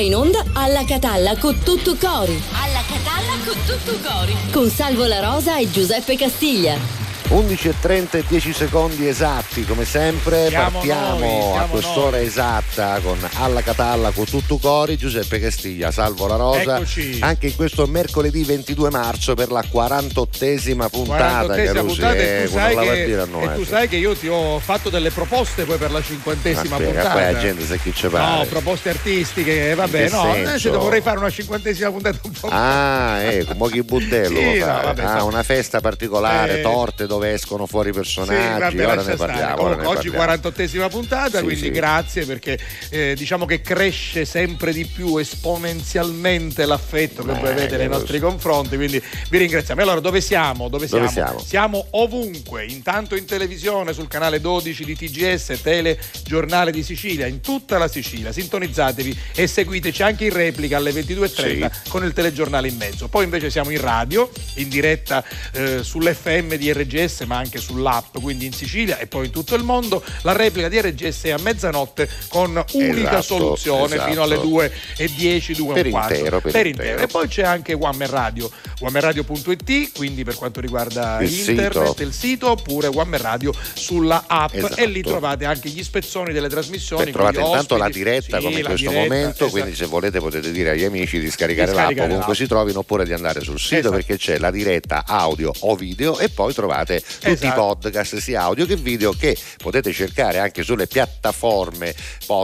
In onda alla Catalla con tutto cori. Alla Catalla con tutto cori. Con Salvo La Rosa e Giuseppe Castiglia. 11.30 e 10 secondi esatti come sempre Siamo partiamo noi, a quest'ora noi. esatta con Alla Catalla con tutto cori Giuseppe Castiglia Salvo La Rosa Eccoci. anche in questo mercoledì 22 marzo per la 48esima puntata 48esima Carusi, puntata e, eh, tu quello sai, la va a che, dire a noi, e tu eh. sai che io ti ho fatto delle proposte poi per la Ma cinquantesima spiega, puntata. poi la gente sa chi ci parla No, proposte artistiche, eh, vabbè, no, invece vorrei fare una cinquantesima puntata un po'. Ah, ecco, mo chi budello Sì, no, vabbè, ah, sta- una festa particolare, Eh, torte dove escono fuori Sì, personaggi, vabbè, ora ne parliamo. ora ne oggi parliamo. 48esima puntata, Sì, quindi sì. grazie perché eh, diciamo che cresce sempre di più esponenzialmente l'affetto che Beh, voi avete nei nostri confronti, quindi vi ringraziamo. E allora dove siamo? Dove siamo? Dove siamo? ovunque, intanto in televisione sul canale 12 di TGS, Telegiornale di Sicilia, in tutta la Sicilia. Sintonizzatevi e seguiteci anche in replica alle 22.30 con il telegiornale in mezzo. Poi invece siamo in radio, in diretta eh, sull'FM di RGS, ma anche sull'app, quindi in Sicilia e poi in tutto il mondo. La replica di RGS è a mezzanotte con unica Esatto, soluzione esatto. fino alle 2 e 10, 2 Per e un quarto. intero, per intero. E poi c'è anche One Radio, OneManRadio.it, quindi per quanto riguarda Il internet, sito. il sito, oppure One Radio sulla app Esatto. e lì trovate anche gli spezzoni delle trasmissioni. Beh, trovate intanto la ospiti. diretta Sì, come in la questo diretta, momento, esatto. quindi se volete potete dire agli amici di scaricare Di l'app scaricare ovunque l'app. si trovino oppure di andare sul sito Esatto. perché c'è la diretta audio o video e poi trovate tutti i Esatto. podcast sia audio che video che potete cercare anche sulle piattaforme podcast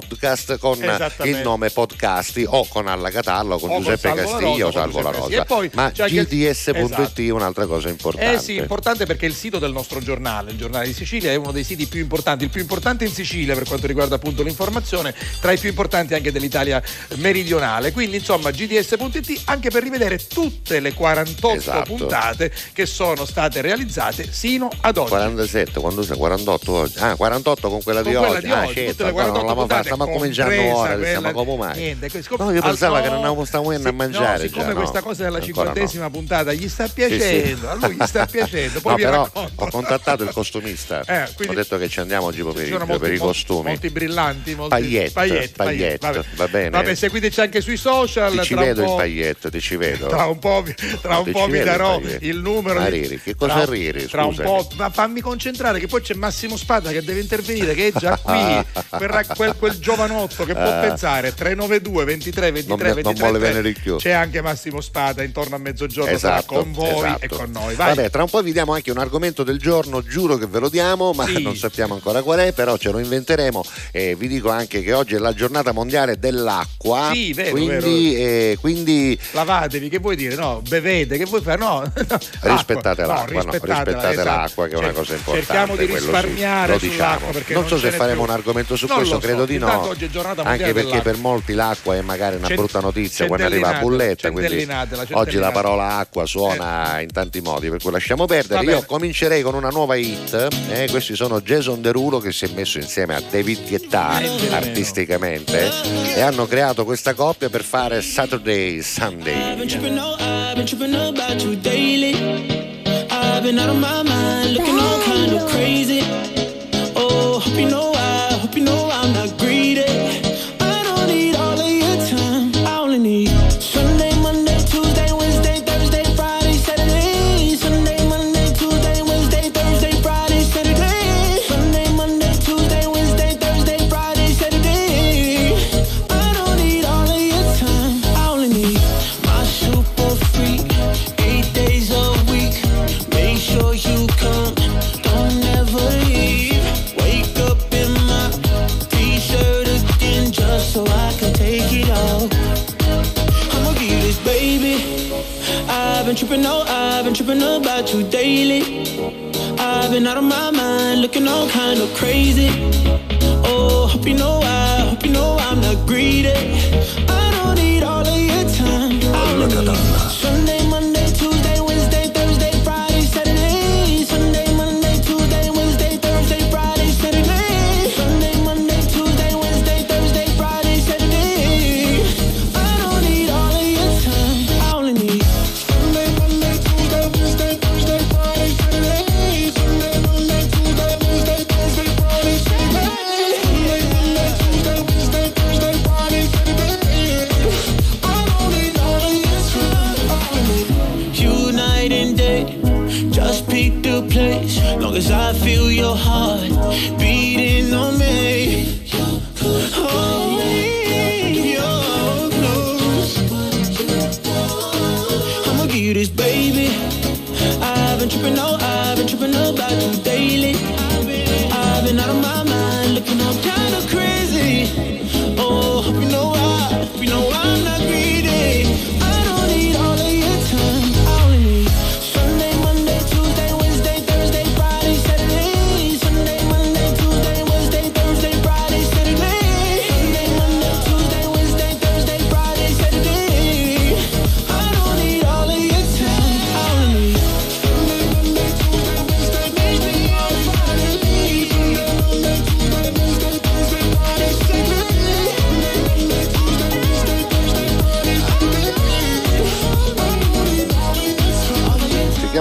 con Esattamente. il nome podcasti o con Alla Catalla o con O con Giuseppe Salvo La Castiglia o Salvo con La Rosa. Poi Ma il- gds.it è un'altra cosa importante. Eh sì, importante perché il sito del nostro giornale, il giornale di Sicilia, è uno dei siti più importanti, il più importante in Sicilia per quanto riguarda appunto l'informazione, tra i più importanti anche dell'Italia meridionale. Quindi insomma gds.it anche per rivedere tutte le 48 Esatto. puntate che sono state realizzate sino ad oggi. 47, quando usa 48 oggi? Ah, 48 con quella Con di quella oggi. di ah, oggi, certo, tutte le ancora non 48 l'abbiamo fatta, stiamo compresa ora, quella- stiamo come mai? Niente, siccome- No, io pensavo al- che non no, stavamo venendo a sì, mangiare No, siccome già, no. questa cosa della Ancora no. cinquantesima puntata gli sta Sì, piacendo, sì. a lui gli sta piacendo, poi no, vi però racconto. ho contattato il costumista. Eh, quindi- ho detto che ci andiamo oggi sono molti, per i costumi. molti brillanti, molti Pagliette, pagliette, pagliette, vabbè. va bene. Vabbè, seguiteci anche sui social. Ti ci vedo il paglietto, ti ci vedo. Tra un po', vi- No, darò il numero. Ma riri, che cosa riri, Tra un po', ma fammi concentrare che poi c'è Massimo Spada che deve intervenire, che è già qui. quel, quel- quel giovanotto che può Ah. pensare 392 23 23 Non mi- non 23 vuole 3. venire più. C'è anche Massimo Spada intorno a mezzogiorno Esatto, con voi esatto. e con noi. Vai. Vabbè, tra un po' vi diamo anche un argomento del giorno, giuro che ve lo diamo, ma Sì. non sappiamo ancora qual è, però ce lo inventeremo. E vi dico anche che oggi è la giornata mondiale dell'acqua. Sì, vero, quindi, eh, quindi Lavatevi, che vuoi dire? No, bevete, che vuoi fare? No, no. Rispettate Acqua. l'acqua, no, rispettate esatto. l'acqua che è una cosa importante. Cerchiamo di sì, risparmiare diciamo. perché non so se faremo più. un argomento su Non questo, lo so. credo di no. Intanto oggi è giornata Anche perché dell'acqua. per molti l'acqua è magari una Cent- brutta notizia quando arriva la bulletta. Quindi oggi la parola acqua suona in tanti modi, per cui lasciamo perdere. Io comincerei con una nuova hit. eh, questi sono Jason Derulo che si è messo insieme a David Guetta artisticamente e hanno creato questa coppia per fare Saturday Sunday. I've been out of my mind, looking all kind of crazy. Oh, hope you know tripping, oh, I've been tripping about you daily. I've been out of my mind, looking all kind of crazy. Oh, hope you know I, hope you know I'm not greedy.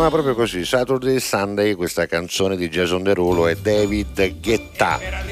Proprio così, Saturday Sunday, questa canzone di Jason Derulo e David Guetta.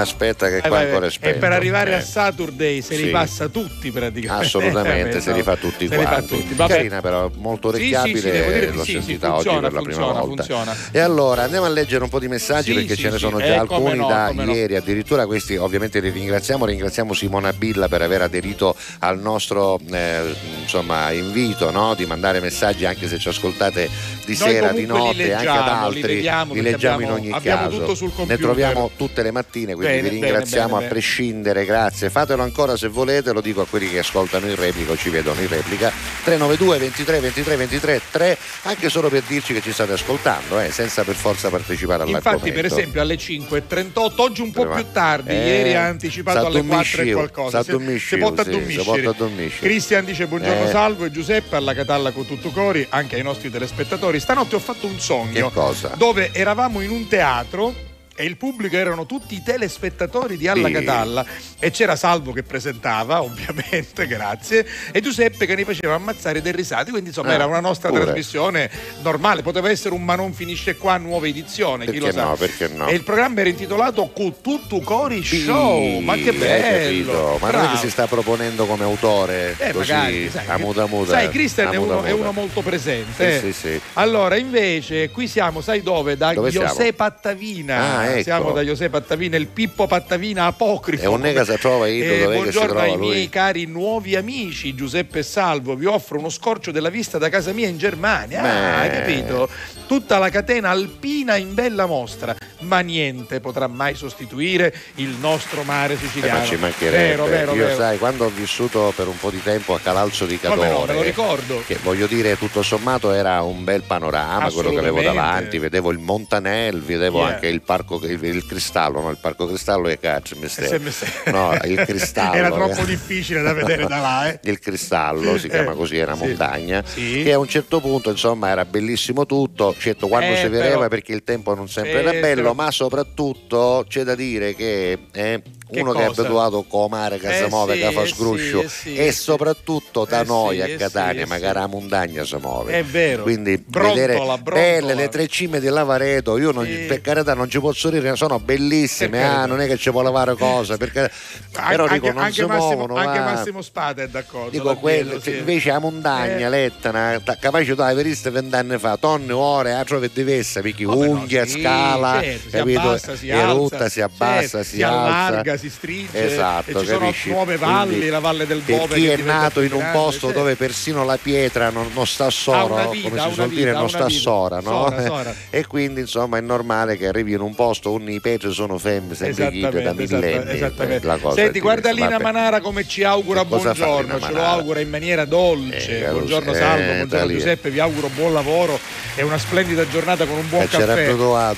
Aspetta che Eh, qua ancora è e per arrivare Eh. a Saturday se Sì. li passa tutti praticamente. Assolutamente, Eh, se li fa tutti se quanti. tutti. Carina però, molto Sì, sì, orecchiabile, sì, l'ho sì, sì, sentita funziona, oggi per la prima funziona, volta. funziona. E allora andiamo a leggere un po' di messaggi perché ce ne sono Eh, già alcuni no, da come no. ieri, addirittura questi ovviamente li ringraziamo, ringraziamo Simona Billa per aver aderito al nostro eh, insomma, invito no? di mandare messaggi anche se ci ascoltate di Noi sera, di notte, anche ad li altri, vediamo li leggiamo abbiamo- in ogni caso. ne troviamo tutte le mattine, quindi Bene, vi ringraziamo bene, a bene. prescindere, grazie. Fatelo ancora se volete, lo dico a quelli che ascoltano in replica o ci vedono in replica. 392 23 23 23 3, anche solo per dirci che ci state ascoltando, eh, senza per forza partecipare all'argomento. Infatti, per esempio, alle 5.38, oggi un po' più tardi, Eh, ieri ha anticipato alle 4 e qualcosa. s'addormiscivo, si può sì, può addormiscere. Cristian dice buongiorno Eh. salvo e Giuseppe alla Catalla con tutto cori, anche ai nostri telespettatori. Stanotte ho fatto un sogno dove eravamo in un teatro e il pubblico erano tutti i telespettatori di Alla Sì. Catalla e c'era Salvo che presentava, ovviamente, grazie, e Giuseppe che ne faceva ammazzare dei risati, quindi insomma Ah, era una nostra pure. trasmissione normale, poteva essere un Ma non finisce qua, nuova edizione, chi Perché lo sa. no, perché no? E il programma era intitolato Cu tutto cori show, ma che Hai bello! Ma Bravo. noi che si sta proponendo come autore, Eh, così, magari, sai, a muta muta. sai, Christian è uno, è uno molto presente. Sì, eh. sì, sì. Allora, invece, qui siamo, sai dove? Da Dove siamo? José Pattavina. Ah, ecco. Siamo da José Pattavina, il Pippo Pattavina apocrifo. E un nega si trova Ido, Eh, che buongiorno ai lui? miei cari nuovi amici, Giuseppe e Salvo. Vi offro uno scorcio della vista da casa mia in Germania. Ah, Beh. hai capito? Tutta la catena alpina in bella mostra, ma niente potrà mai sostituire il nostro mare Eh, siciliano. ma ci mancherebbe. Vero, vero, Io vero. sai, quando ho vissuto per un po' di tempo a Calalzo di Cadore, no, me lo ricordo. che voglio dire, tutto sommato era un bel panorama quello che avevo davanti, vedevo il Montanel, vedevo Yeah. anche il parco, il, il cristallo, no? il parco cristallo e cazzo mi stai- SMS. No, il cristallo. Era troppo eh. difficile da vedere da là, eh. Il cristallo si Eh, chiama così, è una sì. montagna. Sì. Che a un certo punto, insomma, era bellissimo tutto. Certo, quando Eh, si vedeva perché il tempo non sempre Eh, era bello, però- ma soprattutto c'è da dire che eh, Che uno che è cosa? abituato a mare che Eh si muove, sì, che fa eh sì, eh e eh soprattutto da Eh noi a eh Catania, sì, magari la montagna si muove. È vero. Quindi Brontola, vedere brontola. belle le tre cime di Lavaredo, io non, per carità non ci posso dire, sono bellissime, ah, non è che ci può lavare cosa, perché però anche, dico non anche si Massimo, muovono. anche va. Massimo Spada è d'accordo. Dico quello, sì. invece la montagna, Eh. l'Etna, capace tu avevi visto vent'anni fa, tonne, ore, a trovi diversa, perché no, unghia, sì, scala, certo, si capito? abbassa, si alza, si abbassa, si, si alza. Si stringe, Esatto, e ci sono capisci? nuove valli, Quindi, la valle del Bove chi è nato in un posto dove persino la pietra non, non sta sora, una vita, come si suol vita, dire, non sta vita. sora, no? Sora, sora. E quindi insomma è normale che arrivi in un posto, un petri sono femmine, sempre da millenni. esatta- esattamente. la cosa Senti, guarda. Lina Vabbè. Manara come ci augura Che buongiorno, ce lo augura in maniera dolce. Eh, buongiorno eh, Salvo, buongiorno. Giuseppe, vi auguro buon lavoro e una splendida giornata con un buon Eh, c'era caffè.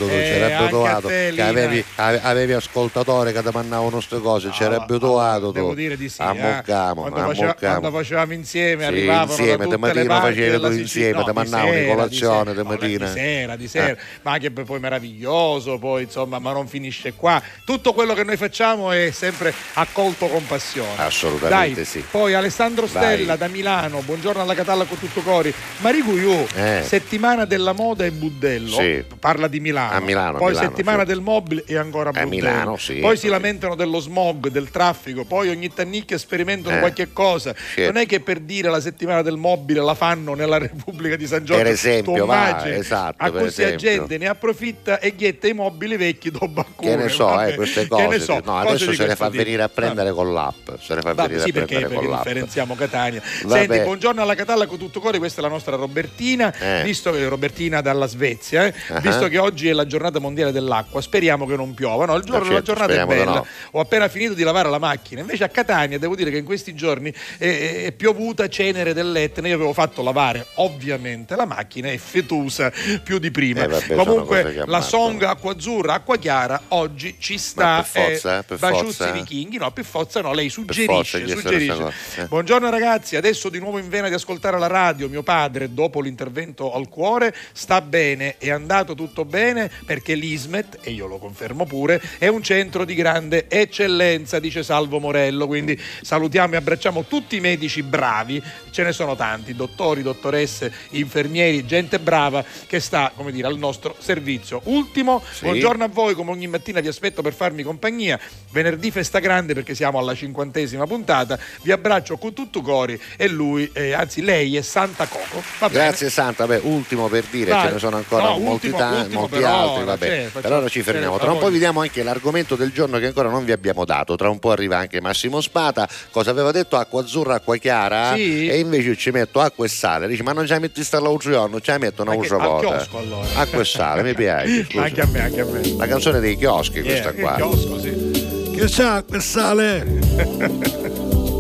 Eh, c'era anche a abituato te, che Lina. avevi, ave- avevi ascoltatori che ti mandavano queste cose, c'era Ah, abituato ah. Devo dire di sì. eh. Ammoccamo, quando, faceva- quando facevamo insieme, Sì, arrivavano insieme, da te tutte le mattina parti della insieme, No, te di mandavano sera, di colazione, di sera. mattina. Di sera, di sera, Eh. ma anche poi meraviglioso, poi insomma, ma non finisce qua. Tutto quello che noi facciamo è sempre accolto con passione. Assolutamente Dai, sì. Poi Alessandro Vai. Stella da Milano, buongiorno alla Catalla con tutto cori. Mariguiu, Eh. settimana della moda e Budello, Sì. parla di Milano. A Milano, Poi Milano, settimana sì. del mobile e ancora A Budello. Milano, sì, Poi si lamentano dello smog, del traffico, poi ogni tannicchia sperimentano Eh. qualche cosa. Sì. Non è che per dire la settimana del mobile la fanno nella Repubblica di San Giorgio. Per esempio, va, esatto, a così esempio. gente ne approfitta e ghetta i mobili vecchi dopo Che ne so, eh, queste Che cose. ne so, no, cose adesso se questo fa tipo. venire a prendere con l'app. Se le fa Vabbè, venire sì, a perché, prendere perché con l'app. differenziamo Catania. Vabbè. Senti, buongiorno alla Catalla con tutto cuore, questa è la nostra Robertina, Eh. visto che Robertina dalla Svezia, eh, Ah. visto che oggi è la giornata mondiale dell'acqua, speriamo che non piova. No, il giorno, certo, la giornata è bella. no. Ho appena finito di lavare la macchina. Invece a Catania devo dire che in questi giorni è, è piovuta cenere dell'Etna. Io avevo fatto lavare ovviamente la macchina, è fetusa più di prima. Eh, vabbè, Comunque la. Song acqua azzurra, acqua chiara oggi ci sta. Ma per forza, eh, eh, per forza. vichinghi, no, per forza no, lei suggerisce, suggerisce. eh. Buongiorno ragazzi, adesso di nuovo in vena di ascoltare la radio. Mio padre, dopo l'intervento al cuore, sta bene, è andato tutto bene perché l'Ismet, e io lo confermo pure, è un centro di grande eccellenza, dice Salvo Morello. Quindi salutiamo e abbracciamo tutti i medici bravi, ce ne sono tanti, dottori, dottoresse, infermieri, gente brava che sta, come dire, al nostro servizio. Ultimo, Sì. buongiorno a voi, come ogni mattina vi aspetto per farmi compagnia. Venerdì festa grande perché siamo alla cinquantesima puntata. Vi abbraccio con tutto cori e lui, eh, anzi lei è Santa Coco. Va bene? Grazie Santa, beh, ultimo per dire, Vai. ce ne sono ancora No, molti, ultimo, ta- ultimo molti altri, ora, vabbè. cioè, facciamo- per ora ci fermiamo. cioè, Tra un po' lavori. vediamo anche l'argomento del giorno che ancora non vi abbiamo dato. Tra un po' arriva anche Massimo Spata. Cosa aveva detto? Acqua azzurra, acqua chiara? Sì. E invece ci metto acqua e sale. Dici, ma non ci metti sta l'altro giorno, ci la metto una al volta. chiosco, allora. Acqua e sale, mi piace. scusa. Anche a me, anche a me. La canzone dei chioschi, questa Yeah, qua. il chiosco, sì. Che sa, che sale?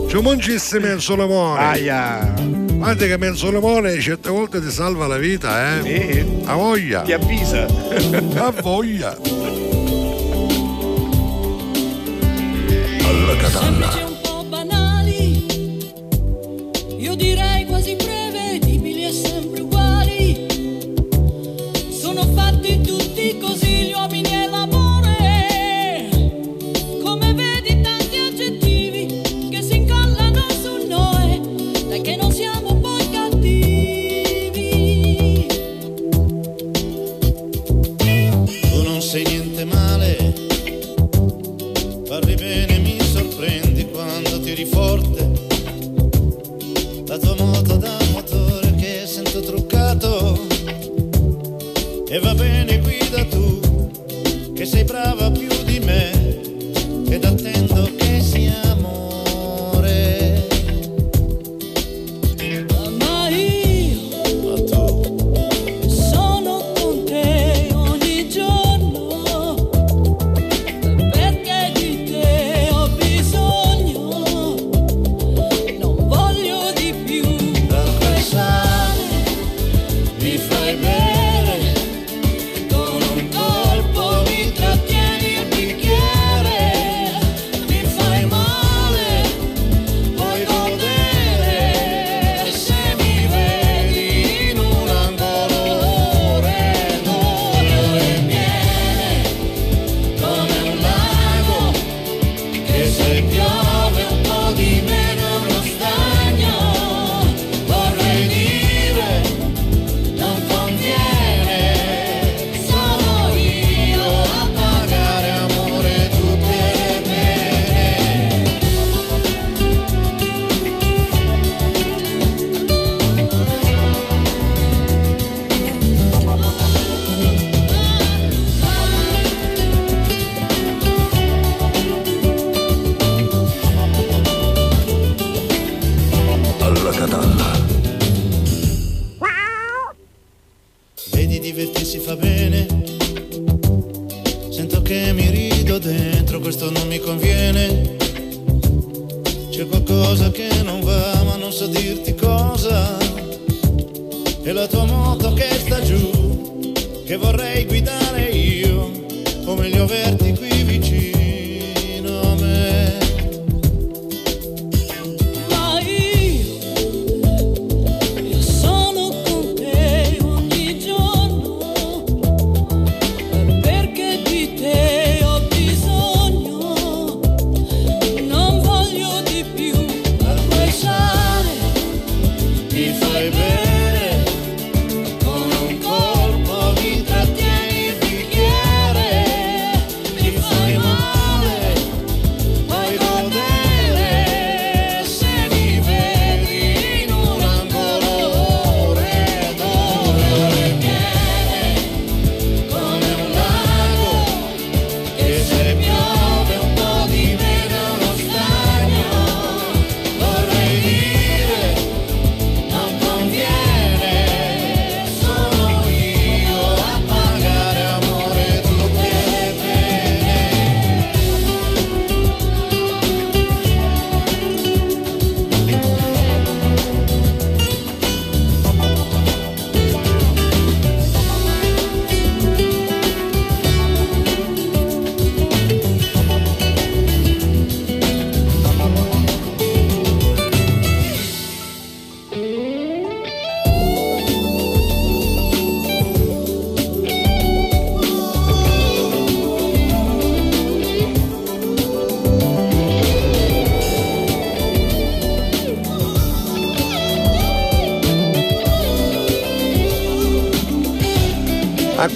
Ci mangisse mezzo limone. Aia. Guarda che mezzo limone certe volte ti salva la vita, eh? Sì. A voglia. Ti avvisa. A voglia. Semplici un po' banali, io direi quasi prevedibili e sempre uguali. Sono fatti tutti così gli uomini tiri forte.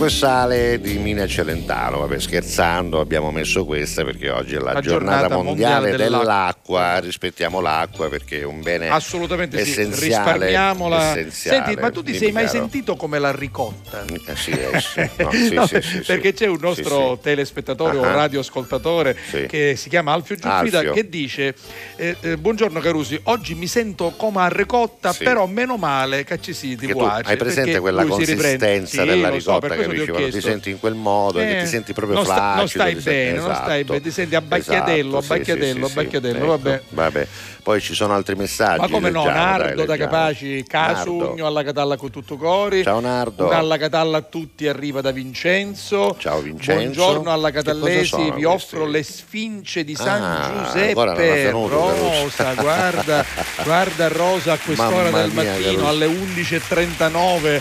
Sale di Mina Celentano, vabbè scherzando abbiamo messo questa perché oggi è la, La giornata, giornata mondiale, mondiale dell'acqua. dell'acqua. rispettiamo l'acqua perché è un bene Assolutamente sì, essenziale. risparmiamola. essenziale. Senti, ma tu ti Dimmi, sei mai caro. sentito come la ricotta? Eh, sì, eh, sì. No, sì, No, sì, sì, perché sì. c'è un nostro Sì, sì. telespettatore o Ah. radioascoltatore Sì. che si chiama Alfio Giuffrida Alfio. che dice eh, eh, buongiorno Carusi oggi mi sento come a ricotta Sì. però meno male che ci si Che ti piace hai presente quella consistenza della so, ricotta per che questo ti senti in quel modo che Eh, ti senti proprio non sta- flaccido non stai bene, non stai esatto. bene, ti senti abbacchiatello, Esatto, abbacchiatello, sì, abbacchiatello, ecco, vabbè. vabbè. poi ci sono altri messaggi Ma come no, leggiamo, dai, Nardo da leggiamo. Capaci, Casugno alla Catalla con tutto cori. Ciao, Nardo. Alla Catalla a tutti arriva da Vincenzo. Ciao, Vincenzo. Buongiorno alla Che Catallesi, vi offro le sfince di San Ah, Giuseppe. ancora non Rosa, guarda, guarda Rosa a quest'ora Mamma del mattino alle 11.39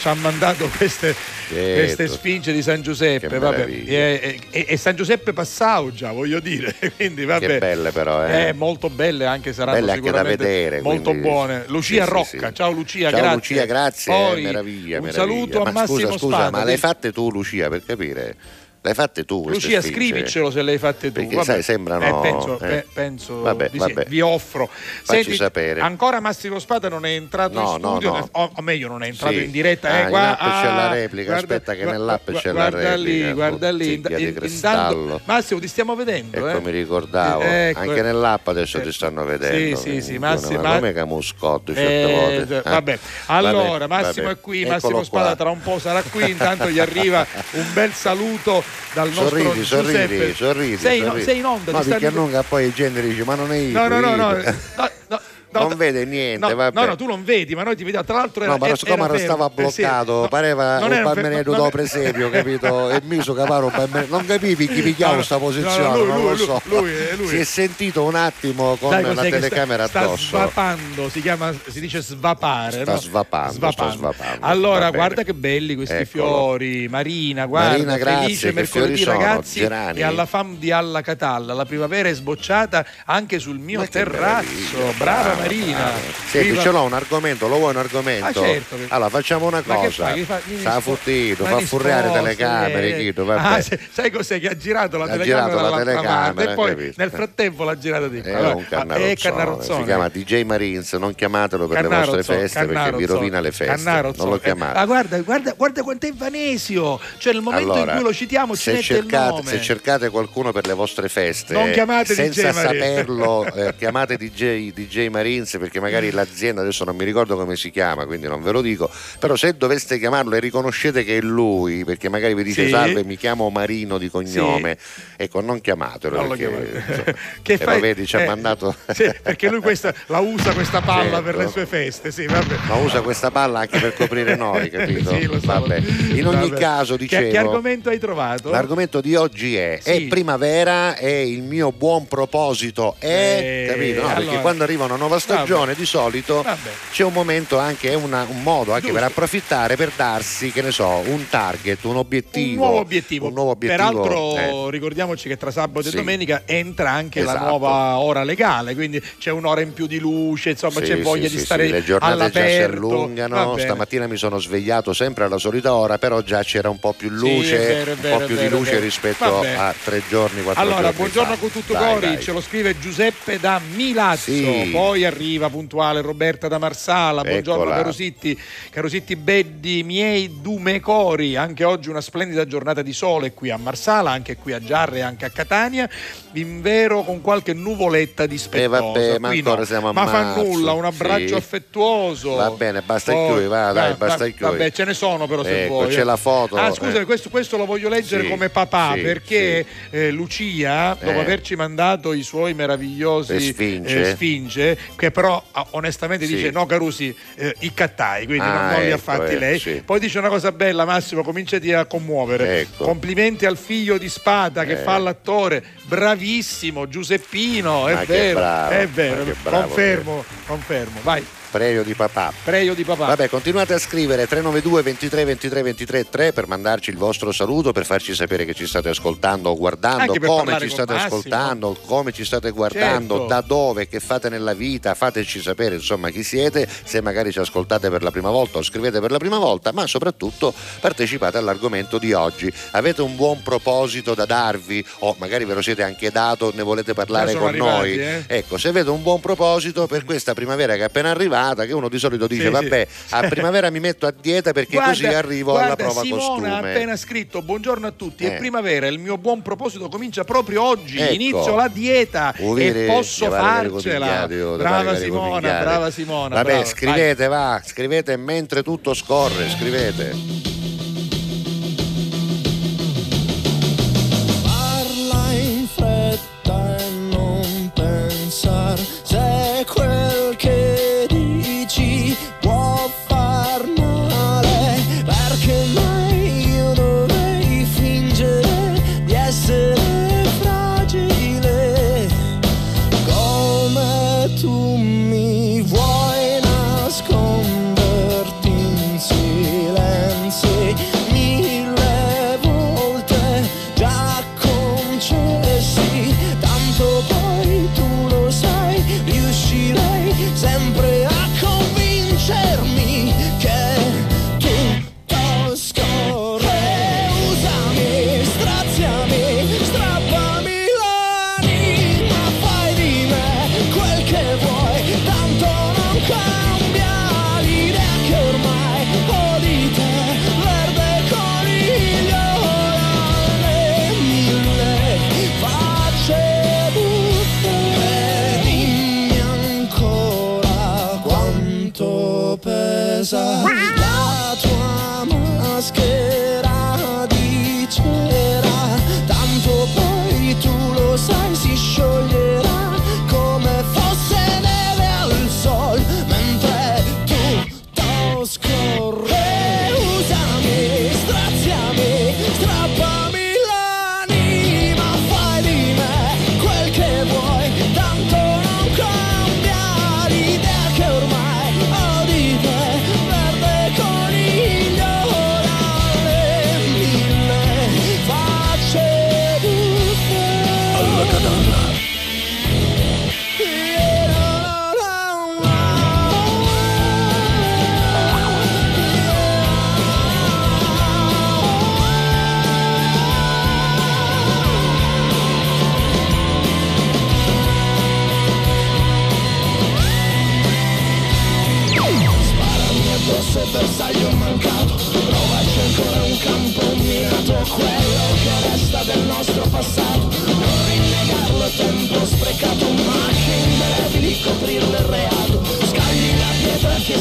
ci ha mandato queste, queste Certo. sfinge di San Giuseppe. Vabbè. E, e- e San Giuseppe Passau già, voglio dire. Quindi, vabbè. Che belle però, eh. Eh, molto belle anche saranno Belle anche da vedere, molto quindi- buone. Lucia Sì, sì, Rocca, sì. ciao Lucia, Ciao grazie. Lucia, grazie, Poi, meraviglia, un meraviglia. saluto a ma Massimo scusa, scusa, Spada. ma le hai fatte tu Lucia per capire? Le hai fatte tu queste Lucia, sfinge? scrivicelo se le hai fatte tu. Perché vabbè. sai, sembrano- Eh, penso, eh. pe- penso Vabbè, di sì. vabbè. Vi offro. Facci sapere. Ancora Massimo Spada non è entrato No, in no, studio, no. O, o meglio, non è entrato Sì. in diretta. Ah, eh, in qua- app c'è la ah, replica, aspetta che nell'app c'è la guarda lì, replica. guarda lì. In- cristallo. intanto- Massimo, ti stiamo vedendo. Ecco, eh. mi ricordavo. Eh, ecco, Anche eh. nell'app adesso Eh, ti stanno vedendo. Sì, sì, sì, Ma Massimo. come Camuscotto certe Eh, volte. Eh. vabbè. Allora, Vabbè, Massimo vabbè. è qui, Massimo Spada tra un po' sarà qui, intanto gli arriva un bel saluto dal nostro Sorridi, sorridi, Giuseppe. sorridi. Sei, in- sorridi. sei in onda, No, stanno- perché annunga poi i generi dice, ma non è io. No, no, no, no, io". no, no, no, Non vede niente, no, vabbè. No, no, tu non vedi, ma noi ti vediamo. Tra l'altro era No, ma era- siccome. Eh, sì, bloccato, no, pareva un non- da presepio, capito? E mi so capare un bambenetto. Non capivi chi no, questa posizione, lui, non lo so. lui, lui, lui. Si è sentito un attimo con Sai la sta- telecamera sta, addosso. svapando, si chiama, si dice svapare. Sta no? svapando, sta svapando. Allora, guarda che belli questi Eccolo. fiori. Marina, guarda, Marina, grazie, felice mercoledì sono? ragazzi. E alla fam di Alla Catalla, la primavera è sbocciata anche sul mio terrazzo. Brava, Marina. brava. Senti, Viva- ce l'ho un argomento, lo vuoi un argomento? Ah, certo. Allora, facciamo una Ma che cosa. Che fa- Sta fottito, ma fa furriare telecamere, eh. Chito. Ah, se- sai cos'è che ha girato la Ha telecamera girato la telecamera, e poi capito? nel frattempo l'ha girata di qua. È Vabbè, un ah, cannarozzone, è cannarozzone. si chiama DJ Marines, non chiamatelo per le vostre feste perché vi rovina le feste. cannarozzone. Non lo Eh, chiamate. ah, guarda, guarda, guarda quanto è vanesio. Cioè, nel momento Allora, in cui lo citiamo ci se mette il nome. se cercate qualcuno per le vostre feste, Non chiamate senza DJ saperlo, eh, chiamate DJ, DJ Marines perché magari l'azienda adesso non mi ricordo come si chiama, quindi non ve lo dico. Però se doveste chiamarlo e riconoscete che è lui, perché magari vi dice Sì. salve, mi chiamo Marino di cognome, ecco, non chiamatelo Non perché insomma, che fai? vedi, ci ha Eh, mandato. sì, perché lui questa, la usa questa palla Certo. per le sue feste, sì, vabbè. Ma usa questa palla anche per coprire noi, capito? Sì, lo so. Vabbè. In ogni Vabbè. caso, Che- dicevo. Che, argomento hai trovato? L'argomento di oggi è, Sì. è primavera e il mio buon proposito è, Eh, capito? No, perché allora- quando arriva una nuova stagione di solito Vabbè. c'è un momento anche, una- un modo anche Giusto. per approfittare per darsi, che ne so, un target, un obiettivo. un nuovo obiettivo. Un nuovo obiettivo, Peraltro, eh. ricordiamoci che tra sabato Sì. e domenica entra anche la Esatto. nuova ora legale, quindi c'è un'ora in più di luce, insomma, Sì, c'è voglia sì, di sì, stare sì, le giornate già si all'aperto. allungano. Stamattina mi sono svegliato sempre alla solita ora, però già c'era un po' più Sì, luce, vero, un vero, po' più vero, di luce rispetto Vabbè. a tre giorni, quattro Allora, giorni buongiorno fa. con tutto Dai, cori, dai. ce lo scrive Giuseppe da Milazzo, Sì. poi arriva puntuale Roberta da Marsala, buongiorno Eccola. Carusitti, Carusitti Beddi, miei dume cori, anche oggi una splendida giornata di sole qui a Marsala, anche qui a Giarre e anche a Catania, in vero con qualche nuvoletta dispettosa. Eh, vabbè, ma no. siamo a Ma fa nulla, un abbraccio sì. affettuoso. Va bene, basta Poi- chiudi, va, dai, basta va-. Vabbè, ce ne sono però se Ecco, vuoi. c'è la foto, Ah, scusa, eh. questo, questo lo voglio leggere Sì, come papà sì, perché eh, Lucia, dopo Eh. averci mandato i suoi meravigliosi sfinge. eh, sfinge, che però ah, onestamente Sì. dice no Carusi, eh, i cattai, quindi non, Ah, non li ha ecco, fatti eh, lei. sì. Poi dice una cosa bella, Massimo, cominciati a commuovere. Ecco. Complimenti al figlio di Spada che Eh. fa l'attore, bravissimo, Giuseppino, è vero, bravo, è vero, confermo, confermo, vai. Preio di papà. Preio di papà. Vabbè, continuate a scrivere 392 23 23 23 3 per mandarci il vostro saluto, per farci sapere che ci state ascoltando o guardando, come ci state ascoltando, come ci state guardando, Certo. da dove, che fate nella vita, fateci sapere insomma chi siete, se magari ci ascoltate per la prima volta o scrivete per la prima volta, ma soprattutto partecipate all'argomento di oggi. Avete un buon proposito da darvi o magari ve lo siete anche dato, ne volete parlare con noi? arrivati, eh? Ecco, se avete un buon proposito per questa primavera che è appena arrivata, che uno di solito dice Sì, sì. vabbè, a primavera mi metto a dieta perché così arrivo alla guarda, prova Simona costume. ha appena scritto buongiorno a tutti, Eh. è primavera, il mio buon proposito comincia proprio oggi, Ecco. inizio la dieta Uvire, e posso farcela. oh, Brava Simona, brava Simona. Vabbè, brava. scrivete, va, scrivete mentre tutto scorre, scrivete.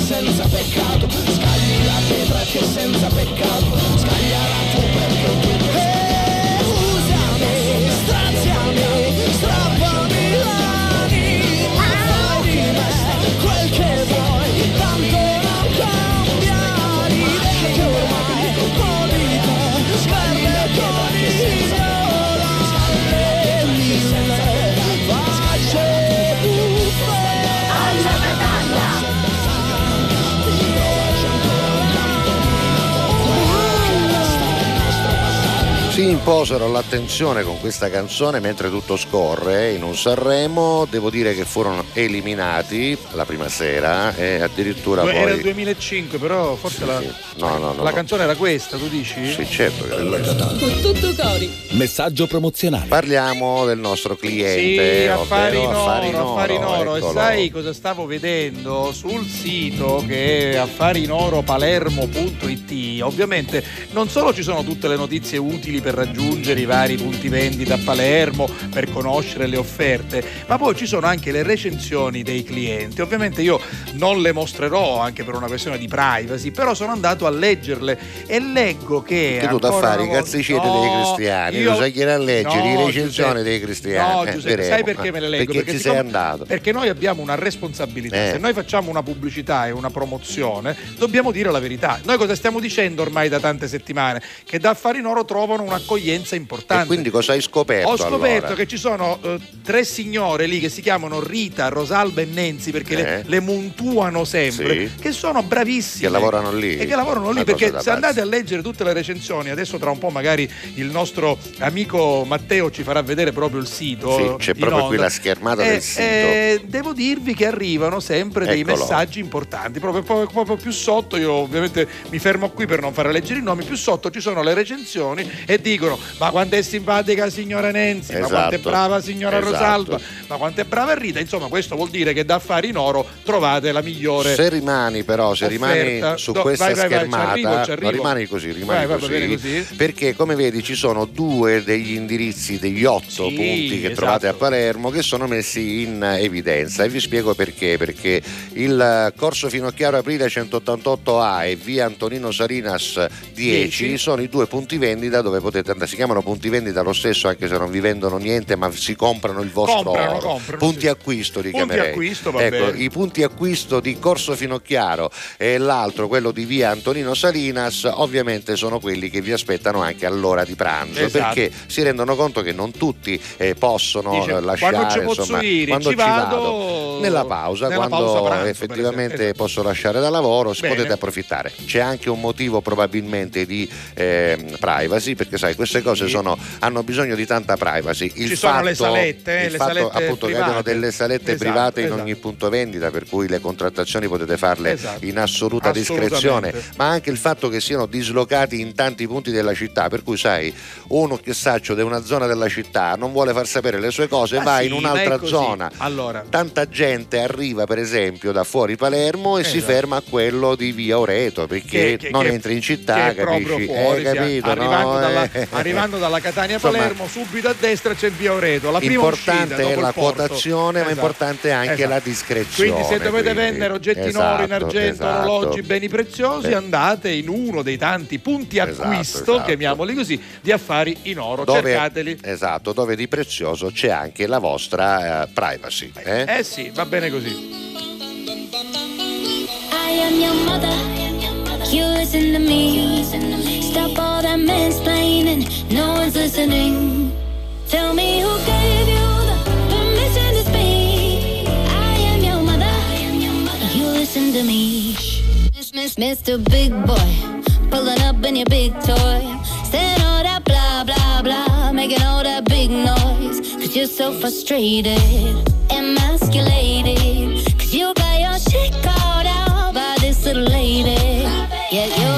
Senza peccato. Scagli la pietra che senza peccato Imposero l'attenzione con questa canzone mentre tutto scorre in un Sanremo, devo dire che furono eliminati la prima sera e addirittura Era il poi... 2005, però forse la, sì. No, no, no, la no. canzone era questa, tu dici? Sì, certo che era questa. Con tutto cori. Messaggio promozionale. Parliamo del nostro Sì, cliente, affari in oro, Affari in Oro, affari in oro. E sai cosa stavo vedendo sul sito che è affariinoro.palermo.it? Ovviamente non solo ci sono tutte le notizie utili per raggiungere i vari punti vendita a Palermo, per conoscere le offerte, ma poi ci sono anche le recensioni dei clienti. Ovviamente io non le mostrerò anche per una questione di privacy, però sono andato a leggerle e leggo che Che tu da fare i una cazziceti No, dei cristiani, io- tu sai chi a leggere No, le recensioni dei cristiani. No, Eh, Giuseppe, vedremo. sai perché me le leggo? Perché, ci sei siccome- andato. Perché noi abbiamo una responsabilità. Eh. Se noi facciamo una pubblicità e una promozione, dobbiamo dire la verità. Noi cosa stiamo dicendo ormai da tante settimane? Che da Affari in Oro trovano un'accoglienza un'accoglienza importante. E quindi cosa hai scoperto? Ho scoperto allora? che ci sono eh, tre signore lì che si chiamano Rita, Rosalba e Nenzi perché le, Eh. le montuano sempre, Sì. che sono bravissime. Che lavorano lì? E che lavorano lì perché se andate a leggere tutte le recensioni, adesso tra un po' magari il nostro amico Matteo ci farà vedere proprio il sito. Sì, c'è proprio qui la schermata Eh, del sito. eh, devo dirvi che arrivano sempre dei Eccolo. messaggi importanti. Proprio, proprio- proprio più sotto, io ovviamente mi fermo qui per non fare leggere i nomi, più sotto ci sono le recensioni e dicono ma quanto è simpatica signora Nenzi, ma quanto è Esatto. brava signora Esatto. Rosalba, ma quanto è brava Rita. Insomma, questo vuol dire che da affari in oro trovate la migliore. Se rimani però, se rimani offerta. su Do- questa vai, vai, vai, schermata, arrivo, ci arrivo. no, rimani così, rimani Vai, vai, così, così. perché come vedi ci sono due degli indirizzi, degli otto Sì, punti che esatto. trovate a Palermo che sono messi in evidenza e vi spiego perché, perché il Corso Finocchiaro Aprile 188A e via Antonino Salinas 10 10. sono i due punti vendita dove potete andare, si chiamano punti vendita lo stesso anche se non vi vendono niente ma si comprano il vostro Comprano, oro. comprano, punti sì. acquisto li Punti chiamerei. acquisto, ecco, bene. i punti acquisto di Corso Finocchiaro e l'altro, quello di via Antonino Salinas, ovviamente sono quelli che vi aspettano anche all'ora di pranzo Esatto. perché si rendono conto che non tutti eh, possono Dice, eh, lasciare quando ci posso insomma, dire, quando ci vado nella pausa, nella quando pausa pranzo, effettivamente esempio. posso lasciare da lavoro, Bene. potete approfittare. C'è anche un motivo probabilmente di ehm, privacy, perché sai, queste cose sono- hanno bisogno di tanta privacy. Il Ci sono fatto, le salette, eh, il le fatto, salette appunto che private. abbiano delle salette Esatto, private in esatto. ogni punto vendita, per cui le contrattazioni potete farle Esatto. in assoluta discrezione, ma anche il fatto che siano dislocati in tanti punti della città, per cui sai, uno che saccio di una zona della città non vuole far sapere le sue cose, Ma va sì, in un'altra zona. Allora, Tanta gente arriva per esempio da fuori Palermo e si Esatto. ferma a quello di via Oreto perché che- che- non che- entri in città, capisci? fuori, Eh, capito, no? dalla, Eh. arrivando dalla Catania a Insomma, Palermo, subito a destra c'è via Oreto. La prima Importante uscita è la il quotazione, ma Esatto. importante è anche Esatto. la discrezione. Quindi, se dovete quindi. vendere oggetti in oro, in Esatto, argento, esatto. orologi, beni preziosi, Eh. andate in uno dei tanti punti Esatto, acquisto, esatto. chiamiamoli così, di affari in oro. Dove, Cercateli. esatto, dove di prezioso c'è anche la vostra eh, privacy. eh? Eh sì, va bene così. I am your mother. You listen to me. Stop all that mansplaining. No one's listening. Tell me who gave you the permission to speak. I am your mother. You listen to me. Miss, miss, Mr. Big Boy, pulling up in your big toy. Saying all that blah, blah, blah. Making all that big noise. Cause you're so frustrated. Emasculated. Cause you got your shit called out by this little lady. Yet your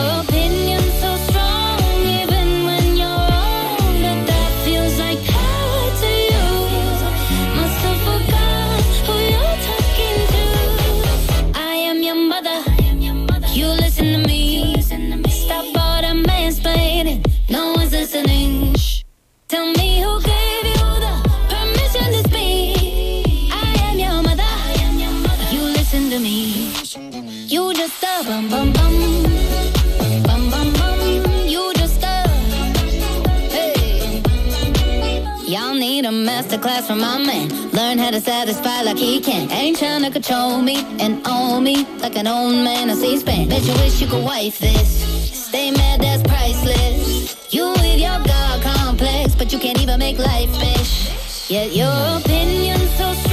masterclass from my man. Learn how to satisfy like he can. Ain't trying to control me and own me like an old man on C-SPAN. Bet you wish you could wife this. Stay mad, that's priceless. You with your God complex, but you can't even make life fish. Yet your opinion's so strong,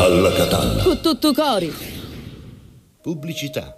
Alla Catalla. Tutto cori. Pubblicità.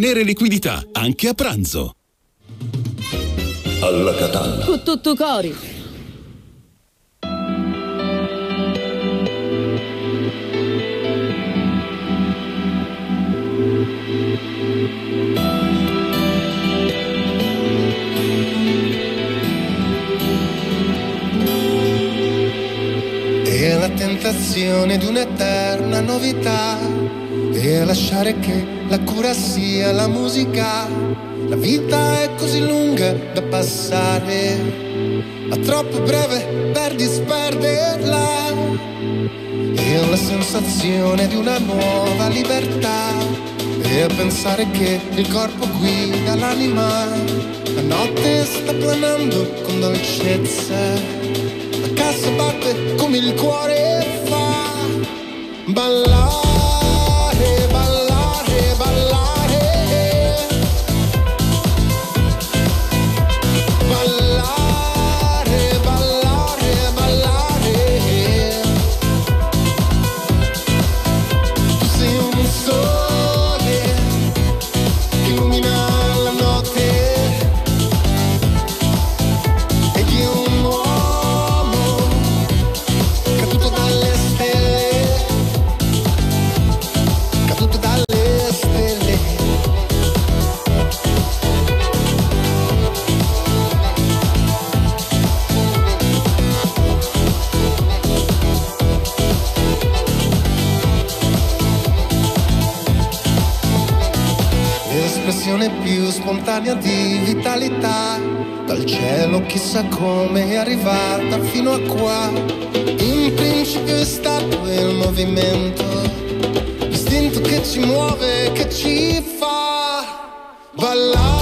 liquidità, anche a pranzo. Alla Catalla. Con tutto cori. E la tentazione di un'eterna novità e lasciare che la cura sia la musica. La vita è così lunga da passare, ma troppo breve per disperderla. E la sensazione di una nuova libertà e pensare che il corpo guida l'anima. La notte sta planando con dolcezza la cassa batte come il cuore fa ballare, spontanea di vitalità. Dal cielo chissà come è arrivata fino a qua. In principio è stato il movimento, l'istinto che ci muove, che ci fa ballare,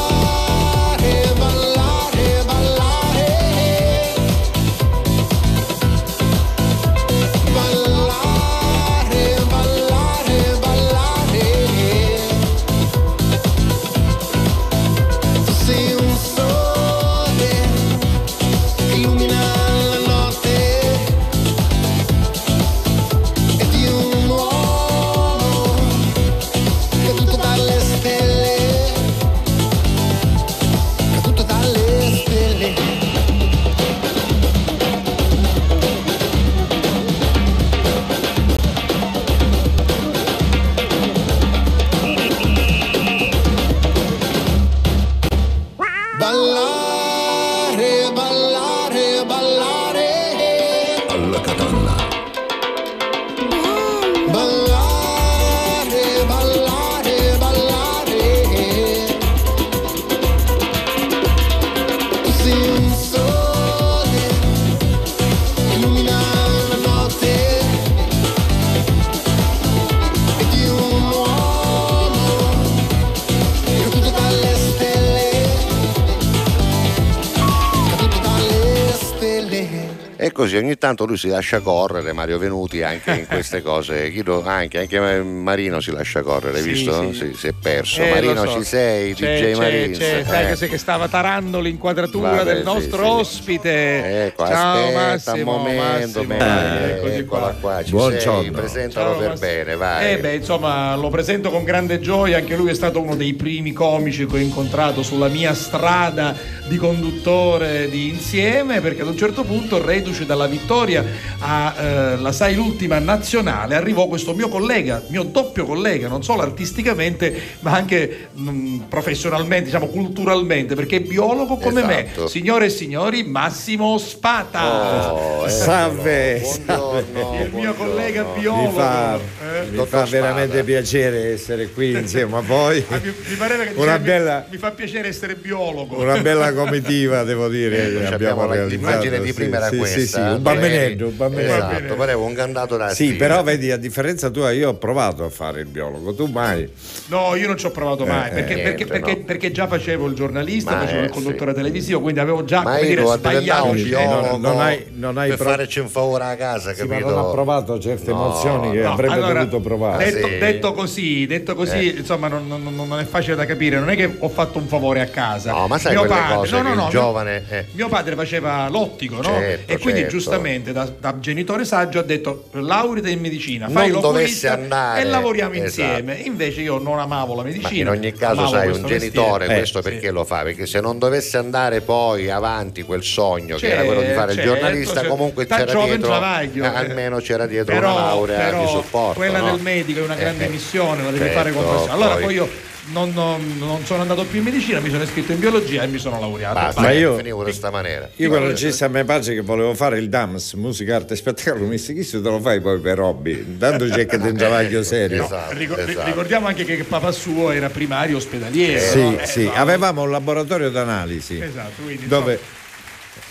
tanto lui si lascia correre, Mario Venuti, anche in queste cose. Anche, anche Marino si lascia correre, Sì, visto? sì. Si, si è perso. Eh, Marino so. ci sei, C'è, DJ c'è, Marino. c'è, sai Eh. che, se- che stava tarando l'inquadratura Vabbè, del nostro sì. ospite. Ecco, Ciao aspetta Massimo, un momento, Massimo. Eccoci eccola qua, ci Buongiorno. sei, presentalo Ciao, per Massimo. bene, vai. Eh beh, insomma, lo presento con grande gioia, anche lui è stato uno dei primi comici che ho incontrato sulla mia strada di conduttore di insieme, perché ad un certo punto, reduce dalla vittoria alla Sai l'ultima nazionale, arrivò questo mio collega, mio doppio collega, non solo artisticamente, ma anche mh, professionalmente, diciamo culturalmente, perché è biologo come Esatto. me. Signore e signori, Massimo Spata. Oh, eh, Salve, buongiorno, il mio collega biologo. Eh, eh? Mi fa veramente Spada. piacere essere qui insieme a voi. Ah, mi, mi pareva che Una bella- mi, mi fa piacere essere biologo. Una bella comitiva, devo dire. Ecco, abbiamo abbiamo la- realizzato, l'immagine di sì, prima era sì, questa. Sì, sì, un Ieri. bambinetto, un bambinetto. Esatto, pareva un candato da Sì, però vedi, a differenza tua, io ho provato a fare il biologo, tu mai. No, io non ci ho provato mai, Eh, perché, eh, perché- niente, perché- no. perché già facevo il giornalista, Ma, facevo eh, il conduttore sì. televisivo, quindi avevo già Ma come dire, sbagliato. Eh, non- non hai- non hai per pro- farci un favore a casa, Sì, ma capito? non ha provato certe emozioni che avrebbe allora, dovuto provare. Detto, Sì. detto così, detto così Eh. insomma, non, non- non è facile da capire. Non è che ho fatto un favore a casa. No, ma sai Mio padre, cose no, no, che no, giovane... eh. Mio padre faceva l'ottico, no? Certo, e quindi certo. giustamente da, da genitore saggio ha detto laureati in medicina, Non fai dovesse l'oculista andare, e lavoriamo esatto. insieme. Invece io non amavo la Ma medicina. in ogni caso, sai, un genitore mestiere. questo Eh, perché sì. lo fa? Perché se non dovesse andare poi avanti quel sogno che era quello di fare il Certo, giornalista, certo. comunque Da c'era dietro, eh, eh. almeno c'era dietro una laurea di supporto. Quella no? del medico è una grande Eh, missione, la devi certo, fare con passione. Allora poi- poi io non, non- non sono andato più in medicina, mi sono iscritto in biologia e mi sono laureato. Basta, Ma io io- finivo di questa maniera. Io quando ci a me pace che volevo fare il DAMS, musica, arte e spettacolo, mi disse chi se te lo fai poi per hobby? Intanto c'è che te un travaglio serio. Esatto, Ricor- ri- esatto. Ricordiamo anche che papà suo era primario ospedaliere. Sì, no? Eh, sì, no. avevamo un laboratorio d'analisi Esatto, quindi, dove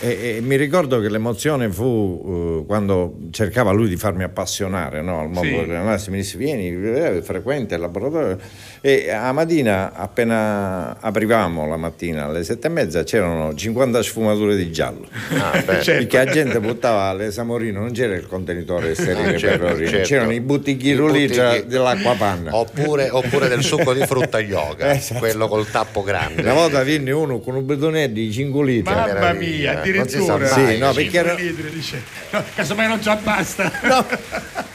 e, e mi ricordo che l'emozione fu eh, quando cercava lui di farmi appassionare no, al mondo Sì. dell'analisi, mi disse vieni, eh, frequenta il laboratorio e a mattina appena aprivamo la mattina alle sette e mezza c'erano 50 sfumature di giallo Ah, beh. Certo. perché la gente buttava l'esamorino non c'era il contenitore sterile Ah, certo, per certo. c'erano i buttichi I rulli buttichi- dell'acqua panna Oppure, oppure del succo di frutta yoga, Esatto. quello col tappo grande. una volta venne uno con un bidone di 5 litri Mamma meraviglia, mia, addirittura. mai. Sì, no, perché era- litri, dice. No, casomai non già basta. No,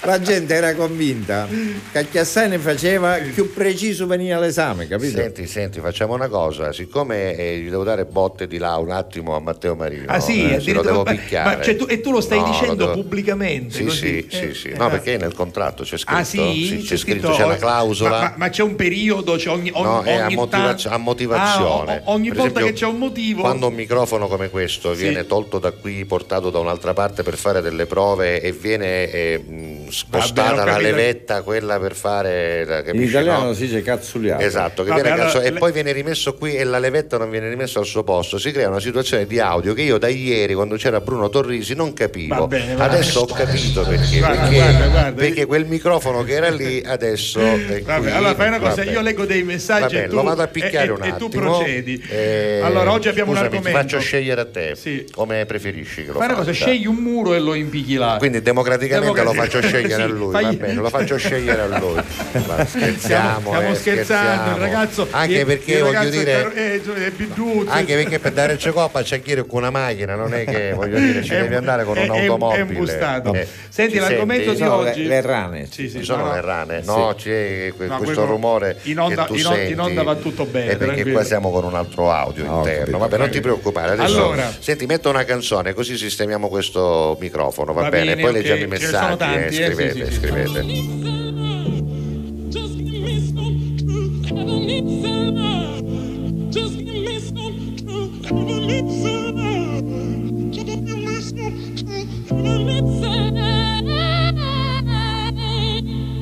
la gente era convinta che a Chiassai ne faceva più preciso veniva l'esame, capito? Senti, senti, facciamo una cosa, siccome eh, gli devo dare botte di là un attimo a Matteo Marino, Ah sì, eh, lo devo picchiare. ma cioè, tu- e tu lo stai No, dicendo devo- pubblicamente? Sì, così? sì, sì, Eh, sì. eh, No, perché nel contratto c'è scritto, Ah sì? c'è scritto, c'è una clausola. Ma, ma- ma c'è un periodo, c'è ogni, ogni, No, è a, ogni tanto- a motivazione. Ah, ogni Per volta esempio, che c'è un motivo. Quando un microfono come questo Sì. viene tolto da qui, portato da un'altra parte per fare delle prove e viene eh, mh, spostata Vabbè, ho la levetta, quella per fare. la- In capisci, italiano no? si dice cazzuliato. Esatto, che Vabbè, viene allora, cazzo- e le- poi viene rimesso qui e la levetta non viene rimessa al suo posto. Si crea una situazione di audio che io da ieri, quando c'era Bruno Torrisi, non capivo. Va bene, va adesso ho bene. capito perché. Guarda, perché, guarda, guarda. perché quel microfono che era lì adesso è Vabbè, qui. allora fai una cosa, Vabbè. io leggo dei messaggi Va bene, e tu, lo vado a picchiare e, un e- e attimo. tu procedi. Eh, allora, oggi abbiamo un scusami, ti argomento. faccio scegliere a te Sì. Come preferisci che lo Fai una cosa, faccia. scegli un muro e lo impicchi là. Quindi democraticamente lo Democratic- faccio scegliere a Sì, lui, va bene, lo faccio scegliere a lui. Ma scherziamo, Stiamo, eh, scherzando, il scherziamo. ragazzo. Anche il- perché il voglio dire. è, è, è biduzzo. Anche perché per dare il cecoppa c'è chi con una macchina, non è che voglio dire ci È- devi andare con è- un'automobile. è imbustato. Eh, Senti, ci l'argomento senti? di No, oggi- le rane. Sì, sì, Ci sono no, le rane, no, c'è que- No, questo rumore in onda- in on- in senti, onda va tutto bene, è perché tranquillo. qua siamo con un altro audio Ah, interno. Vabbè, non ti preoccupare. Adesso, Allora. Senti, metto una canzone così sistemiamo questo microfono, va, Va bene? bene, Poi ok. leggiamo i messaggi, sono tanti, eh, eh, sì, scrivete, sì, sì. scrivete. Love.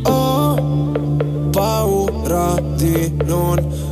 Ho paura di non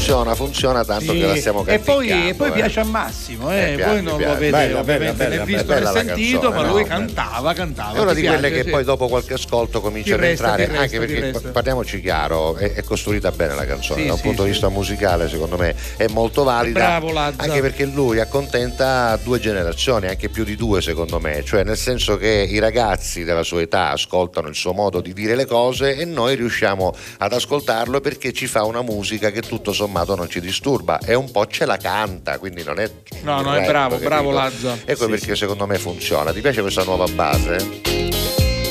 Funziona, funziona tanto che la stiamo e poi, canticchiando, e poi eh. piace a Massimo, eh. Eh, piace, voi non piace. lo avete Bella, ovviamente bella, né visto bella né sentito, canzone, ma no, lui cantava, cantava. È una di quelle piace, che sì. poi dopo qualche ascolto comincia ad entrare, resta, anche perché parliamoci chiaro, è, è costruita bene la canzone, Sì, da un sì, punto di sì. vista musicale secondo me è molto valida, Bravo, Lazza. anche perché lui accontenta due generazioni, anche più di due secondo me, cioè nel senso che i ragazzi della sua età ascoltano il suo modo di dire le cose e noi riusciamo ad ascoltarlo perché ci fa una musica che tutto sommato non ci disturba e un po' ce la canta, quindi non è... No, no, è bravo, capito? bravo Lazza. Ecco Sì, perché secondo me funziona. Ti piace questa nuova base?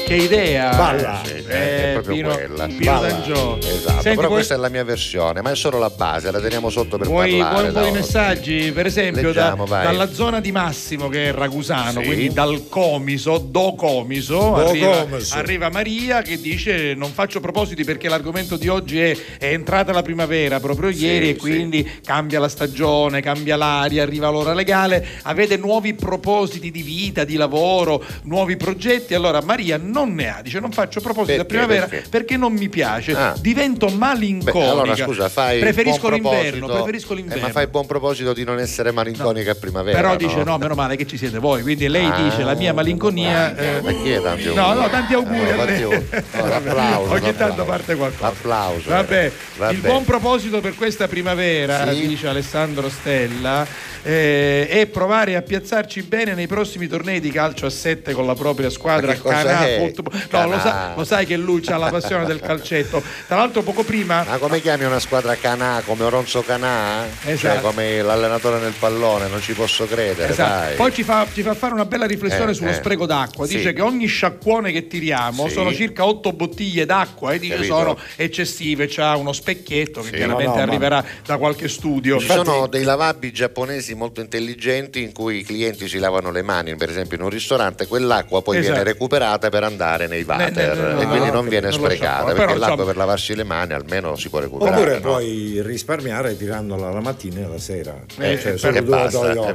Che idea! Balla. Sì, Eh, è proprio Pino, quella. Pino. D'Angio. Esatto, Senti, però vuoi- questa è la mia versione, ma è solo la base, la teniamo sotto per Vuoi, parlare. vuoi un po' da di messaggi? Per esempio, da- Leggiamo, vai. dalla zona di Massimo, che è Ragusano, Sì. quindi dal Comiso, do Comiso, Do arriva, Comiso. arriva Maria che dice: Non faccio propositi perché l'argomento di oggi è, è entrata la primavera proprio Sì, ieri e sì. quindi cambia la stagione, cambia l'aria, arriva l'ora legale. Avete nuovi propositi di vita, di lavoro, nuovi progetti? Allora, Maria non ne ha, dice: Non faccio propositi da Perché? primavera Perché? perché? non mi piace, Ah. divento Beh, malinconica. allora scusa, fai preferisco l'inverno, proposito- preferisco eh, l'inverno. ma fai buon proposito di non essere malinconica a primavera. Però dice no, meno male che ci siete voi, quindi lei Ah, dice la mia malinconia. eh, Ma chi è tanti auguri? No, no, tanti auguri Allora, a l'applauso, Ogni tanto parte qualcosa. Applauso. Vabbè, eh. Vabbè. il buon proposito per questa primavera, Sì. dice Alessandro Stella, eh, è provare a piazzarci bene nei prossimi tornei di calcio a sette con la propria squadra Ma? Canà Football. No, lo, sa- lo sai che lui ha la passione del calcetto. Tra l'altro poco prima Ma come chiami una squadra Canà come Oronzo Canà? Cioè Esatto. come l'allenatore nel pallone, non ci posso credere, Esatto. Poi ci fa, ci fa fare una bella riflessione Eh, sullo eh. spreco d'acqua. Sì. Dice che ogni sciacquone che tiriamo Sì. sono circa otto bottiglie d'acqua e dice Capito. sono eccessive. C'ha uno specchietto che Sì. chiaramente No, no, ma- arriverà da qualche studio. Ci sono dei lavabili giapponesi molto intelligenti in cui i clienti si lavano le mani, per esempio in un ristorante, quell'acqua poi Esatto. viene recuperata per andare nei water Ne- ne- no, e quindi no, non viene sprecata, so, perché però, l'acqua insomma- per lavarsi le mani almeno si può recuperare. Oppure no? puoi risparmiare tirandola la mattina e la sera. Eh, cioè, solo due basta. Per-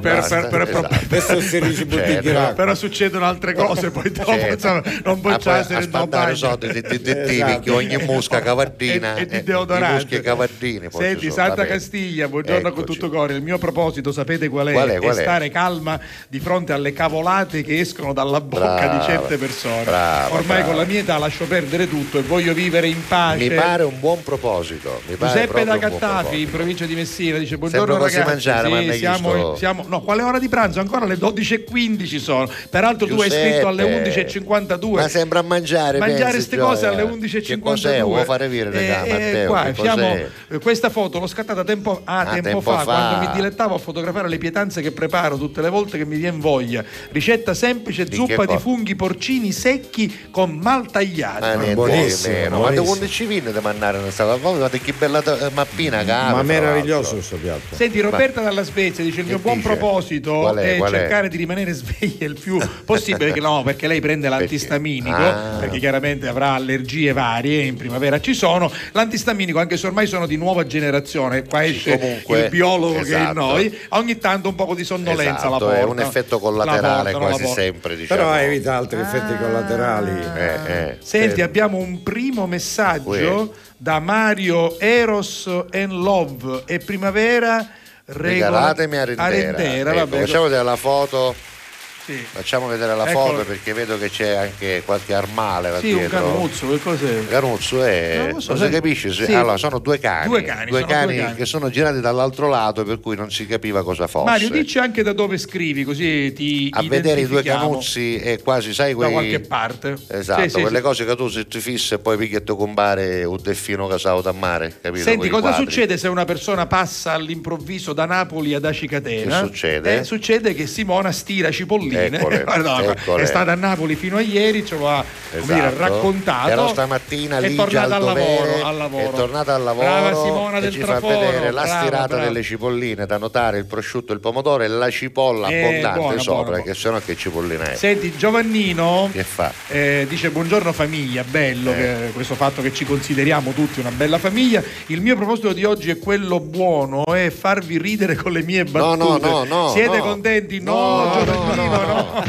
per- per- esatto. Certo. Però succedono altre cose, poi dopo Certo. insomma, non puoi poi essere a il spandare bagno. soldi di detettivi Esatto. che ogni musca cavardina e, e di eh, deodorante. e cavardini poi Senti, Santa. Castiglia, buongiorno con tutto cuore. Il mio proposito, sapete qual è? Qual è, qual è? stare calma di fronte alle cavolate che escono dalla bocca Brava, di certe persone. brava, Ormai brava. con la mia età lascio perdere tutto e voglio vivere in pace. Mi pare un buon proposito. Mi pare Giuseppe da Cattafi, in provincia di Messina, dice buongiorno ragazzi. mangiare, ma Sì, hai siamo, siamo- no, quale ora di pranzo? Ancora le 12.15 sono. Peraltro tu hai scritto alle Giuseppe, 11.52. Ma sembra mangiare. Mangiare queste cose alle Che 11.52 cos'è? Vuoi fare dire Eh, da eh, Matteo? qua, Che siamo- eh, questa foto l'ho scattata tempo, ah, Ah, tempo tempo fa, fa. quando mi dilettavo a fotografare fare le pietanze che preparo tutte le volte che mi viene voglia. Ricetta semplice, Di zuppa di funghi porcini secchi con mal tagliato. Ah, niente buonissimo. Ma quando ci viene da mannare una stata? Ma che bella eh, mappina che Ma meraviglioso questo piatto. Senti, Roberta dalla Svezia dice: Il mio buon dice? proposito è? è, Qual è? cercare di rimanere sveglia il più possibile. Perché, no, perché lei prende l'antistaminico, Ah. perché chiaramente avrà allergie varie. In primavera ci sono. L'antistaminico, anche se ormai sono di nuova generazione, qua esce comunque, il biologo che è esatto. noi. Ogni tanto un po' di sonnolenza Esatto, la porta. è un effetto collaterale La portano, quasi sempre, diciamo. Però evita altri effetti collaterali. Eh, eh. Senti, Sì. abbiamo un primo messaggio Uè. da Mario Eros and Love e primavera Regalatemi a Rendera. Rendera, Ecco, vabbè. facciamo vedere la foto. Sì. Facciamo vedere la Eccolo. foto perché vedo che c'è anche qualche armale là Sì, un dietro. canuzzo, che cos'è? Canuzzo è. Non lo Non, so, si sai- capisce. sì. Allora, sono due cani. Due cani, sono due cani. che sono girati dall'altro lato, per cui non si capiva cosa fosse. Mario, dici anche da dove scrivi, così ti a vedere i due canuzzi è quasi, sai, da quei. qualche parte. Esatto, Sì, quelle cose che tu se ti fissi e poi picchi ti compare un delfino casato da mare, capito? Senti, cosa quadri. succede se una persona passa all'improvviso da Napoli ad Acicatena? Che succede? Eh, succede che Simona stira Eccole, eccole. È stata a Napoli fino a ieri, ce lo ha come dire, Esatto. raccontato. Però stamattina è lì già tornata al al lavoro, dovere, al lavoro. è tornata al lavoro Brava Simona e del ci Traforo, fa vedere la stirata brava. delle cipolline da notare il prosciutto, il pomodoro e la cipolla Eh, abbondante buona, sopra, buona, che sennò che cipollina è. Senti, Giovannino Che fa? eh, dice buongiorno famiglia, bello Eh. che- questo fatto che ci consideriamo tutti una bella famiglia. Il mio proposito di oggi è quello buono, è farvi ridere con le mie No, battute. no, no, no, Siete no. contenti? No, No, no, Giovannino, no.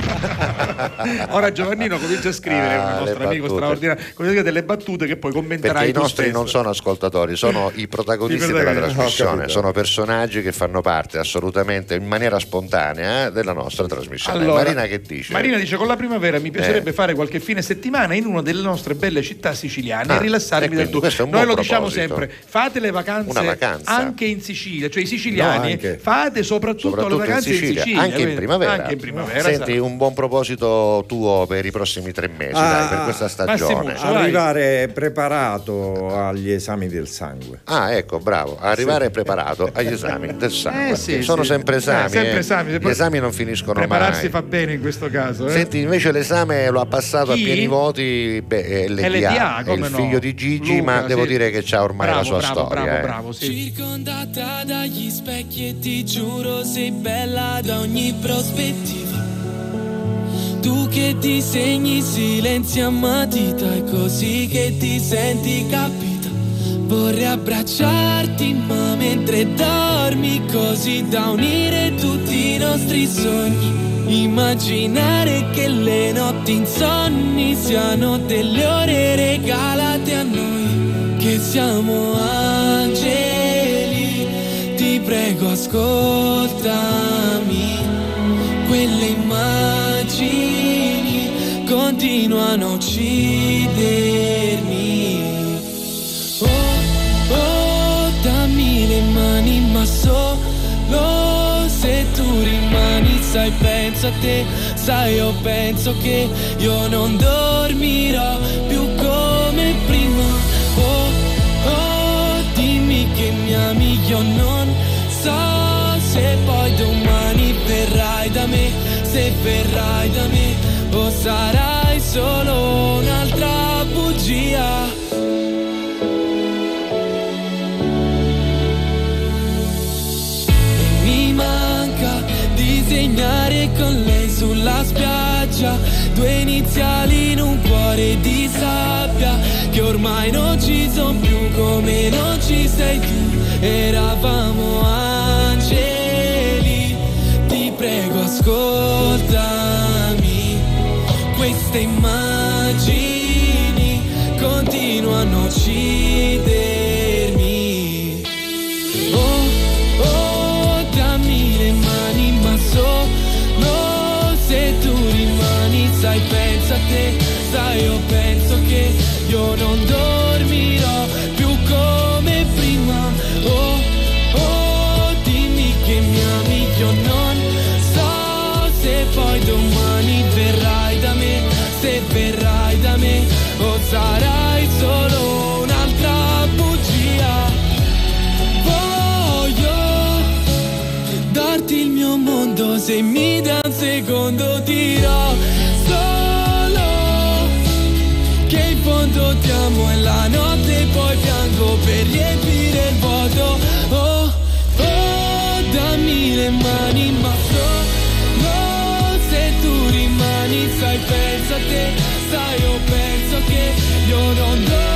Ora Giovannino comincia a scrivere, Ah, un nostro amico straordinario, comincia a delle battute che poi commenterai Perché i nostri stesso. non sono ascoltatori, sono i protagonisti della trasmissione, sono personaggi che fanno parte assolutamente in maniera spontanea della nostra trasmissione. Allora, Marina che dice? Marina dice con la primavera mi piacerebbe Eh. fare qualche fine settimana in una delle nostre belle città siciliane Ah, e rilassarmi quindi tutto. Noi lo diciamo proposito. sempre, fate le vacanze anche in Sicilia, cioè i siciliani No, anche. fate soprattutto, soprattutto le vacanze in Sicilia, anche in quindi- primavera. Anche in primavera. Senti, un buon proposito tuo per i prossimi tre mesi, Ah, dai, per questa stagione. Massimo, vai. Arrivare preparato agli esami del sangue. Ah, ecco, bravo, arrivare preparato agli esami del sangue. Eh, sì, sono sì. sempre Eh, esami. sempre eh. esami. Gli esami non finiscono Prepararsi mai. fa bene in questo caso. eh. Senti, invece l'esame lo ha passato Chi? a pieni voti beh, è LDA, LDA, è il no? figlio di Gigi, Luca, ma devo sì. dire che c'ha ormai bravo, la sua bravo, storia. Bravo, eh. bravo, sì. Circondata dagli specchi e ti giuro sei bella da ogni prospettiva. Tu che disegni silenzi a matita è così che ti senti capita. Vorrei abbracciarti ma mentre dormi così da unire tutti i nostri sogni. Immaginare che le notti insonni siano delle ore regalate a noi, che siamo angeli. Ti prego ascoltami, quelle immagini continuano a uccidermi. Oh, oh, dammi le mani, ma solo se tu rimani, sai, penso a te, sai, io penso che io non dormirò più come prima. Oh, oh, dimmi che mi ami, io non verrai da me, o sarai solo un'altra bugia. E mi manca disegnare con lei sulla spiaggia due iniziali in un cuore di sabbia che ormai non ci sono più come non ci sei tu eravamo angeli ascoltami queste immagini continuano a uccidermi. Oh, oh, dammi le mani, ma solo se tu rimani, sai, penso a te, sai, io penso che io non dormirò se mi dai un secondo tiro solo che in fondo ti amo e la notte poi piango per riempire il vuoto. Oh, oh dammi le mani ma solo se tu rimani sai penso a te sai io penso che io non dovrei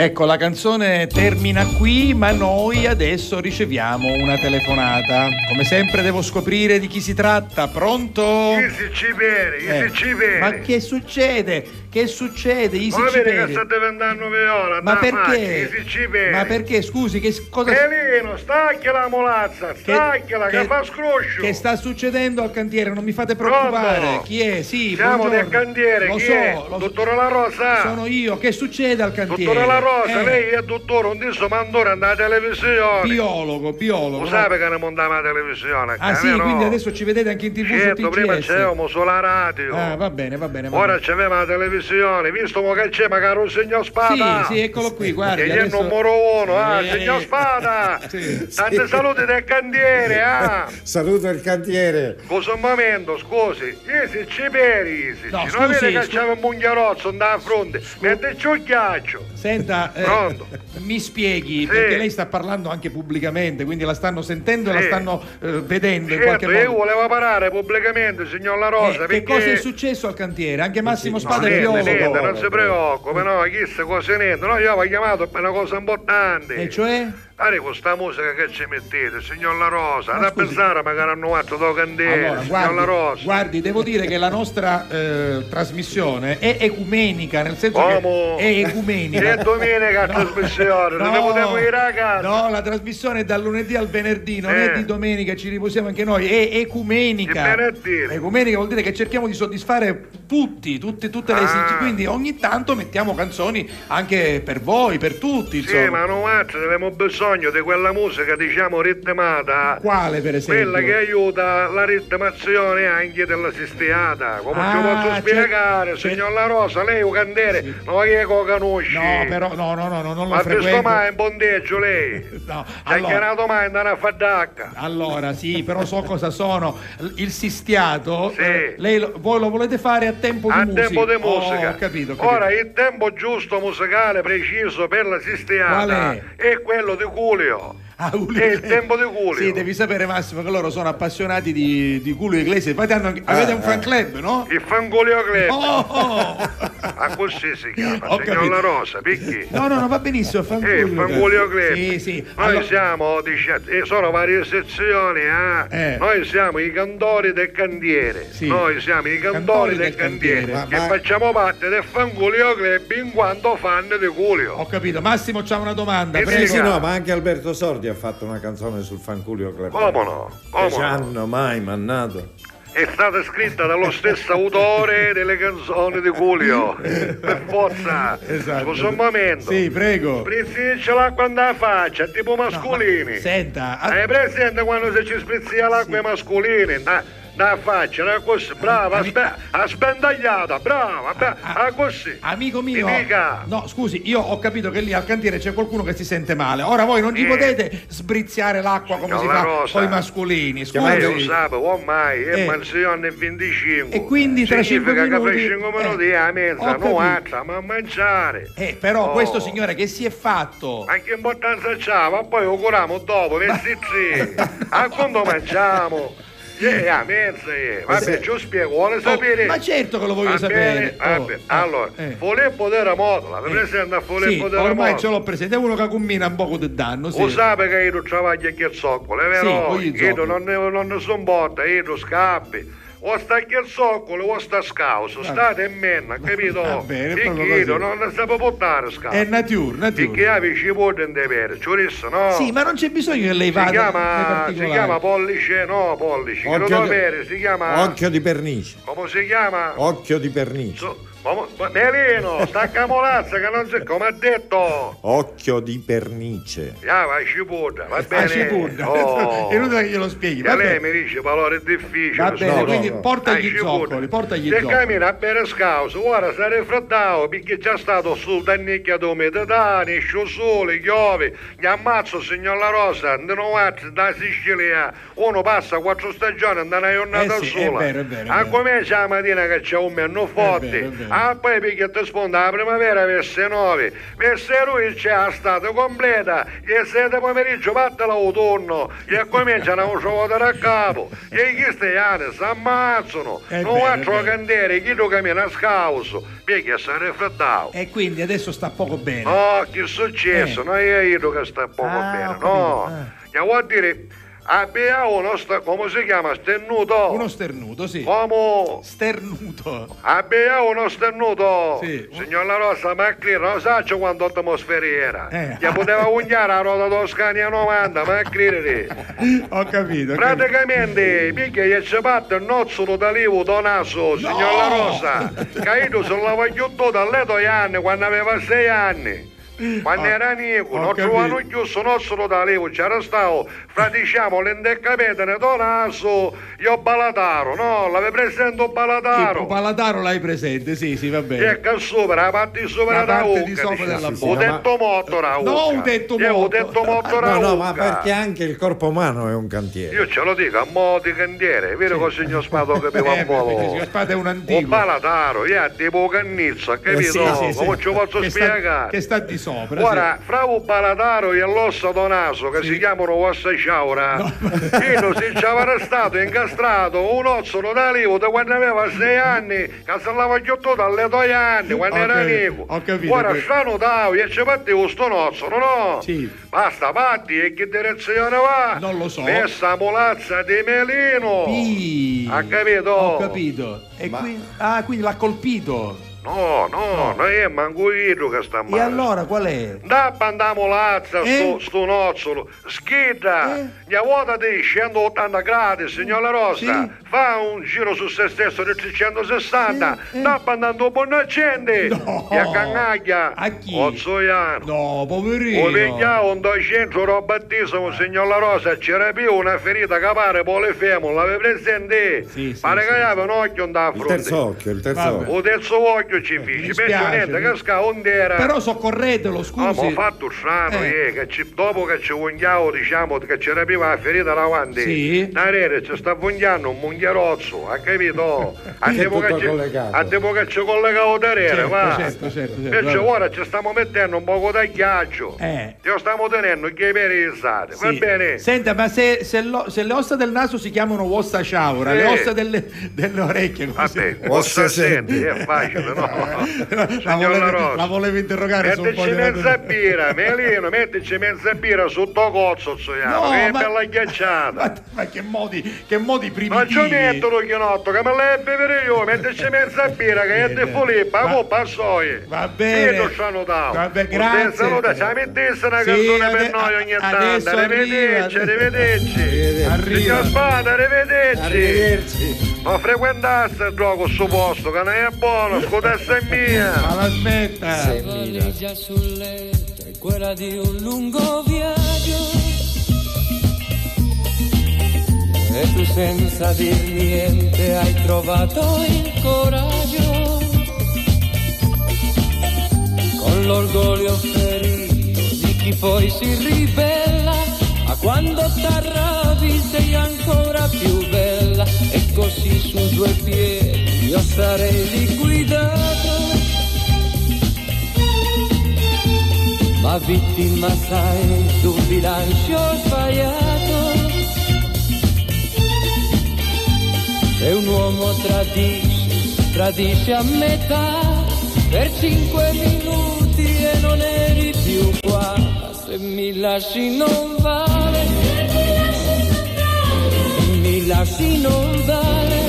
Ecco, la canzone termina qui, ma noi adesso riceviamo una telefonata. Come sempre devo scoprire di chi si tratta. Pronto? Chi si ci vede, chi Eh, si ci vede. Ma che succede? Che succede? Isi Ma vedi che sta diventando viola, Ma da perché? macchina, chi si ci vede. Ma perché? Scusi, che cosa Elino, stacchi la molazza, stacchila che, fa scroscio. che sta succedendo al cantiere? Non mi fate preoccupare. Pronto? Chi è? Sì, Siamo buongiorno. del cantiere, Lo chi so, è? lo. Dottore La Rosa. Sono io. Che succede al cantiere? Dottore La Rosa, Eh, lei è dottore, un disso mandore andare alla televisione. Biologo, biologo. Lo sa che ne montava la televisione? Ah sì, vero? quindi adesso ci vedete anche in tv Certo, su prima TGS. c'eravamo sulla radio. Ah, va bene, va bene. Va Ora bene. c'aveva la televisione, visto che c'è magari un signor Spada. Sì, sì, eccolo qui, guardi. E gli è il adesso- numero uno, ah, Eh, signor Spada. Tante saluti del cantiere, ah. Saluto il cantiere. Scusa un momento, scusi. Isi ci peri, Isi. No, non scusi, vede che c'aveva un munghiarozzo da fronte. Metteci un ghiaccio. Senta, eh, mi spieghi, Sì. perché lei sta parlando anche pubblicamente, quindi la stanno sentendo e la Sì. stanno eh, vedendo in Certo, qualche io modo. volevo parlare pubblicamente, signor La Rosa, Eh, perché... Che cosa è successo al cantiere? Anche Massimo No, Spada è niente, biologo. niente, non si preoccupi, no, chissà cosa niente. No, io avevo chiamato per una cosa importante. E cioè? Guardi questa musica che ci mettete, signor La Rosa, da pensare magari hanno fatto do candele, Allora, signor La guardi, Rosa. guardi, devo dire che la nostra eh, trasmissione è ecumenica, nel senso Come? che è ecumenica. È domenica la trasmissione, non ne potevo dire a casa. No, la trasmissione è dal lunedì al venerdì, non è Eh. di domenica, ci riposiamo anche noi, è ecumenica. Ecumenica vuol dire che cerchiamo di soddisfare tutti, tutte, tutte le Ah. esigenze, quindi ogni tanto mettiamo canzoni anche per voi, per tutti, Sì, insomma. ma non faccio, abbiamo bisogno di quella musica, diciamo, ritmata. Quale per esempio? Quella che aiuta la ritmazione anche della sistiata. Come ci Ah, posso c'è- spiegare, c'è- signor La Rosa? Lei è un cantiere, non è che lo conosci. No, però no, no, no, no, non lo Ma frequento. mai in ponteggio lei? No, Ci ha allora- chiamato mai andare a fadacca? Allora, sì, però so cosa sono. Il sistiato, Sì. eh, lei lo, voi lo volete fare a tempo di A musica? tempo di Oh, musica. ho capito, ho capito. Ora il tempo giusto musicale preciso per la sistiata Qual è? quello di Julio. Ah, Julio. È il tempo di Julio. Sì, devi sapere Massimo che loro sono appassionati di, di culo inglese. Infatti hanno anche- avete un fan club, no? Il fangolio club. Oh! Ah, così si chiama, Ho signor. La Rosa, perché? No, no, no, va benissimo, fan Eh, il Fangulio Club. Sì, sì. Noi Allora- siamo, dice, eh, sono varie sezioni, eh. Eh. Noi siamo i cantori del cantiere. Sì. Noi siamo i cantori, Cantori del, del cantiere. cantiere. che Ma- ma- facciamo parte del Fangulio Club in quanto fan di Culio. Ho capito. Massimo c'ha una domanda, Eh, prego. Sì, sì, no, ma anche Alberto Sordi ha fatto una canzone sul fanculio club. Come no? Come ci no? hanno mai mannato. È stata scritta dallo stesso autore delle canzoni di Culio. per forza. Esatto. Scusa un momento. Sì, prego. Sprizzici l'acqua nella faccia, tipo mascolini. Senta, a- Hai presente quando se ci sprizzia l'acqua ai mascolini? Da, da faccia, così, brava, aspe- aspendagliata, brava, bra- ah, così. Amico mio, no scusi, io ho capito che lì al cantiere c'è qualcuno che si sente male. Ora voi non gli Eh. potete sbriziare l'acqua come No, si fa con i mascolini. Lei lo Scusi. sa, ormai è Eh. mansione 25. E quindi tra Significa cinque che fra minuti- 5 eh, minuti a mezza, non alza, ma a mangiare. Eh, però Oh. questo signore che si è fatto? Ma che importanza c'ha? Ma poi lo curiamo dopo, vesti zii. A quando mangiamo? Eh, a mezza, eh. Vabbè, ci spiego, vuole sapere? Oh, ma certo che lo voglio sapere. Oh, eh, Allora, eh. Filippo della Moto, la presente a Filippo Sì, della ormai Moto. ce l'ho presente, è uno che combina un poco di danno, sì. Lo sape che io travaglio che zoccolo, è vero? gli io non ne, non ne sono botta, io scappi. O sta che zoccolo o sta scauso, state in menna, capito? Va bene, io non ne sapevo portare scauso. È nature, nature. Perché avevi ci può bere, ciurissa, no? Sì, ma non c'è bisogno che lei si vada nei chiama, si chiama pollice, no, pollice, che lo Occhio di- si chiama... Occhio di pernice. Come si chiama? Occhio di pernice. So- Melino, stacca molazza che non si... come ha detto. Occhio di pernice. Ya, va cipolla, va bene. Ah, cipolla. Oh. È inutile che glielo spieghi. Va lei mi dice valore difficile. Va bene, scusa. quindi porta Ah, gli cipolla. zoccoli, porta gli Se zoccoli. cammina a bere scauso, ora sta raffreddato perché c'è stato sul tannicchia d'umidità, esce il sole, piove, gli ammazzo signor La Rosa, di Novazzi, da Sicilia, uno passa quattro stagioni, da una giornata Eh sì, è sola. vero, è vero, è A vero. comincia la mattina che c'è un menù forte, vero, è vero. A poi perché ti sponda la primavera verso 9, verso lui c'è la estate completa, e 7 pomeriggio parte l'autunno, e cominciano a giocare a capo, e i cristiani si ammazzano, È non vero. candere, chi lo cammina a scauso, perché si è raffreddato. E quindi adesso sta poco bene. Oh, che è successo? Eh. Non è io che sta poco Ah, bene, no. Che vuol dire, abbiamo uno, sta, come si chiama, sternuto? Uno sternuto, sì. Come? Sternuto. Abbiamo uno sternuto. Sì. Signor La Rossa, ma qui non sa quanto atmosfera era. Eh. Che poteva unghare la ruota Toscania 90, ma credere. Ho capito. ho capito. Praticamente, perché gli ci parte il nozzolo d'alivo da naso, signor La Rosa. Caito sulla vagliutto dalle due anni, quando aveva sei anni. Quando era Nico, ho non capito. trovano chiuso nozzolo d'alivo, c'era stato, fra diciamo, l'endeccapetene da naso, io balataro, no? L'avevi presente un balataro? Il palataro l'hai presente, sì, sì, va bene. Ecco sopra, la parte di sopra La da parte di ucca, sopra diciamo. della Ho detto motto la ucca. No, ho detto Io ho motto. detto motto la No, no, ma perché anche il corpo umano è un cantiere. Io ce lo dico, a mo' di cantiere, vero che il signor Spato capiva Eh, un po'? il signor Spato è un Un antico. balataro, io tipo cannizzo, capito? Eh, sì, sì, sì. Come ci posso che spiegare? Sta, che sta di sopra. Ora, fra un balataro e l'osso donaso che si chiamano ossa ciaura, io se ci aveva stato incastrato un ozzolo d'alivo da quando aveva sei anni, che se l'aveva chiotto dalle due anni, quando era nico. ho capito, Ora, que- strano davo e ci battevo sto nozzolo, no? Sì. Basta, patti, e che direzione va? Non lo so. Messa molazza di melino. Sì. Ha capito? Ho capito. E quindi, ah, quindi l'ha colpito. No, no, non è manco io che sta E male. allora qual è? Da andiamo lazza Eh? sto, sto nozzolo, schida, Eh? mia vuota di 180 gradi, signora Rosa, Sì. fa un giro su se stesso di 360, da andando un po' accende, No. e a cannaglia, A chi? Ozzoiano. No, poverino. O vecchiao un 200 euro battesimo, signor La Rosa, c'era più una ferita che pare polifemo, l'avevi presente? Sì, sì, pare sì, che aveva un occhio da Il fronte. terzo occhio, il terzo Vabbè. occhio. O terzo occhio ci fece, Mi peggio spiace, niente, mi- che sca ond'era. Però soccorretelo, scusi. ma ho fatto strano, Eh. eh, che ci- dopo che ci vungiavo, diciamo, che c'era più la ferita davanti, Sì. da rete ci sta vungiando un munghierozzo, ha capito? Andiamo tutto che, che ci collegavo da rete, Certo, va? certo, certo, certo, Perciò ora ci stiamo mettendo un poco da ghiaccio. Eh. Io stiamo tenendo che i peri izzati, va Sì. bene? Senta, ma se, se lo- se le ossa del naso si chiamano ossa sciaura, le Sì. ossa delle, delle orecchie Vabbè, Ossa senti, è facile, no? La, volevo, la volevo interrogare Mettici di mezza birra, Melino, mettici mezza birra sotto cozzo, zoiamo, No, che è ma- bella ghiacciata. Ma, ma che modi, che modi Ma ci primitivi. metto lo chinotto, che me l'hai bevere io, mettici mezza birra, che è di Filippo, Va- a coppa a soie. Va bene. Io non sono dato. Vabbè, grazie. Ci mettesse una Sì, canzone per noi ogni tanto. Arrivederci, arrivederci. Arriva. Spada, arrivederci. Arrivederci. Ma frequentasse il gioco su posto, che non è buono, scudessa è mia. Ma la smetta. valigia sul letto è quella di un lungo viaggio. E tu senza dir niente hai trovato il coraggio. Con l'orgoglio ferito di chi poi si ribella. Ma quando t'arrabbi sei ancora più bella. E così su due piedi io sarei liquidato ma vittima sai d'un bilancio sbagliato. Se un uomo tradisce, tradisce a metà per cinque minuti e non eri più qua. Se mi lasci non vale, se mi lasci non vale,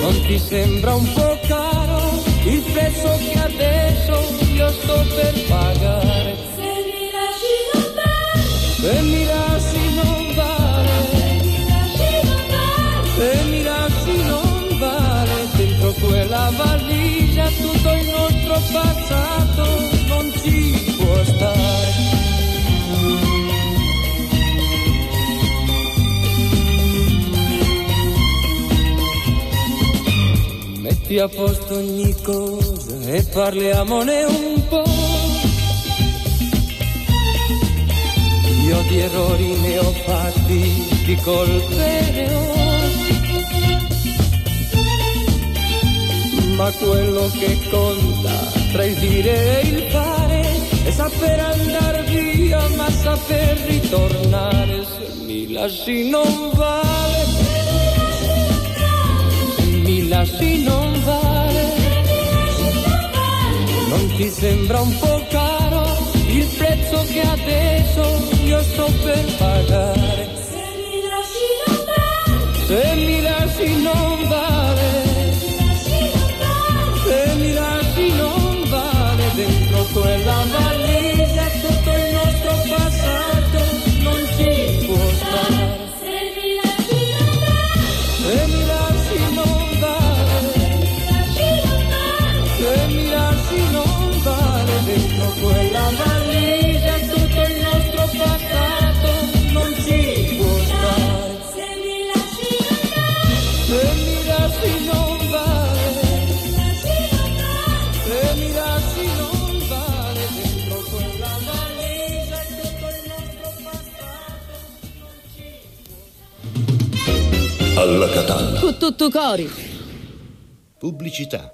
non ti sembra un po' caro il prezzo che adesso io sto per pagare? Se mi lasci non vale, se mi lasci non vale, se mi lasci non vale, dentro quella passato non ci può stare. Metti a posto ogni cosa e parliamone un po'. Io di errori ne ho fatti, di colpe. Ma quello che conta tra il dire e il fare è saper andare via, ma saper ritornare. Se mi lasci non vale, se mi lasci non vale. Non ti sembra un po' caro il prezzo che adesso io sto per pagare? Se mi lasci non vale. Se mi lasci non vale. Se mi lasci non vale dentro quella valigia tutto il nostro passato non ci può stare. Quella valigia tutto il nostro passato non ci può stare. Se mi lasci non vale. Se mi lasci non vale dentro quella valigia tutto il nostro passato Alla Catalla. Con tutto cori. Pubblicità.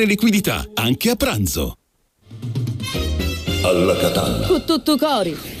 liquidità, anche a pranzo. Alla Catalla. Con tutto cori.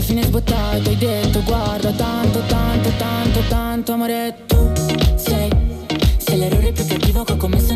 alla fine sbottato hai detto guarda tanto, tanto, tanto, tanto amore tu sei Sei l'errore più cattivo che ho commesso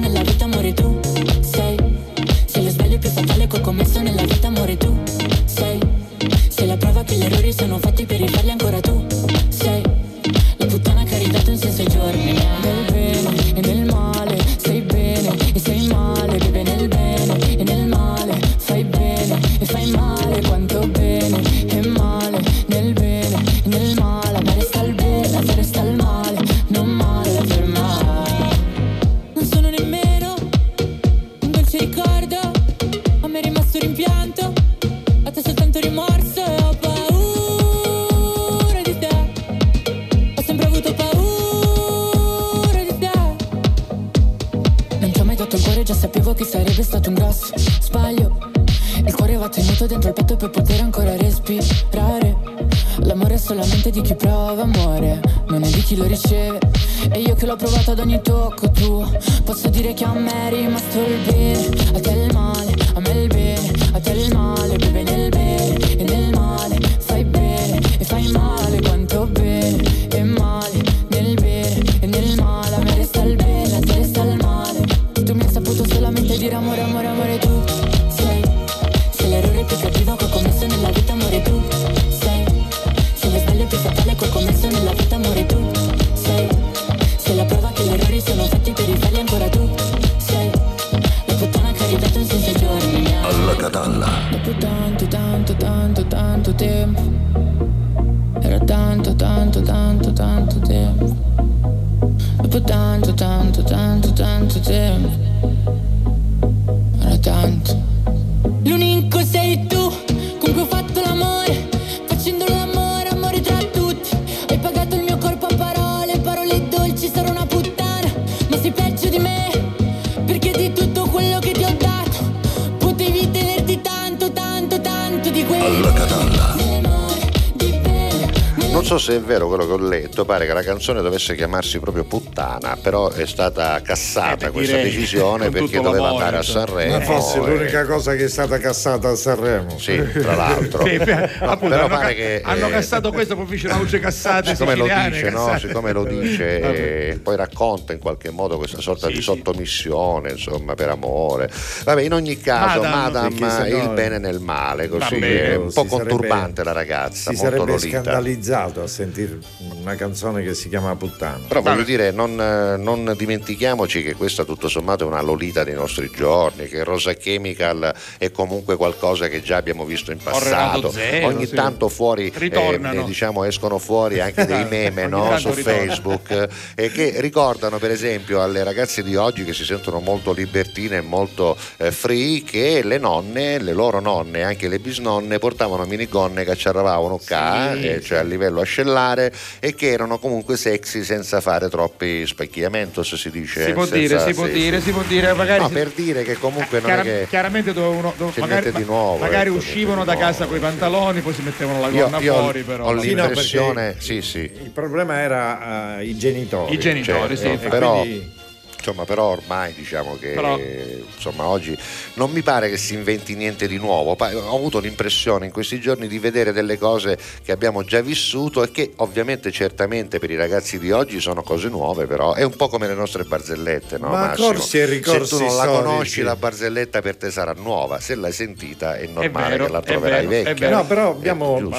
canzone dovesse chiamarsi proprio Puttana, però è stata cassata Eh, questa direi, decisione perché doveva andare a. Sanremo. Ma forse e- l'unica cosa che è stata cassata a Sanremo. Sì, tra l'altro. Sì, No, appunto, però hanno, pare ca- che, hanno eh, cassato questo, poi fece una luce cassate siccome lo dice, no? siccome lo dice Vabbè. e poi racconta in qualche modo questa sorta Sì, di sì. sottomissione, insomma, per amore. Vabbè, in ogni caso, Madame, Madame, il bene nel male, così Vabbè, è un po' si sarebbe- conturbante la ragazza, Si molto sarebbe lolita. scandalizzato a sentire una canzone che si chiama Puttana. Però voglio dire, non, eh, non dimentichiamoci che questa tutto sommato è una lolita dei nostri giorni, che Rosa Chemical è comunque qualcosa che già abbiamo visto in passato. Zero, Ogni sì. tanto fuori Ritornano. eh, diciamo, escono fuori anche dei meme Ogni no, su ritornano. Facebook eh, che ricordano per esempio alle ragazze di oggi che si sentono molto libertine e molto eh, free che le nonne, le loro nonne, anche le bisnonne portavano minigonne che ci arrivavano qua, Sì, eh, cioè a livello ascellare e che erano comunque sexy senza fare troppi specchiamentos si dice Si può senza- dire, si può sì, dire, sì. si può dire, magari No, si- per dire che comunque non Chiara- è che chiaramente dovevano, dove- magari, di nuovo, magari ecco, uscivano da casa con i pantaloni, poi si mettevano la io, gonna io fuori, però. ho l'impressione sì sì Il problema era eh, i genitori. I genitori, sì, Certo, infatti. però, quindi- insomma, però ormai diciamo che Però- insomma, oggi non mi pare che si inventi niente di nuovo. Ho avuto l'impressione in questi giorni di vedere delle cose che abbiamo già vissuto e che ovviamente certamente per i ragazzi di oggi sono cose nuove, però è un po' come le nostre barzellette, no? Ma Massimo? corsi e ricorsi Se tu non la storici. conosci la barzelletta per te sarà nuova, se l'hai sentita è normale vero, che la è troverai vero, è vecchia. No, però abbiamo,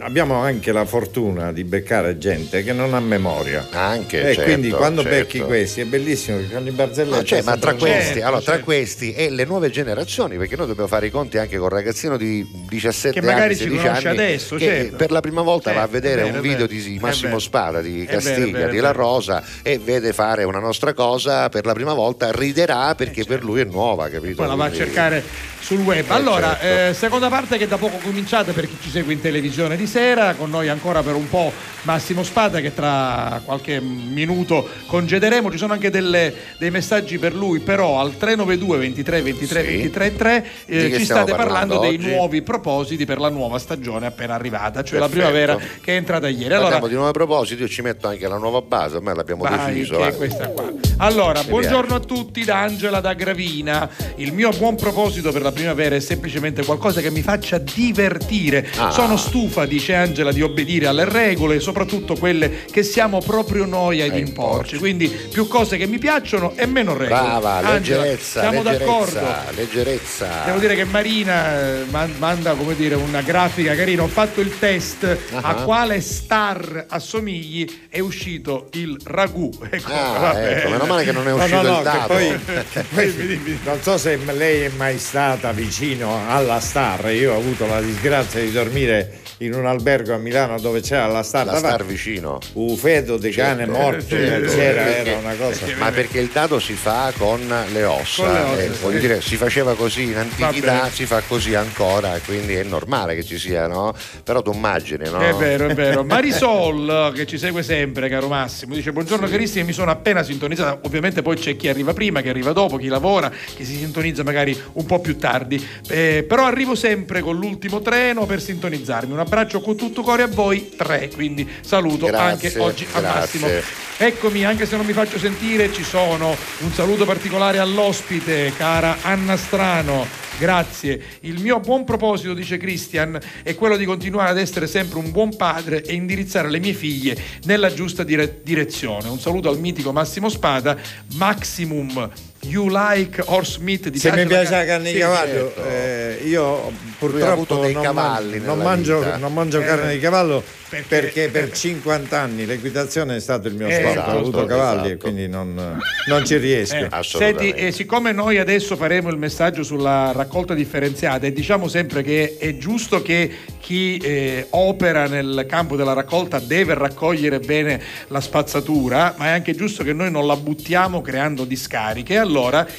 abbiamo anche la fortuna di beccare gente che non ha memoria. Anche, e certo, quindi quando certo. becchi questi è bellissimo che con i barzellette No, cioè, ma tra questi, Certo, allora, tra certo. questi e le nuove generazioni, perché noi dobbiamo fare i conti anche con un ragazzino di 17 Che magari anni, ci 16 conosce anni, adesso, che certo. per la prima volta va a Certo, vedere un video di Massimo. Spada, di Castiglia, di La. Rosa e vede fare una nostra cosa per la prima volta, riderà perché per lui è nuova, capito? Eh, Poi la va a cercare sul web. Eh, allora, certo. eh, seconda parte che da poco cominciate per chi ci segue in televisione di sera, con noi ancora per un po' Massimo Spada che tra qualche minuto congederemo. Ci sono anche delle- dei messaggi per lui, però al 392 23 23 Sì. 23 3 eh, ci state parlando, parlando dei nuovi propositi per la nuova stagione appena arrivata, cioè la Perfetto. primavera che è entrata ieri. Allora, Parliamo di nuovi propositi, io ci metto anche la nuova base, ormai l'abbiamo Vai, deciso. che eh. è questa qua. Allora, Mi buongiorno a tutti da Angela da Gravina. Il mio buon proposito per la primavera è semplicemente qualcosa che mi faccia divertire. Ah. Sono stufa, dice Angela, di obbedire alle regole, soprattutto quelle che siamo proprio noi ad Eh, imporci. Quindi più cose che mi piacciono e meno regole. Brava, Angela, leggerezza, siamo leggerezza, d'accordo. leggerezza. Devo dire che Marina eh, man- manda come dire una grafica carina. Ho fatto il test a Ah. quale star assomigli. È uscito il ragù. Ecco, Ah, ecco, meno male che non è uscito no, no, il dato. poi, poi non so se lei è mai stata vicino alla Star. Io ho avuto la disgrazia di dormire in un albergo a Milano dove c'era la Star. La star vicino. Un feto di cane Certo, morto certo, c'era, perché- era una cosa. Ma perché il dado si fa con le ossa, Con le ossa, eh, sì. voglio dire, si faceva così in antichità, si fa così ancora, quindi è normale che ci sia, no? Però tu immagini, no? È vero, è vero. Marisol, che ci segue sempre, caro Massimo, dice: Buongiorno carissimi, mi sono appena sintonizzata. Ovviamente poi c'è chi arriva prima, chi arriva dopo, chi lavora, chi si sintonizza magari un po' più tardi. Eh, però arrivo sempre con l'ultimo treno per sintonizzarmi. Un abbraccio con tutto cuore a voi tre. Quindi saluto Grazie, anche oggi a grazie. Massimo. Eccomi, anche se non mi faccio sentire, ci sono. Un saluto particolare all'ospite, cara Anna Strano. Grazie. Il mio buon proposito, dice Christian, è quello di continuare ad essere sempre un buon padre e indirizzare le mie figlie nella giusta dire- direzione. Un saluto al mitico Massimo Spada, Maximum. You like Horse Meat di Se mi piace la Ca- carne di Sì, cavallo, certo. eh, io purtroppo avuto dei non, cavalli man- non mangio, non mangio Eh, carne di cavallo perché- perché, per 50 anni l'equitazione è stato il mio Eh, sport. esatto, Ho avuto cavalli e esatto. quindi non, non ci riesco. Eh, senti, e siccome noi adesso faremo il messaggio sulla raccolta differenziata e diciamo sempre che è giusto che chi eh, opera nel campo della raccolta deve raccogliere bene la spazzatura, ma è anche giusto che noi non la buttiamo creando discariche. Allora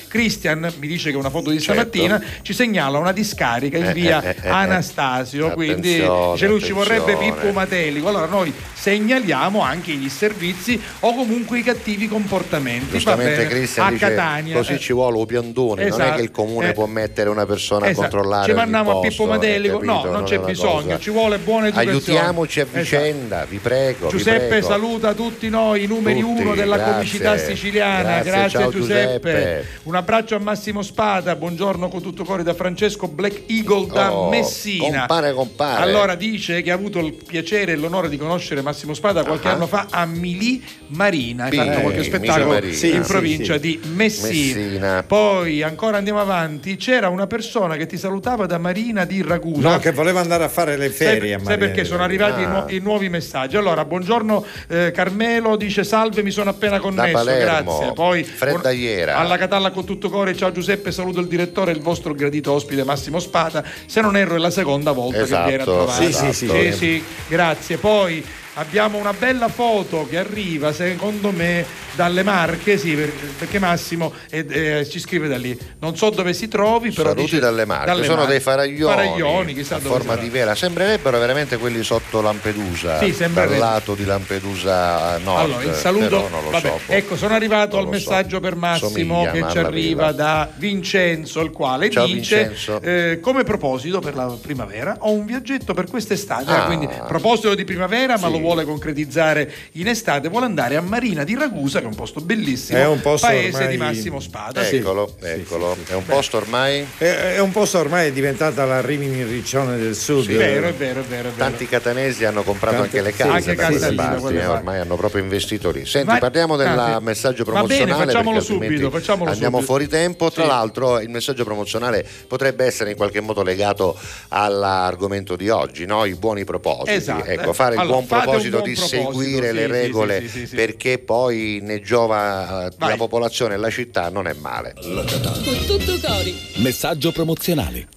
Christian mi dice che una foto di stamattina ci segnala una discarica in Certo. Eh, via eh, eh, Anastasio, quindi dice lui ci vorrebbe. Pippo Matelico. Allora noi segnaliamo anche i disservizi o comunque i cattivi comportamenti. Giustamente Cristian a dice Catania. così eh. ci vuole un piandone, non è Esatto. che il comune Eh. può mettere una persona Esatto. a controllare Ci mandiamo a posto, Pippo Matelico? capito? No, non, c'è è una bisogno, cosa- ci vuole buona educazione. Aiutiamoci a Esatto. vicenda, vi prego. vi Giuseppe prego. saluta tutti noi, i numeri Tutti, uno della grazie. comicità siciliana. Grazie, Grazie, ciao Giuseppe. Giuseppe. Un abbraccio a Massimo Spada. Buongiorno con tutto cuore da Francesco Black Eagle da Oh, Messina. compare, compare. Allora dice che ha avuto il piacere e l'onore di conoscere Massimo Spada qualche Ah. anno fa a Milì Marina. Ha fatto qualche spettacolo Marina. in Sì, sì, provincia sì. di Messina. Messina. Poi ancora andiamo avanti. C'era una persona che ti salutava da Marina di Ragusa. No, che voleva andare a fare le ferie a Sai, sai perché sono arrivati i, nu- Ah. i nuovi messaggi. Allora, buongiorno eh, Carmelo, dice salve, mi sono appena connesso, grazie. Poi Freddagliera. alla Catalla con tutto cuore, ciao Giuseppe, saluto il direttore e il vostro gradito ospite Massimo Spada. Se non erro è la seconda volta Esatto, che viene a trovare. sì, sì, sì. sì, sì, grazie. Poi abbiamo una bella foto che arriva, secondo me, dalle Marche, sì, per- perché Massimo eh, eh, ci scrive da lì. Non so dove si trovi, però Saluti dice- dalle Marche, dalle sono Marche. dei faraglioni, Faraglioni, chissà a forma sarà. di vela, sembrerebbero veramente quelli sotto Lampedusa, Sì, dal lato di Lampedusa Nord. Allora, il saluto. vabbè, so, ecco, sono arrivato al lo so. messaggio per Massimo Somiglia, che ci arriva vela. da Vincenzo, il quale Ciao, dice: eh, Come proposito per la primavera, ho un viaggetto per quest'estate. Ah. Ah, quindi, proposito di primavera, ma Sì. lo vuole concretizzare in estate. Vuole andare a Marina di Ragusa, che è un posto bellissimo, È un posto paese ormai- di Massimo Spada. sì. Eccolo, eccolo. È un posto ormai È, è un posto ormai è diventata la Rimini Riccione del Sud. È vero, è vero, è vero. È vero. Tanti catanesi hanno comprato Tante- anche le sì, case anche da case quelle lì, da parti, quelle eh, ormai hanno proprio investito lì. Senti, Ma- parliamo del ah, sì. messaggio Va bene, promozionale facciamolo subito, facciamolo andiamo subito. fuori tempo. Tra Sì. l'altro il messaggio promozionale potrebbe essere in qualche modo legato all'argomento di oggi, no? i buoni propositi. Esatto. Ecco, fare il Allora, buon fate un proposito di proposito, seguire sì, le regole sì, sì, sì, sì. perché poi ne giova eh, la Vai. popolazione e la città non è male. Con tutto cori. Messaggio promozionale.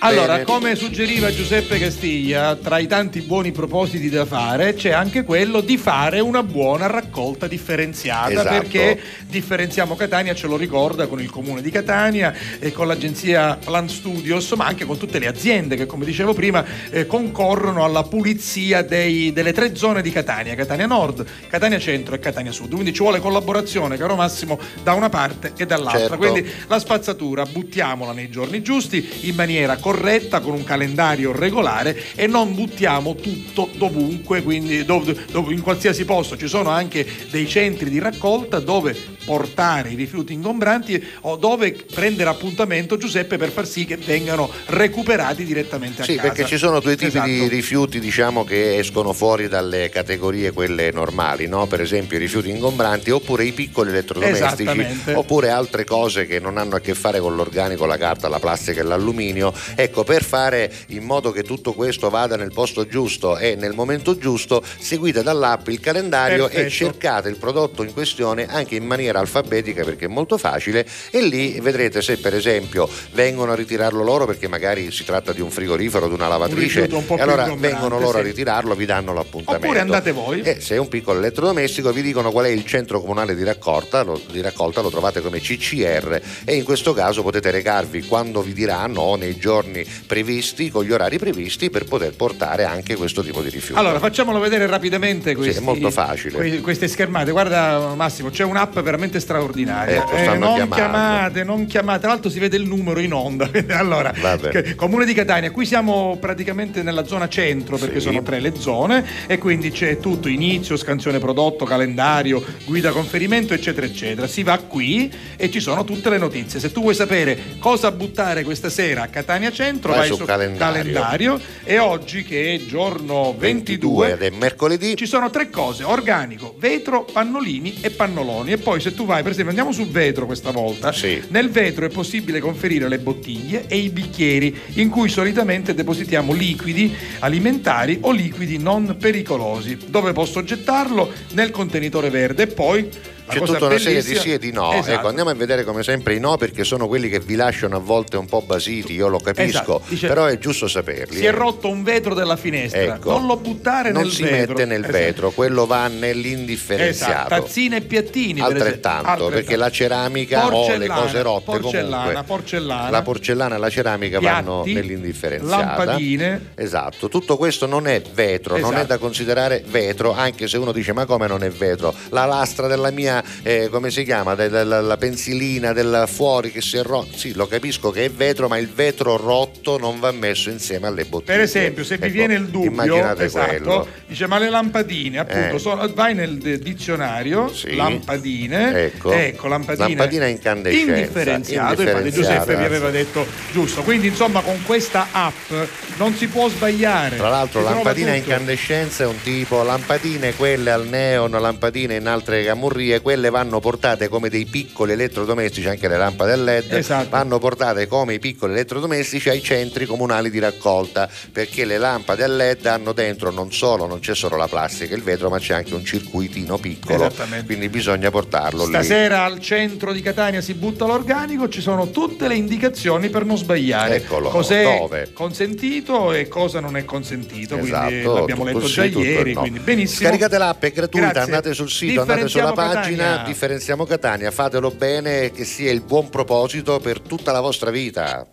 Allora, Bene. come suggeriva Giuseppe Castiglia, tra i tanti buoni propositi da fare c'è anche quello di fare una buona raccolta differenziata Esatto. perché differenziamo Catania, ce lo ricorda con il comune di Catania e con l'agenzia Plan Studios, ma anche con tutte le aziende che, come dicevo prima, eh, concorrono alla pulizia dei- delle tre zone di Catania, Catania Nord, Catania Centro e Catania Sud. Quindi ci vuole collaborazione, caro Massimo, da una parte e dall'altra. Certo. Quindi la spazzatura buttiamola nei giorni giusti in maniera corretta con un calendario regolare e non buttiamo tutto dovunque quindi dov- dov- in qualsiasi posto ci sono anche dei centri di raccolta dove portare i rifiuti ingombranti o dove prendere appuntamento Giuseppe per far sì che vengano recuperati direttamente a Sì, casa perché ci sono due tipi di Esatto. rifiuti diciamo, che escono fuori dalle categorie quelle normali, no? per esempio i rifiuti ingombranti oppure i piccoli elettrodomestici oppure altre cose che non hanno a che fare con l'organico, la carta, la plastica e l'alluminio. Ecco, per fare in modo che tutto questo vada nel posto giusto e nel momento giusto, seguite dall'app il calendario e Perfetto. cercate il prodotto in questione anche in maniera alfabetica perché è molto facile e lì vedrete se per esempio vengono a ritirarlo loro perché magari si tratta di un frigorifero, di una lavatrice un po' e allora vengono loro a sì. ritirarlo, vi danno l'appuntamento. Oppure andate voi. E se è un piccolo elettrodomestico vi dicono qual è il centro comunale di raccolta, lo, di raccolta lo trovate come CCR e in questo caso potete recarvi quando vi diranno o nei giorni previsti, con gli orari previsti per poter portare anche questo tipo di rifiuto. Allora, facciamolo vedere rapidamente questi, è molto facile. que- queste schermate. Guarda Massimo, c'è un'app veramente straordinaria. Ecco, Eh, non chiamando. chiamate, non chiamate. Tra l'altro si vede il numero in onda. allora, Vabbè. Comune di Catania, qui siamo praticamente nella zona centro perché Sì. sono tre le zone e quindi c'è tutto, inizio, scansione prodotto, calendario, guida conferimento, eccetera, eccetera. Si va qui e ci sono tutte le notizie. Se tu vuoi sapere cosa buttare questa sera a Catania centro, Vai vai, su su calendario. calendario e oggi che è giorno 22 ed è mercoledì ci sono tre cose, organico, vetro, pannolini e pannoloni e poi se tu vai per esempio andiamo sul vetro questa volta, nel vetro è possibile conferire le bottiglie e i bicchieri in cui solitamente depositiamo liquidi alimentari o liquidi non pericolosi. Dove posso gettarlo? Nel contenitore verde e poi C'è tutta una serie di bellissima- sì e di no. Esatto. Ecco, andiamo a vedere come sempre i no perché sono quelli che vi lasciano a volte un po' basiti, io lo capisco, Esatto. Dice- però è giusto saperli. Si è eh. rotto un vetro della finestra, Ecco. non lo buttare non nel si vetro. mette nel Esatto. vetro, quello va Esatto, nell'indifferenziato. tazzine e piattini esempio. Altrettanto, perché la ceramica o le cose rotte porcellana, comunque porcellana. la porcellana e la ceramica vanno Piatti, nell'indifferenziata. lampadine. Esatto, tutto questo non è vetro, non è Esatto. da considerare vetro, anche se uno dice ma come non è vetro? La lastra della mia, eh, come si chiama, della la pensilina del fuori che si è rotta, sì lo capisco che è vetro, ma il vetro rotto non va messo insieme alle bottiglie. Per esempio, se vi Ecco, viene il dubbio, immaginate esatto, quello. dice ma le lampadine, appunto, Eh. sono- vai nel dizionario, Sì. lampadine, Ecco. lampadine, Lampadina incandescenza, indifferenziato, infatti. Giuseppe vi aveva detto giusto, quindi insomma con questa app non si può sbagliare. Tra l'altro Si lampadina incandescenza è un tipo, lampadine quelle al neon, lampadine in altre camurrie, quelle vanno portate come dei piccoli elettrodomestici, anche le lampade a LED, Esatto. vanno portate come i piccoli elettrodomestici ai centri comunali di raccolta, perché le lampade a LED hanno dentro non solo, non c'è solo la plastica e il vetro, ma c'è anche un circuitino piccolo, quindi bisogna portarlo lì. Stasera al centro di Catania si butta l'organico, ci sono tutte le indicazioni per non sbagliare. Eccolo, Cos'è dove? consentito e cosa non è consentito. Esatto, l'abbiamo letto già sì, il ieri. no. Quindi benissimo. Scaricate l'app, è gratuita, Grazie. andate sul sito, andate sulla pagina, Catania. Differenziamo Catania, fatelo bene, che sia il buon proposito per tutta la vostra vita.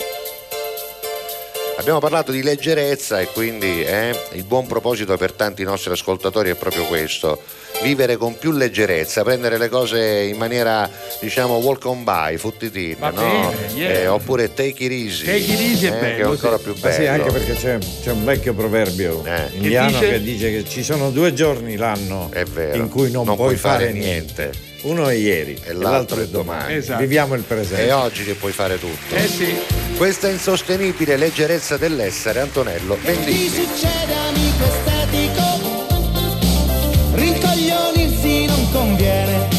Abbiamo parlato di leggerezza e quindi eh, il buon proposito per tanti nostri ascoltatori è proprio questo. Vivere con più leggerezza, prendere le cose in maniera, diciamo, walk on by, futtitin, Va no? bene, yeah. Eh, oppure take it easy. Take it easy è eh, bello, che è ancora sì. più Ma bello. sì, anche perché c'è, c'è un vecchio proverbio indiano dice? che dice che ci sono due giorni l'anno vero. in cui non, Non puoi puoi fare fare niente. niente. Uno è ieri e l'altro l'altro è domani. Esatto. Viviamo il presente. È oggi che puoi fare tutto. Eh sì. Questa insostenibile leggerezza dell'essere, Antonello Ti Venditti. succede amico estetico Rincoglionirsi non conviene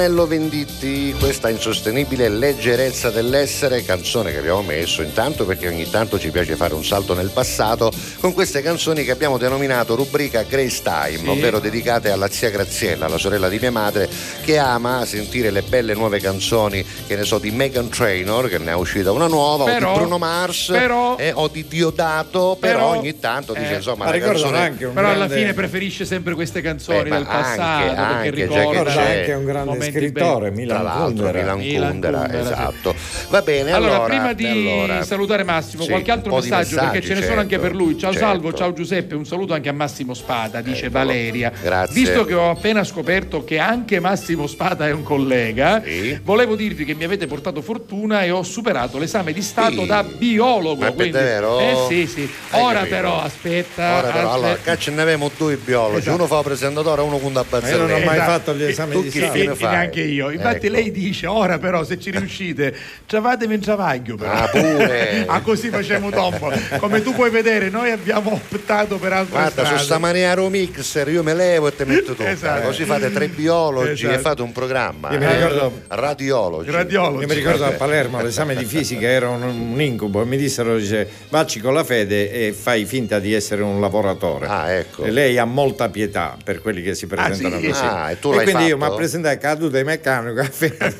Antonello Venditti, questa insostenibile leggerezza dell'essere, canzone che abbiamo messo intanto perché ogni tanto ci piace fare un salto nel passato con queste canzoni che abbiamo denominato rubrica Grace Time, Sì. ovvero dedicate alla zia Graziella, la sorella di mia madre, che ama sentire le belle nuove canzoni, che ne so, di Megan Trainor, che ne è uscita una nuova, Però- o di Bruno Mars, però- eh, o di Diodato, però, però- ogni tanto dice eh, insomma ma canzone... anche un Però alla grande- fine preferisce sempre queste canzoni Beh, del passato anche- perché anche, ricordano c'è- anche un grande scrittore, belli. Tra Milan l'altro, Kundera. Milan Milan Kundera, esatto. Va bene, Allora, allora, prima di allora- salutare Massimo, Sì, qualche altro messaggio perché ce ne sono anche certo, per lui. Ciao certo. Salvo, ciao Giuseppe, un saluto anche a Massimo Spada, dice Eccolo. Valeria. Grazie. Visto che ho appena scoperto che anche Massimo Spada è un collega, volevo dirvi che mi avete portato fortuna e ho superato l'esame di Stato Sì. da biologo. Ma è quindi- vero? Eh sì, sì. Hai Ora capito? però, aspetta. Ora però, allora, aspetta. qua ce ne abbiamo due biologi, Esatto. uno fa presentatore, uno con da Ma io non ho mai barzelletta. fatto gli esami Tu di Stato. E neanche io. Infatti Ecco. lei dice ora però se ci riuscite travatevi un travaglio però. Ah, pure. ah così facciamo tombola. Come tu puoi vedere noi abbiamo optato per altre Guarda, su strade. sta maniera mixer io me levo e te metto tutto. Esatto. Così fate tre biologi Esatto. e fate un programma. Io mi eh. ricordo- Radiologi. Radiologi. Io mi ricordo a. Palermo l'esame di fisica era un, un incubo e mi dissero dice, vacci con la fede e fai finta di essere un lavoratore. Ah, ecco. E lei ha molta pietà per quelli che si presentano sì? così. Ah, e tu l'hai quindi io fatto? mi presentai caduto di meccanico a Fiat.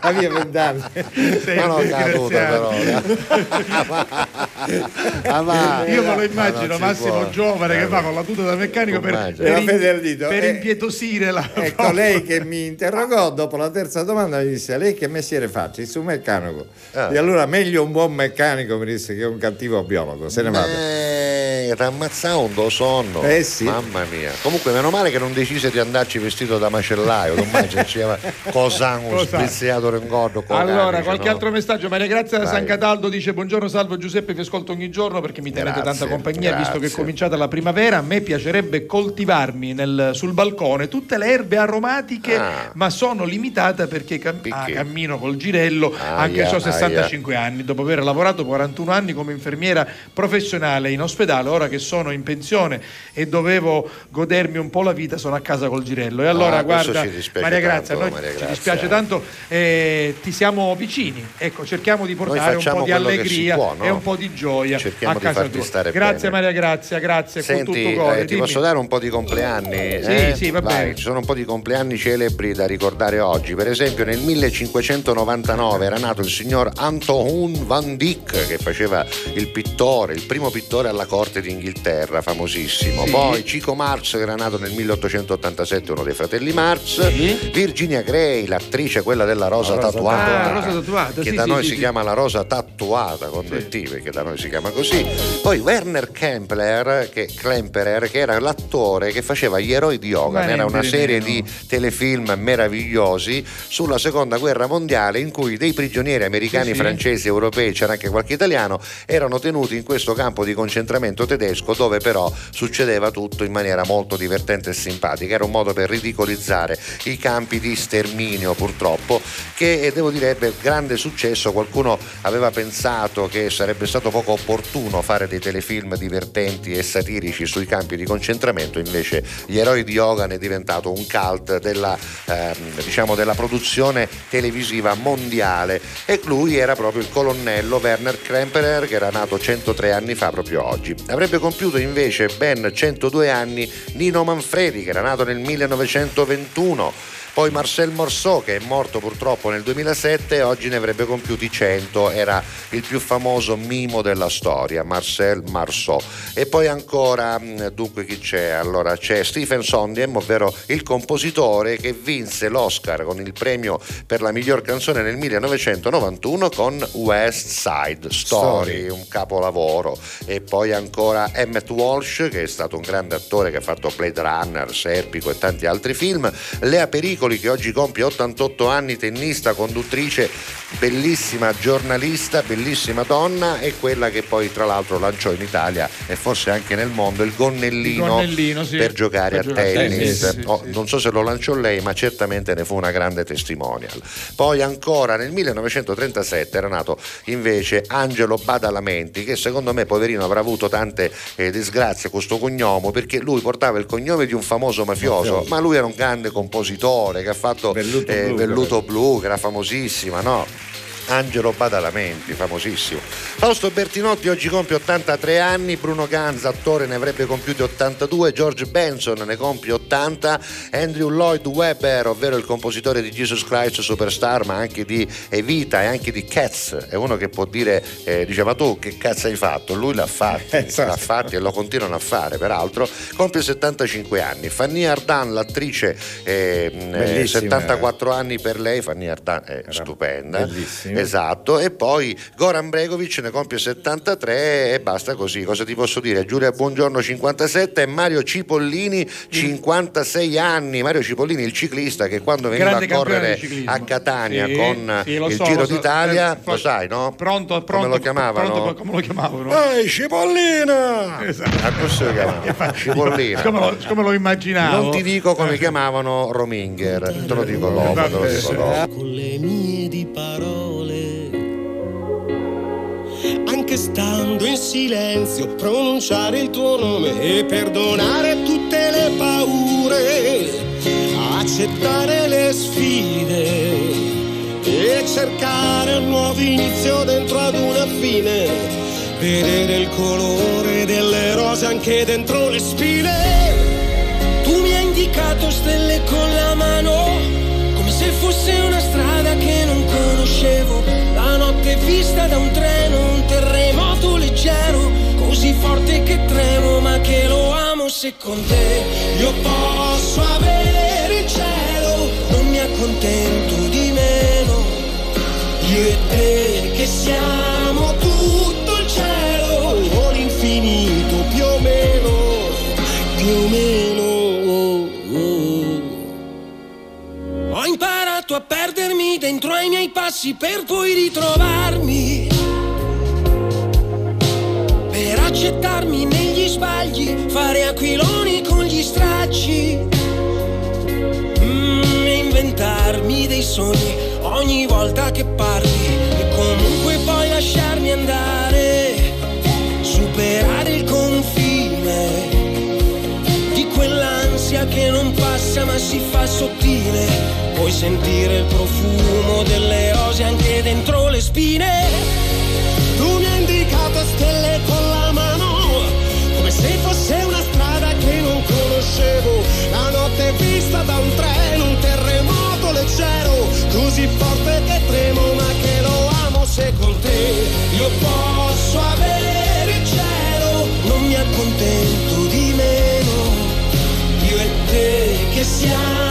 Aveva vent'anni. Sei Ma non caduta però. disgraziato. Ah, va. Io me lo Ma immagino Massimo può. giovane Eh, che va con la tuta da meccanico per, Immagino. per, dito. per Eh, impietosire la Ecco, lei che mi interrogò dopo la terza domanda mi disse lei che mestiere faccia? Su meccanico. Ah. E allora meglio un buon meccanico mi disse che un cattivo biologo. Se ne vada. Eh, t'ammazzavo un do sonno. Eh, sì. Mamma mia. Comunque meno male che non decise di andarci vestito da macellaio, non mai ci diceva Cos'ha? spriziato ringordo Allora, qualche no? altro messaggio? Maria Grazia da. San Cataldo dice: Buongiorno, salvo Giuseppe, vi ascolto ogni giorno perché mi tenete Grazie, tanta compagnia. Visto che è grazie. cominciata la primavera, a me piacerebbe coltivarmi nel- sul balcone tutte le erbe aromatiche, Ah. ma sono limitata perché cam- ah, cammino col girello Aia, anche se ho 65 anni. Dopo aver lavorato 41 anni come infermiera professionale in ospedale, ora che sono in pensione e dovevo godermi un po' la vita, sono a casa col girello. E allora, Ah, guarda, ci Maria Grazia, tanto, noi Maria ci Grazia. dispiace tanto, eh, ti siamo vicini. Ecco, cerchiamo di portare un po' di allegria può, no? e un po' di gioia Cerchiamo a di casa farti tua. stare grazie bene. Maria Grazia, grazie con Senti, tutto cuore. eh, ti dimmi. posso dare un po' di compleanni? Sì, eh? sì, va Vai, bene. Ci sono un po' di compleanni celebri da ricordare oggi. Per esempio, nel 1599 era nato il signor Antoine Van Dyck, che faceva il pittore, il primo pittore alla corte d'Inghilterra, famosissimo. Sì. Poi Chico Marx, che era nato nel 1887, uno dei fratelli Marx. Sì. Virginia Gray, l'attrice, quella della rosa rosa tatuata. Ah, rosa tatuata, Che sì, da noi si chiama la rosa tatuata con due T, perché da noi si chiama così. Poi Werner Kempler, che, Klemperer, che era l'attore che faceva gli eroi di Hogan, era una serie di telefilm meravigliosi sulla seconda guerra mondiale in cui dei prigionieri americani, francesi, europei, c'era anche qualche italiano, erano tenuti in questo campo di concentramento tedesco dove però succedeva tutto in maniera molto divertente e simpatica. Era un modo per ridicolizzare i campi di sterminio purtroppo che eh, devo dire ebbe grande successo. Qualcuno aveva pensato che sarebbe stato poco opportuno fare dei telefilm divertenti e satirici sui campi di concentramento, invece Gli eroi di Hogan è diventato un cult della, ehm, diciamo, della produzione televisiva mondiale e lui era proprio il colonnello Werner Kremperer che era nato 103 anni fa proprio oggi. Avrebbe compiuto invece ben 102 anni Nino Manfredi che era nato nel 1921. Poi Marcel Morceau, che è morto purtroppo nel 2007, oggi ne avrebbe compiuti 100, era il più famoso mimo della storia, Marcel Marceau. E poi ancora, dunque chi c'è? Allora c'è Stephen Sondheim, ovvero il compositore che vinse l'Oscar con il premio per la miglior canzone nel 1991 con West Side Story, Story. un capolavoro. E poi ancora Emmett Walsh, che è stato un grande attore che ha fatto Blade Runner, Serpico e tanti altri film. Lea Pericoli, che oggi compie 88 anni, tennista, conduttrice bellissima giornalista, bellissima donna e quella che poi tra l'altro lanciò in Italia e forse anche nel mondo il gonnellino, Il gonnellino, sì. per giocare Per a tennis. tennis, sì, Oh, sì, non so se lo lanciò lei, ma certamente ne fu una grande testimonial. Poi ancora nel 1937 era nato invece Angelo Badalamenti, che secondo me, poverino, avrà avuto tante eh, disgrazie con questo cognome, perché lui portava il cognome di un famoso mafioso, Mafioso. ma lui era un grande compositore che ha fatto Velluto eh, Blu, Velluto Blu, che era famosissima, no? Angelo Badalamenti, famosissimo. Fausto Bertinotti oggi compie 83 anni, Bruno Ganza, attore, ne avrebbe compiuti 82, George Benson ne compie 80, Andrew Lloyd Webber, ovvero il compositore di Jesus Christ Superstar, ma anche di Evita e anche di Cats, è uno che può dire, eh, diceva tu che cazzo hai fatto? Lui l'ha fatto, Esatto. l'ha fatto e lo continuano a fare, peraltro, compie 75 anni. Fanny Ardan, l'attrice, eh, mh, eh, Bellissima. 74 anni per lei, Fanny Ardan è stupenda. bellissima. Esatto, e poi Goran Bregovic ne compie 73 e basta così. Cosa ti posso dire? Giulia Buongiorno 57 e Mario Cipollini 56 anni. Mario Cipollini, il ciclista che quando veniva Grande a correre a Catania Sì, con sì, il so, Giro lo so. d'Italia, Eh, lo sai, no? Pronto, pronto. Come lo chiamavano? pronto, come lo chiamavano? Ehi, Cipollina! A questo lo chiamavano? Cipollina. Come lo, come lo immaginavo. Non ti dico come chiamavano Rominger, te lo dico dopo, te lo dico dopo. con le mie di parole. Anche stando in silenzio, pronunciare il tuo nome e perdonare tutte le paure, accettare le sfide e cercare un nuovo inizio dentro ad una fine, vedere il colore delle rose anche dentro le spine. Tu mi hai indicato stelle con la mano, se fosse una strada che non conoscevo. La notte vista da un treno, un terremoto leggero, così forte che tremo, ma che lo amo se con te io posso avere il cielo, non mi accontento di meno. Io e te che siamo dentro ai miei passi per poi ritrovarmi. Per accettarmi negli sbagli, fare aquiloni con gli stracci. Mm, e inventarmi dei sogni ogni volta che parli. Passa ma si fa sottile. Puoi sentire il profumo delle rose anche dentro le spine. Tu mi hai indicato stelle con la mano, come se fosse una strada che non conoscevo. La notte vista da un treno, un terremoto leggero, così forte che tremo ma che lo amo se con te io posso avere il cielo, non mi accontento te che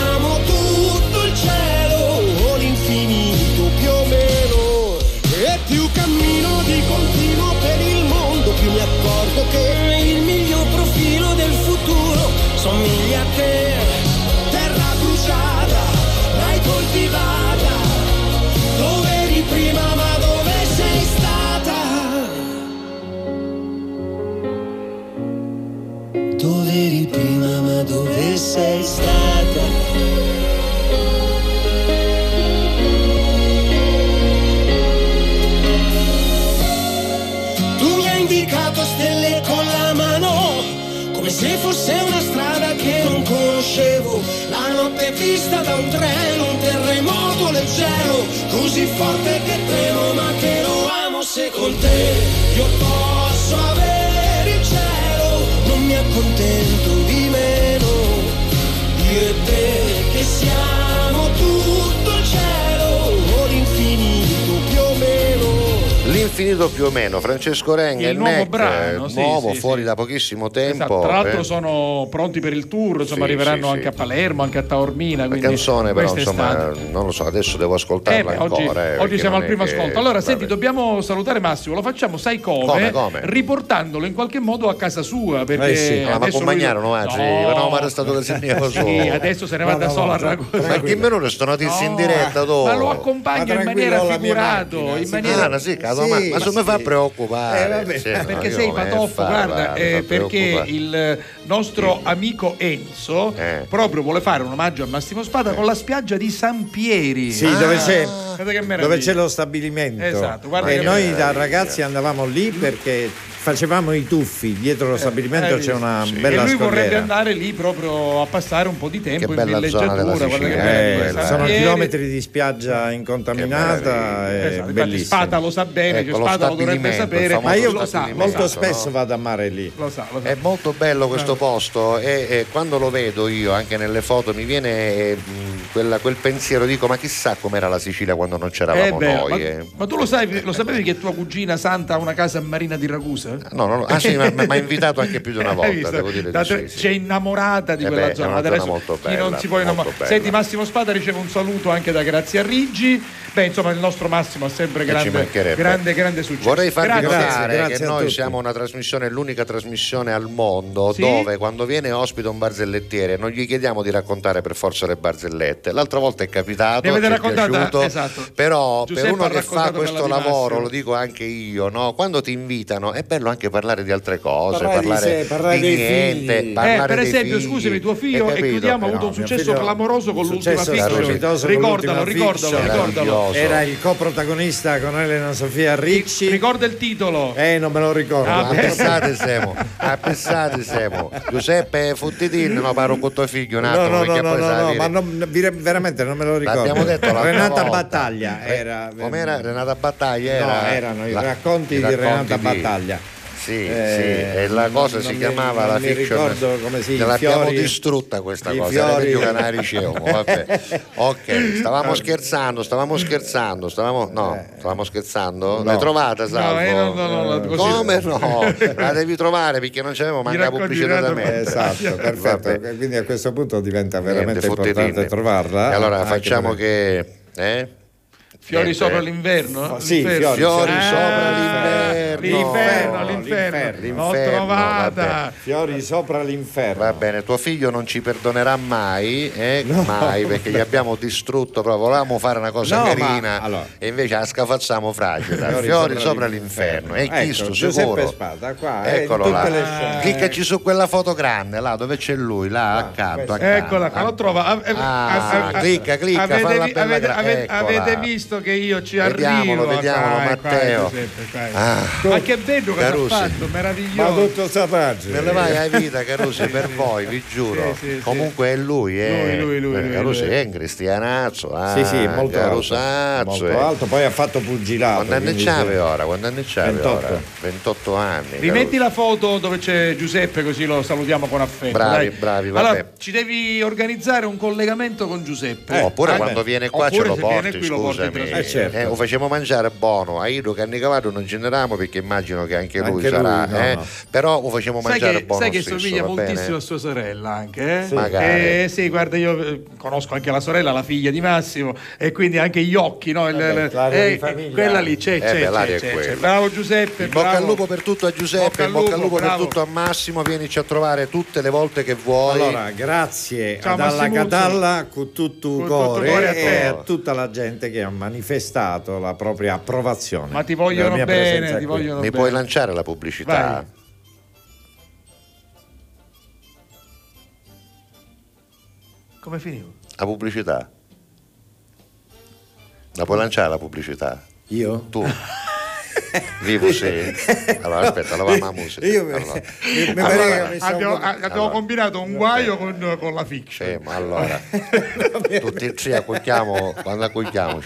vista da un treno, un terremoto leggero, così forte che tremo, ma che lo amo se con te io posso avere il cielo, non mi accontento di meno. Io e te che siamo tutto All'infinito più o meno, Francesco Renga, il, il nuovo Mac, brano, nuovo, sì, fuori sì. da pochissimo tempo. Esatto, tra l'altro eh. sono pronti per il tour, insomma arriveranno anche a Palermo, anche a Taormina. La canzone però insomma non lo so, adesso devo ascoltarla eh, ancora. Oggi, eh, oggi siamo al primo che... ascolto. Allora vabbè. senti, dobbiamo salutare Massimo, lo facciamo sai come? come, come? Riportandolo in qualche modo a casa sua. Perché eh sì. allora, ma compagnarono lui... oggi, no, ma era stato da sentire Sì, adesso se ne va da solo a Ragusa. Ma che meno sono notizia in diretta dopo. Ma lo accompagna in maniera figurata, in maniera... Ah, sì, sì, ma, se sì. mi fa preoccupare. Eh, vabbè, cioè, perché sei patoffo, guarda, eh, perché il nostro amico Enzo eh. proprio vuole fare un omaggio a Massimo Spada eh. con la spiaggia di San Pieri. Sì, ah. dove, c'è, dove c'è lo stabilimento. Esatto, e noi da ragazzi andavamo lì perché facevamo i tuffi dietro lo eh, stabilimento eh, c'è una sì. bella scogliera e lui scogliera. vorrebbe andare lì proprio a passare un po' di tempo che in villeggiatura eh, sono Ieri. Eh, chilometri di spiaggia incontaminata e esatto, bellissimo Spata lo sa bene ecco, Spata lo, lo dovrebbe sapere ma io lo sa molto spesso no? vado a mare lì lo sa, lo sa. è molto bello questo posto e, e, quando lo vedo io anche nelle foto mi viene mh, quella, quel pensiero dico ma chissà com'era la Sicilia quando non c'eravamo eh beh, noi ma, ma, tu lo sai lo sapevi che tua cugina Santa ha una casa a Marina di Ragusa eh, no, no, no. Ah sì, ma mi ha invitato anche più di una volta, devo dire di sì, sì. C'è innamorata di eh quella beh, zona. Adesso zona molto bella, chi non si può innamorare. Senti, Massimo Spada riceve un saluto anche da Grazia Riggi. Beh, insomma, il nostro Massimo ha sempre grande, grande, grande, successo. Vorrei farvi grazie, notare grazie che noi siamo una trasmissione, l'unica trasmissione al mondo sì? dove quando viene ospite un barzellettiere non gli chiediamo di raccontare per forza le barzellette. L'altra volta è capitato, Deve ci raccontata, esatto. però Giuseppe per uno che fa questo lavoro, lo dico anche io, no? quando ti invitano è bello anche parlare di altre cose, parlare, parlare di, sé, parlare di niente, eh, parlare eh, Per esempio, scusami, tuo figlio, e chiudiamo, ha avuto un successo clamoroso con l'ultima fiction. Ricordalo, ricordalo, ricordalo. Amoroso. Era il coprotagonista con Elena Sofia Ricci. Ricorda il titolo? Eh, non me lo ricordo. Ah, pensate siamo, ah, pensate siamo. Giuseppe Futtitin, no, parlo con tuo figlio un attimo. No, no, no, no, no, no ma non, veramente non me lo ricordo. L'abbiamo detto la Renata volta. Battaglia era. Com'era Renata Battaglia? Era, no, erano i racconti, la, i racconti di Renata di... Battaglia sì, eh, sì. e la cosa si chiamava mi, la fiction. ricordo come si. L'abbiamo distrutta questa cosa, fiori. era più canari ceomo. Ok, stavamo scherzando, stavamo scherzando, stavamo no, eh. stavamo scherzando. No. L'hai trovata, Salvo? No, no, no, Come no? La devi trovare perché non c'avevo manca pubblicità da me. Esatto, perfetto. Quindi a questo punto diventa veramente Niente, importante fotterine. trovarla. E allora facciamo che eh? Fiori eh, sopra eh, l'inverno? Sì, l'inferno. fiori, ah, sopra l'inverno. L'inferno, l'inferno. l'inferno. L'ho trovata. Vabbè. Fiori sopra l'inferno. Va bene, tuo figlio non ci perdonerà mai, eh? no. mai, perché gli abbiamo distrutto proprio. Volevamo fare una cosa no, carina ma, allora. e invece la scafazziamo fragile. Fiori, fiori sopra, sopra l'inferno. E eh, Cristo, ecco, sicuro. Spada, qua, eh, Eccolo là. Cliccaci su quella foto grande là, dove c'è lui, là ah, accanto, accanto. Eccola qua, l'ho trovata. Ah, ah clicca, clicca, avete, avete visto penso che io ci vediamolo, arrivo. Vediamolo, qua, Matteo. Qua, Giuseppe. Ah, ma che bello che ha fatto, meraviglioso. Ma tutto sapaggio. Me la vai a vita, Carusi, per voi, vi giuro. Sì, sì, Comunque è lui, eh. lui, lui, lui, Carusi lui. è un cristianazzo, ah, sì, sì, molto carusazzo. Alto. Molto eh. alto, poi ha fatto pugilato. quando anni c'ave ora? Quanti anni c'ave 28. ora? 28 anni. Rimetti Carusi. la foto dove c'è Giuseppe così lo salutiamo con affetto. Bravi, dai. bravi, vabbè. Allora, ci devi organizzare un collegamento con Giuseppe. Eh, oppure quando viene qua ce lo porti, qui, lo porti eh, eh, certo. eh, lo facciamo mangiare buono. Ah, a Ido Cannecavato non generamo perché immagino che anche lui anche sarà. Lui, no, eh. no. Però lo facciamo mangiare che, buono. Sai che stesso, somiglia moltissimo a sua sorella anche. Eh? Sì. Eh, Magari. sì, guarda, io conosco anche la sorella, la figlia di Massimo, e quindi anche gli occhi, no? Il, Vabbè, quella lì c'è, c'è, c'è, beh, c'è, c'è. Bravo Giuseppe. In bocca al lupo per tutto a Giuseppe, bocca al lupo, per tutto a Massimo. Vienici a trovare tutte le volte che vuoi. Allora, grazie Ciao, Dalla Catalla, con tutto il cuore e a tutta la gente che ha mangiato manifestato la propria approvazione. Ma ti vogliono bene, ti vogliono Mi bene. puoi lanciare la pubblicità? Vai. Come finivo? La pubblicità. La puoi lanciare la pubblicità? Io? Tu. Vivo sì. Allora aspetta, la mamma musica. Io mi, allora. mi allora, abbiamo, un... abbiamo allora. combinato un guaio con, con la fiction. Sì, ma allora tutti ci accogliamo quando accogliamo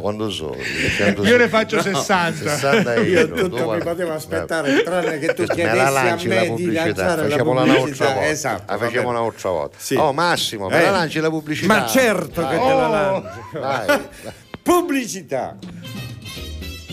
quando sono? Io ne faccio no, 60. 60. Io tutto mi potevo eh. aspettare tranne che tu chiedessi me la lanci a me la pubblicità, facciamo la un'altra volta. Esatto, ah, la facciamo un'altra volta. Sì. Oh Massimo, eh. me la eh. lanci la pubblicità. Ma certo che oh. la lancio. Dai. pubblicità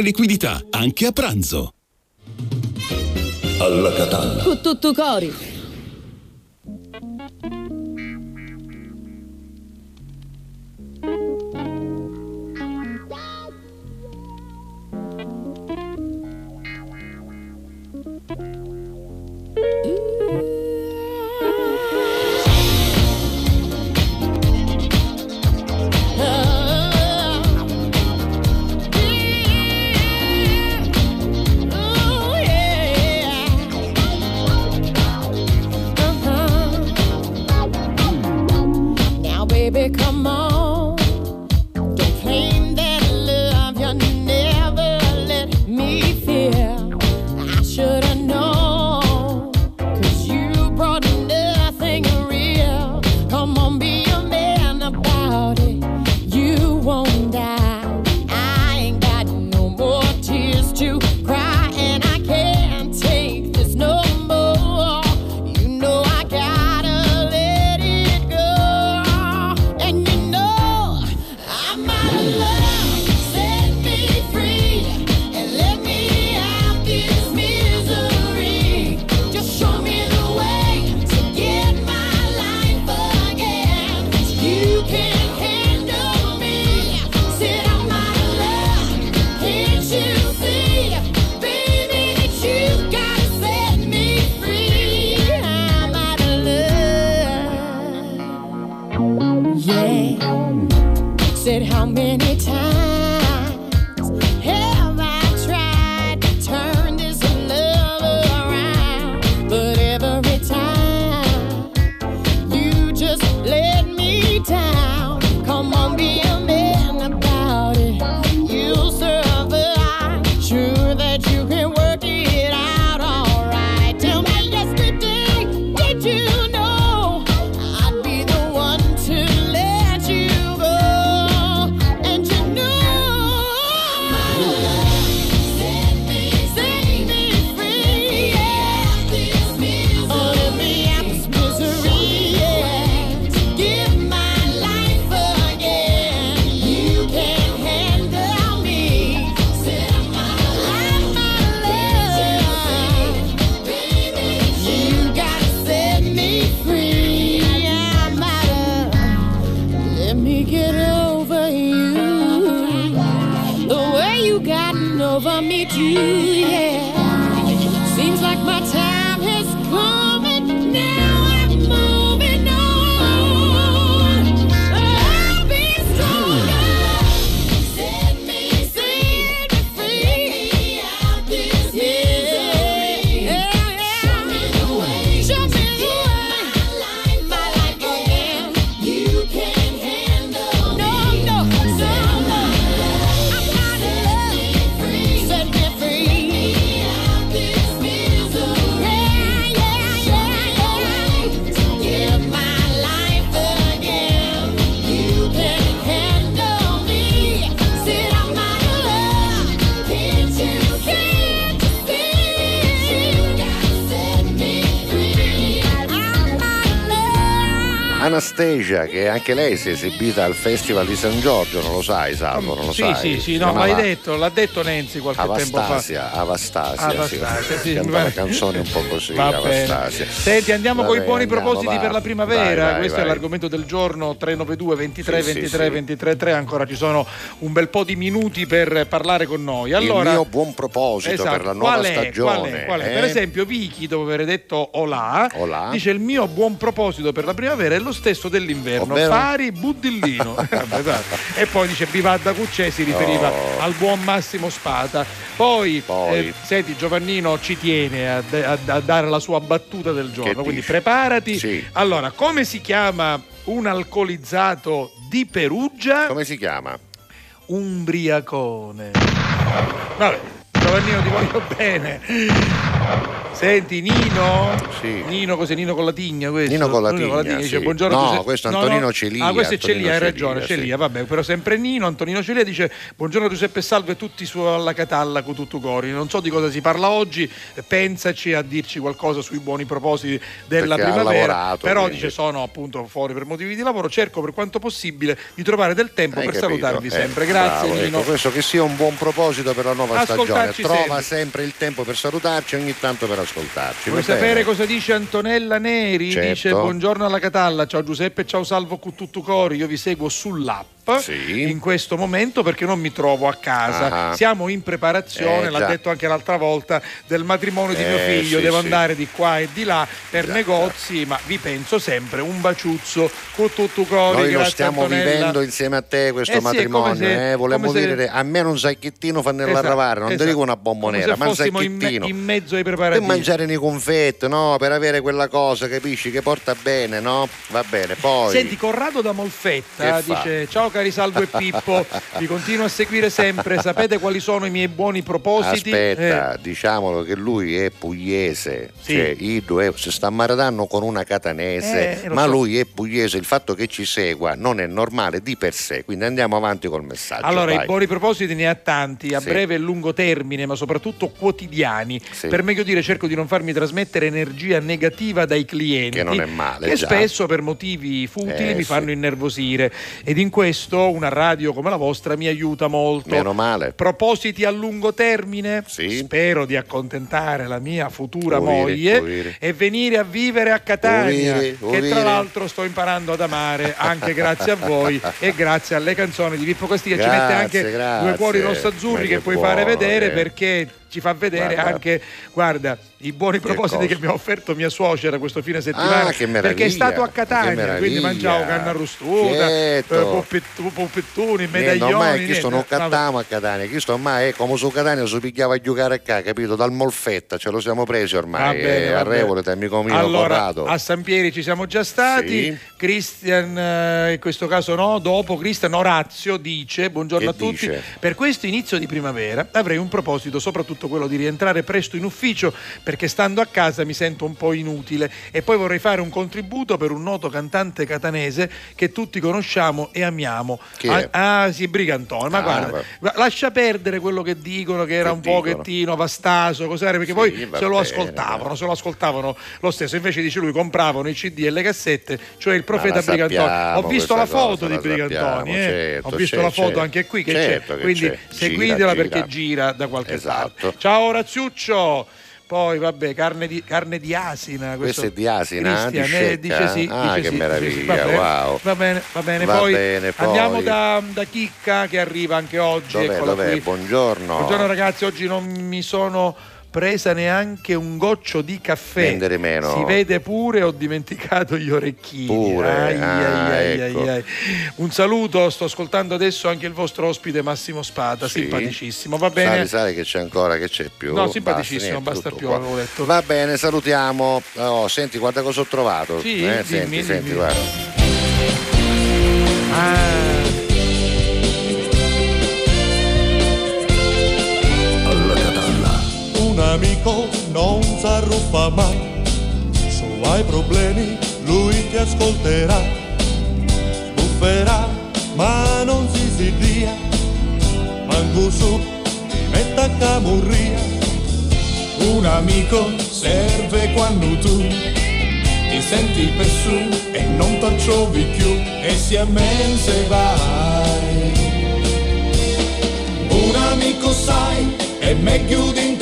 liquidità, anche a pranzo. Alla Catalla. Con tutto cori. Che anche lei si è esibita al Festival di San Giorgio, non lo sai, Salvo, non lo Sì, sai. sì, sì, no, l'hai detto, l'ha detto Nancy qualche tempo fa. Avastasia, Avastasia, Avastasia, sì. cantava va- canzoni un po' così, Va bene. Avastasia. Senti, andiamo con i bene, buoni andiamo, propositi va. per la primavera. Vai, vai, Questo è vai. l'argomento del giorno 392 23 Sì, sì, 23 sì. 23 3. Ancora ci sono un bel po' di minuti per parlare con noi. Allora, Il mio buon proposito Esatto. per la nuova Qual è? stagione. Qual è? Qual è? eh? Per esempio, Vicky, dopo aver detto Olà, Olà. dice il mio buon proposito per la primavera è lo stesso dell'inverno, Ovvero? Fari Buddillino. Dai. e poi dice Vivadda Cuccè si riferiva Oh. al buon Massimo Spada. Poi, Poi. eh, senti, Giovannino ci tiene a, a- a dare la sua battuta del giorno, Che quindi dici? preparati. Sì. Allora, come si chiama un alcolizzato di Perugia? Come si chiama? Umbriacone. Vabbè, Giovannino ti voglio bene. Senti, Nino? Sì. Nino, cos'è Nino con la tigna questo? Nino con la tigna, dice, sì. buongiorno No, Giuseppe- questo è Antonino Celia, Ah, questo è Antonino Celia, hai Celia, ragione, sì. Celia, vabbè, però sempre Nino, Antonino Celia dice buongiorno Giuseppe Salve tutti su alla Catalla con tutto cori. Non so di cosa si parla oggi, pensaci a dirci qualcosa sui buoni propositi della Perché ha primavera. lavorato, però quindi. dice sono appunto fuori per motivi di lavoro, cerco per quanto possibile di trovare del tempo Hai per capito? salutarvi Eh, sempre. Grazie bravo, Nino. ecco, questo che sia un buon proposito per la nuova stagione. Trova sempre. sempre. il tempo per salutarci ogni tanto per ascoltarci. Vuoi sapere cosa dice Antonella Neri? Certo. Dice buongiorno alla Catalla, ciao Giuseppe, ciao Salvo con tutto cori, io vi seguo sull'app in questo momento perché non mi trovo a casa. Ah. Siamo in preparazione, Eh, l'ha già. detto anche l'altra volta, del matrimonio di mio Eh, figlio, sì, devo sì. andare di qua e di là per negozi, ma vi penso sempre, un baciuzzo con tutto cori. Noi lo stiamo Antonella. vivendo insieme a te questo Eh sì, matrimonio. se- eh, Volevo se- dire, a me un sacchettino fa nella Esatto, non ti esatto. dico una Come bombonera, ma un fossimo in, me- sacchettino. in mezzo ai Per preparativi. mangiare nei confetti, no? Per avere quella cosa, capisci? Che porta bene, no? Va bene, poi. Senti, Corrado da Molfetta Che fa? dice: Ciao cari Salvo e Pippo, vi continuo a seguire sempre. Sapete quali sono i miei buoni propositi? Aspetta, Eh, diciamolo che lui è pugliese, Sì. cioè Ido è- si sta maradando con una catanese, Eh, ma so. lui è pugliese, il fatto che ci segua non è normale di per sé, quindi andiamo avanti col messaggio. Allora, vai. i buoni propositi ne ha tanti, a Sì. breve e lungo termine, ma soprattutto quotidiani. Sì. Per meglio dire, cerco di non farmi trasmettere energia negativa dai clienti. Che non è male, Che già. spesso per motivi futili Eh, mi fanno innervosire. Ed in questo una radio come la vostra mi aiuta molto. Meno male. Propositi a lungo termine? Spero di accontentare la mia futura Vuoi dire, moglie vuoi dire. e venire a vivere a Catania, vuoi che tra l'altro sto imparando ad amare anche grazie a voi e grazie alle canzoni di Pippo Castiglia. Ci mette anche Grazie, grazie. due cuori rosso azzurri Ma che, che puoi fare buono, vedere eh. perché ci fa vedere Guarda. anche, guarda, i buoni propositi che mi ha offerto mia suocera questo fine settimana. Ah, che meraviglia, perché è stato a che Catania, quindi mangiavo canna arrostuta, Certo. eh, poppettuni, Niente, medaglioni. ormai niente. questo non Vabbè. cattiamo a Catania, questo ormai è come su Catania si picchiava a giocare a qua, capito? Dal Molfetta, ce lo siamo presi Va ormai, bene, eh, va a bene. Revole, amico mio, allora, Corrado. a San Pieri ci siamo già stati. Sì. Christian, eh, in questo caso no, dopo Cristian Orazio dice: Buongiorno Che a tutti. dice? Per questo inizio di primavera avrei un proposito, soprattutto quello di rientrare presto in ufficio, perché stando a casa mi sento un po' inutile. E poi vorrei fare un contributo per un noto cantante catanese che tutti conosciamo e amiamo. Chi è? Ah, ah, sì, Brigantone. Ma Ah, guarda, va- lascia perdere quello che dicono, che era Che un dicono? pochettino vastaso, cos'era, perché Sì, poi se lo bene, ascoltavano, se lo ascoltavano lo stesso. Invece dice lui compravano i CD e le cassette, cioè il profeta la Brigantoni. sappiamo Ho visto la foto cosa, di la Brigantoni, sappiamo, eh. certo, ho visto la foto anche qui che Certo c'è, che quindi c'è. seguitela Gira, perché gira. gira da qualche Esatto. parte. Ciao Oraziuccio! Poi vabbè, carne di, carne di asina. Questo questo è di asina, di Christian, eh, dice sì. Ah, dice che sì, meraviglia, dice sì. Va bene, wow. Va bene, va bene. Va poi, bene, poi. andiamo da, da Chicca che arriva anche oggi. Dov'è, dov'è? Buongiorno. Buongiorno ragazzi, oggi non mi sono presa neanche un goccio di caffè. Vendere meno. Si vede pure, ho dimenticato gli orecchini. Pure, Ai, ah, ai, ecco. ai. Un saluto, sto ascoltando adesso anche il vostro ospite Massimo Spada, Sì. simpaticissimo. Va bene? Sali, sali che c'è ancora, che c'è più. No, simpaticissimo, Basta, basta più, avevo detto. Va bene, salutiamo. Oh, senti, guarda cosa ho trovato. Sì, Eh, dimmi, senti, dimmi. senti, guarda. Ah. Un amico non s'arruffa mai, se hai problemi lui ti ascolterà, bufferà ma non si si su ti metta a camurria. Un amico serve quando tu ti senti per su e non ti trovi più e si se vai. Un amico sai è meglio di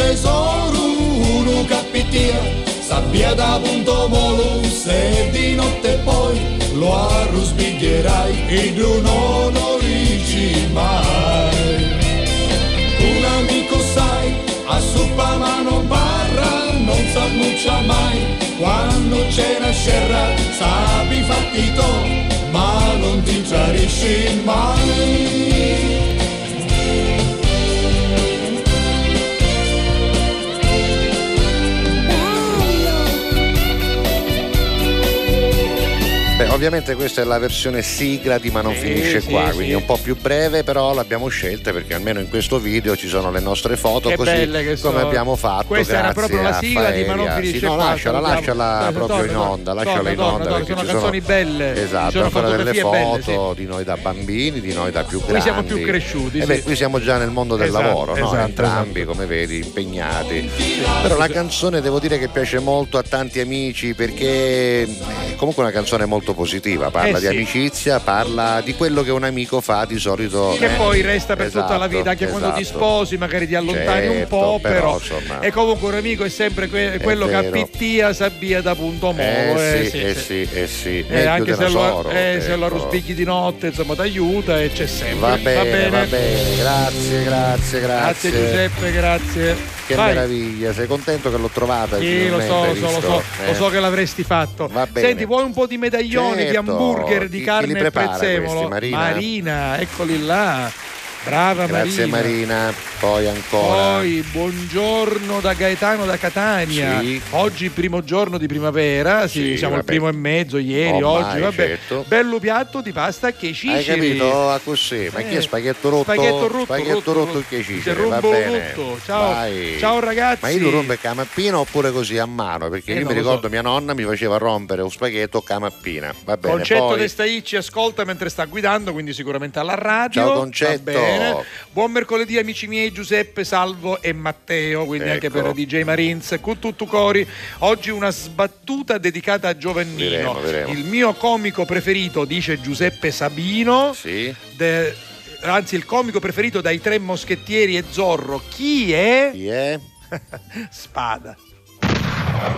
capitia, sappia da punto molo, se di notte poi lo arrosbiglierai e tu non lo dici mai. Un amico sai, a suppa ma non parla, non s'annuncia mai, quando c'è una scerra sappi fatti to, ma non ti tradisci mai. Ovviamente questa è la versione sigla di Ma non Sì, finisce sì, qua, sì. quindi un po' più breve, però l'abbiamo scelta perché almeno in questo video ci sono le nostre foto, Che così come sono. abbiamo fatto. Questa era grazie proprio la a sigla di Ma non finisce Sì, no, qua, lasciala, lasciala proprio torna, in onda, torna, lasciala in torna, onda torna, sono canzoni belle, Esatto, ancora delle foto di noi da bambini, di noi da più Qui grandi. siamo più cresciuti, Eh beh, qui siamo già nel mondo del Esatto, lavoro, esatto, entrambi come vedi impegnati. Però la canzone devo dire che piace molto a tanti amici perché è comunque una canzone molto positiva, parla Eh di sì. amicizia, parla di quello che un amico fa di solito. che eh, poi resta per tutta la esatto, vita, anche quando ti esatto. sposi, magari ti allontani un Certo, po', però, però, e comunque un amico è sempre que- quello che vero. appittia sabbia da punto molo. Eh, eh, sì, sì, eh sì. eh sì. Eh, anche se lo, eh, ecco. ruspicchi di notte, insomma, ti aiuta e c'è sempre. Va bene, va bene, grazie, grazie, grazie. Grazie Giuseppe, grazie. Che Vai. meraviglia, sei contento che l'ho trovata? Sì, lo so, lo so, lo so, lo Eh? so che l'avresti fatto. Va bene. Senti, vuoi un po' di medaglioni, di Certo. hamburger, di Chi- chi carne li e prezzemolo? questi, Marina? Marina, eccoli là. Brava Grazie Marina. Marina, poi ancora. Poi buongiorno da Gaetano da Catania. Sì. Oggi primo giorno di primavera, sì, Sì, siamo al vabbè. primo e mezzo, ieri, Ormai, oggi, vabbè. certo. Bello piatto di pasta che Hai ciceri. capito? A così, ma chi è Eh, spaghetto rotto? spaghetto rotto, Spaghetto rotto, rotto rotto. che Ti ci va bene. tutto. Ciao. Vai. Ciao, ragazzi. Ma io lo rompo a mappina oppure così a mano? Perché Eh, io mi ricordo so. mia nonna mi faceva rompere un spaghetto a mappina. Va bene, Concetto poi... De Staicci ascolta mentre sta guidando, quindi sicuramente alla radio. Ciao, Concetto. Bene. Buon mercoledì amici miei Giuseppe, Salvo e Matteo, quindi anche Ecco. per DJ Marines. Con tutto cori, oggi una sbattuta dedicata a Giovannino. Diremo, diremo. Il mio comico preferito, dice Giuseppe Sabino. Sì. de- anzi, il comico preferito dai tre moschettieri e Zorro. Chi è? Chi è? Spada.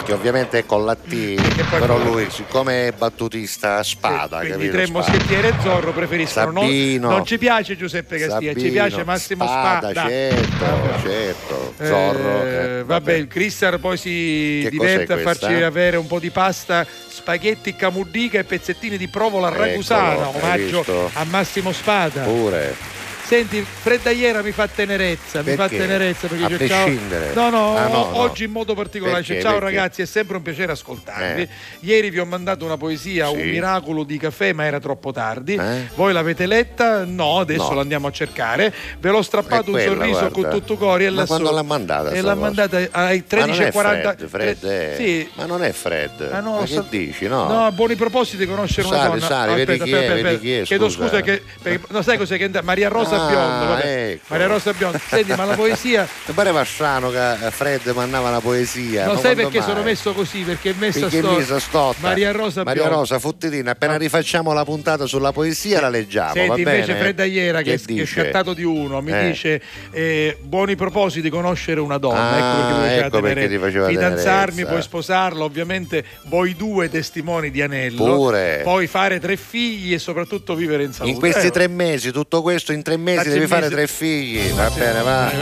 Che ovviamente è con la T, però lui siccome è battutista a spada, Quindi i capito? tre Spada. moschettieri e Zorro preferiscono. Non, Sabino. non ci piace Giuseppe Castiglia, ci Sabino, piace Massimo Spada. certo, certo. Eh, Zorro. eh, vabbè, il Cristian poi si Che diverte a farci avere un po' di pasta, spaghetti camuddica e pezzettini di provola Eccolo, ragusana, omaggio a Massimo Spada. Pure. Senti, Fredda Iera mi fa tenerezza, mi fa Perché? tenerezza perché A dice ciao. No, no, Ah, no, no. oggi in modo particolare dice Perché? ciao Perché? ragazzi, è sempre un piacere ascoltarvi. Eh. Ieri vi ho mandato una poesia, Sì. un miracolo di caffè, ma era troppo tardi. Eh? Voi l'avete letta? No, adesso No. l'andiamo a cercare. Ve l'ho strappato È un quella, sorriso guarda. con tutto cori e Ma lassù. quando l'ha mandata E l'ha mandata ai Ma non è 13.40. Fred, Fred Sì. Ma non è Fred. Ah, no, ma so- dici? No. No, a buoni propositi conoscere una Sali, donna. sali, aspetta, aspetta, aspetta. Chiedo scusa. che perché- no, sai cos'è che Maria Rosa Ah, Biondo, vabbè. ecco. Maria Rosa Biondo. Senti, ma la poesia Mi pareva strano che Fred mandava una poesia. non ma sai perché mai? sono messo così, perché è messa Perché sto- messa stotta. Maria Rosa Maria Biondo. Rosa, fottitina, appena rifacciamo la puntata sulla poesia la leggiamo. Senti, va invece bene? Fredda Iera, che, che che è scattato di uno, mi Eh. dice eh, buoni propositi conoscere una donna. Ah, ecco perché mi ecco faceva fidanzarmi, poi sposarla, ovviamente voi due testimoni di anello. Pure. Poi fare tre figli e soprattutto vivere in salute. In questi Eh, tre mesi, tutto questo in tre mesi Grazie devi fare mesi. tre figli. Va bene, va.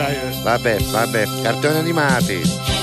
Vabbè, vabbè. Cartoni animati.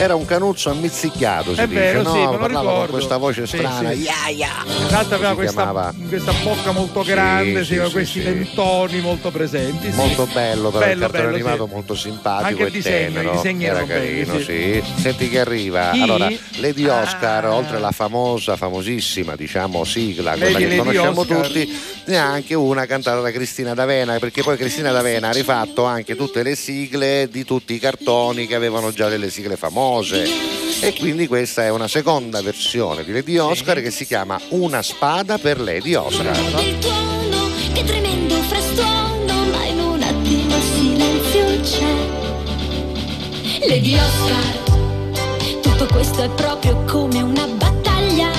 Era un canuzzo ammizzicato, si È dice, vero, no? sì, Parlava con questa voce Sì, strana. sì. "Ya, ya". Esatto, aveva Si questa, questa bocca molto grande, sì, sì, sì, questi sì. dentoni molto presenti. sì. Molto bello, però Bello, il cartone bello, animato sì. molto simpatico Anche il e disegno, tenero. disegni Era erano belli, carino, sì. sì. Senti che arriva. Chi? Allora, Lady Ah. Oscar, oltre alla famosa, famosissima, diciamo, sigla, Lady- quella che Lady conosciamo Oscar. tutti, ne ha anche una cantata da Cristina D'Avena, perché poi Cristina D'Avena ha rifatto anche tutte le sigle di tutti i cartoni che avevano già delle sigle famose. E quindi questa è una seconda versione di Lady Oscar che si chiama Una spada per Lady Oscar. Il tuono, che tremendo frastuono, ma in un attimo il silenzio c'è. Lady Oscar, tutto questo è proprio come una battaglia.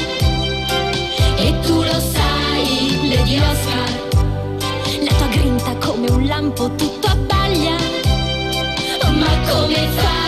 E tu lo sai, Lady Oscar, la tua grinta come un lampo tutto abbaglia. Ma come fai,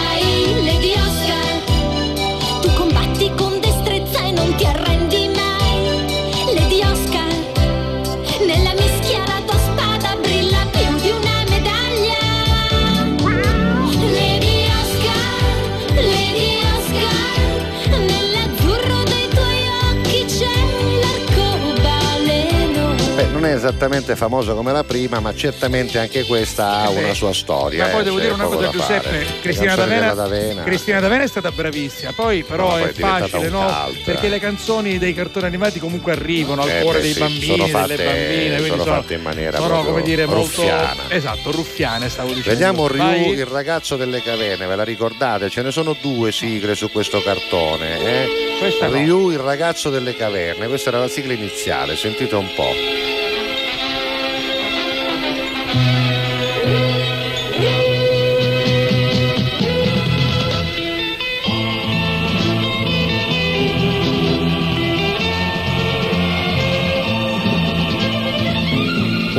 è esattamente famosa come la prima, ma certamente anche questa ha Eh una sua storia. Ma poi eh, devo dire una cosa. Giuseppe. Cristina D'Avena, D'Avena. Cristina D'Avena è stata bravissima. Poi, però, No, poi è è diventata facile, no? cult, Perché le canzoni dei cartoni animati comunque arrivano al Eh, cuore beh, dei sì, bambini, sono fatte- delle bambine. Sono sono, fatte in maniera sono, come dire, molto. ruffiana. Esatto, ruffiane, stavo dicendo. Vediamo Ryu, il ragazzo delle caverne, ve la ricordate? Ce ne sono due sigle su questo cartone. Eh? Questa no. Ryu, il ragazzo delle caverne, questa era la sigla iniziale, sentite un po'.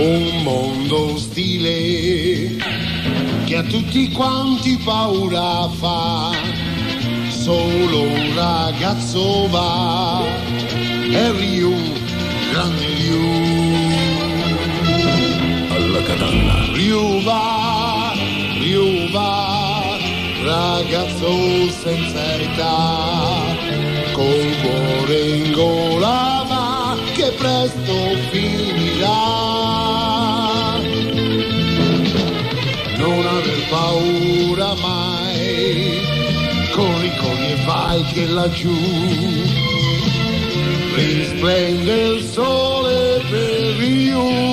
Un mondo ostile che a tutti quanti paura fa. Solo un ragazzo va, è Ryu, grande Ryu. Alla cadanna. Ryu va, Ryu va, ragazzo senza età, con cuore in gola va, che presto finirà. Vai che laggiù risplende il sole per Ryu.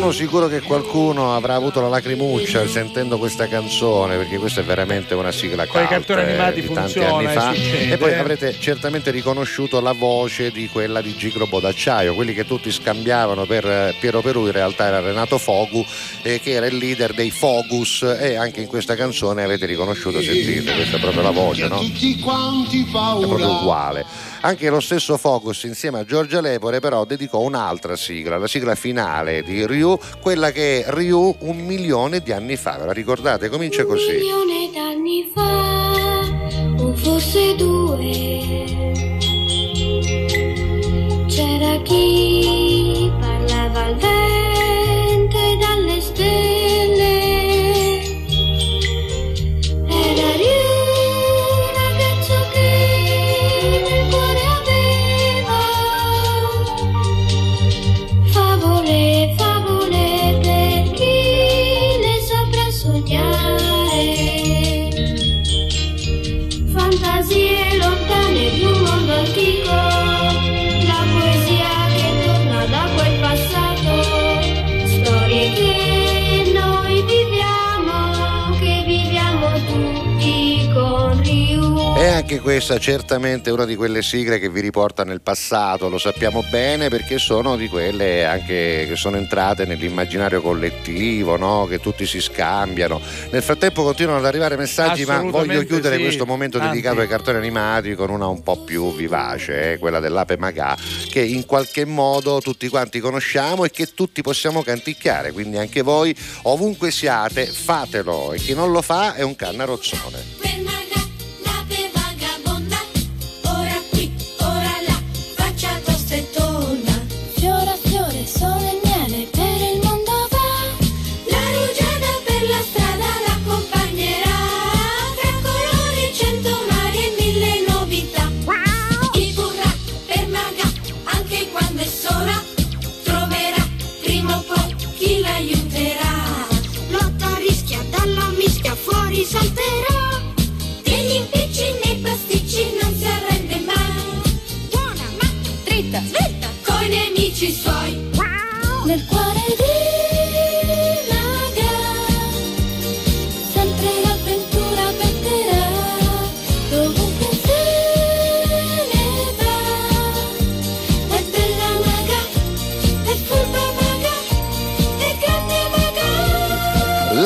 Sono sicuro che qualcuno avrà avuto la lacrimuccia sentendo questa canzone, perché questa è veramente una sigla Con i cult, cartoni eh, animati di tanti funziona, anni e fa. succede, E poi eh. avrete certamente riconosciuto la voce di quella di Gigrobo d'acciaio, quelli che tutti scambiavano per eh, Piero Perù, in realtà era Renato Fogu, eh, che era il leader dei Fogus, e anche in questa canzone avete riconosciuto, sentite, questa è proprio la voce, no? Tutti quanti è proprio uguale. Anche lo stesso Focus insieme a Giorgia Lepore però dedicò un'altra sigla, la sigla finale di Ryu, quella che è Ryu un milione di anni fa, ve la ricordate? Comincia Un così. milione d'anni fa, o forse due, c'era chi parlava al vento anche questa certamente è una di quelle sigle che vi riporta nel passato, lo sappiamo bene perché sono di quelle anche che sono entrate nell'immaginario collettivo, no? che tutti si scambiano. Nel frattempo continuano ad arrivare messaggi, ma voglio chiudere sì, questo momento tanti. dedicato ai cartoni animati con una un po' più vivace, eh, quella dell'Ape Magà, che in qualche modo tutti quanti conosciamo e che tutti possiamo canticchiare, quindi anche voi ovunque siate fatelo e chi non lo fa è un cannarozzone. Nemici suoi.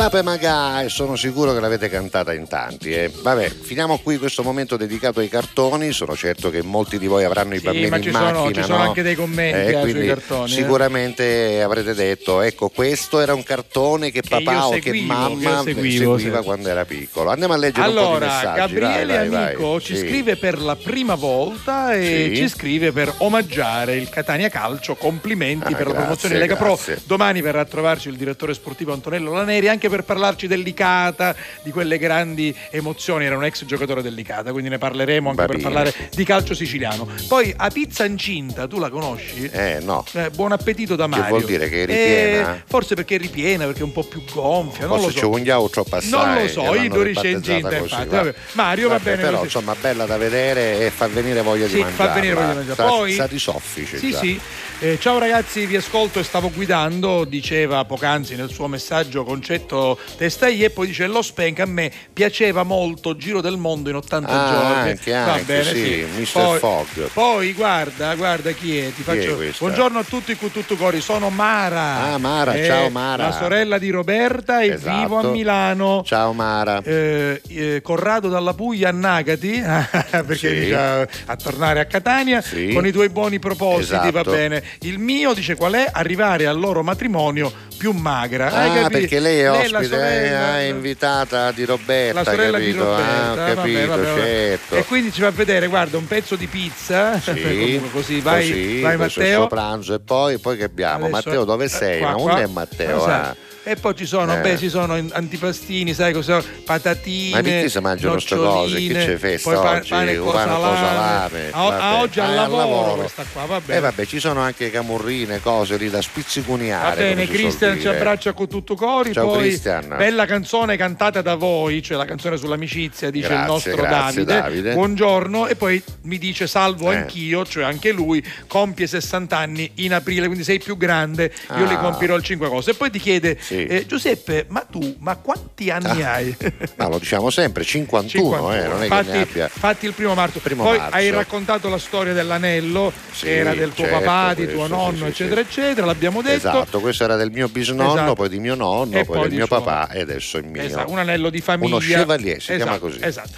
Maga L'ape Magà e sono sicuro che l'avete cantata in tanti. eh. Vabbè, finiamo qui questo momento dedicato ai cartoni. Sono certo che molti di voi avranno i Sì, bambini ma ci in sono- macchina. ci sono no? anche dei commenti, eh, sui quindi cartoni, eh. Sicuramente avrete detto: ecco, questo era un cartone che, Che papà o che mamma che seguivo, seguiva sì. quando era piccolo. Andiamo a leggere un po' di Allora, messaggi. Gabriele vai, vai, vai. Amico ci Sì. scrive per la prima volta e ci scrive per omaggiare il Catania Calcio. Complimenti Ah, per la grazie, promozione di Lega Pro. grazie. Domani verrà a trovarci il direttore sportivo Antonello Laneri anche per parlarci dell'Icata, di quelle grandi emozioni. Era un ex giocatore dell'Icata, quindi ne parleremo anche Va per parlare di calcio siciliano. Poi a pizza incinta, tu la conosci? Eh, no. Eh, buon appetito da Che Mario. vuol dire che è ripiena? Eh, forse perché è ripiena, perché è un po' più gonfia. non Forse lo so. c'è un ghiao troppo assai. Non lo che so, io ribattezzata incinta infatti. va. Vabbè. Mario va Vabbè, bene però così. insomma bella da vedere e fa venire voglia Sì, di fa mangiare. venire voglia di mangiare. Poi- sa di soffice Sì, già. sì. Eh, ciao ragazzi, vi ascolto e stavo guidando, diceva poc'anzi nel suo messaggio Concetto Testagli e poi dice lo Spank a me piaceva molto Giro del Mondo in 80 Ah, giorni. anche, Va anche, bene, sì, Mr. Poi, Fogg. poi guarda, guarda chi è, ti è faccio questa? Buongiorno a tutti con tutto cori, sono Mara. Ah, Mara, Eh, ciao, Mara. La sorella di Roberta e Esatto. vivo a Milano. Ciao Mara. Eh, eh, Corrado dalla Puglia a Nagati perché Sì. dice a, a tornare a Catania Sì. con i tuoi buoni propositi Esatto. va bene il mio dice qual è arrivare al loro matrimonio più magra Ah, perché lei è la ospite, sorella- eh, è invitata di Roberta, la sorella di capito? Roberta Ah, ho vabbè, capito, vabbè, vabbè. certo. e quindi ci fa vedere guarda un pezzo di pizza Sì, comunque così vai, così, vai Matteo suo pranzo e poi, poi che abbiamo? Adesso- Matteo dove eh, sei? qua, Ma qua. è Matteo? Esatto. ah? E poi ci sono, Eh. beh, ci sono in- antipastini, sai cosa? Patatine. Ma perché si mangiano ste cose? Che c'è festa poi oggi? pane con salame. A, oggi al Ah, è lavoro, questa qua, va E bene. vabbè, ci sono anche camurrine, cose lì da spizzicuniare. Va bene, Cristian ci abbraccia con tutto cori. Ciao, poi Cristian. bella canzone cantata da voi, cioè la canzone sull'amicizia, dice il Grazie, nostro grazie, Davide. Davide. Buongiorno. E poi mi dice salvo Eh. anch'io, cioè anche lui compie 60 anni in aprile, quindi sei più grande. Io Ah. li compierò il 5 agosto. E poi ti chiede, Sì. Eh, Giuseppe, ma tu, ma quanti anni Ah. hai? Ma lo diciamo sempre, 51, eh, non è Fatti, che ne abbia. fatti il primo marzo. Primo Poi marzo. hai raccontato la storia dell'anello, Sì, che era del tuo certo, papà, di tuo nonno, sì, sì, eccetera, sì. eccetera. L'abbiamo detto. Esatto, questo era del mio bisnonno, Esatto. poi di mio nonno, E poi, poi del mio papà e adesso il mio. Esatto, un anello di famiglia. Uno chevalier, si chiama Esatto, così. Esatto.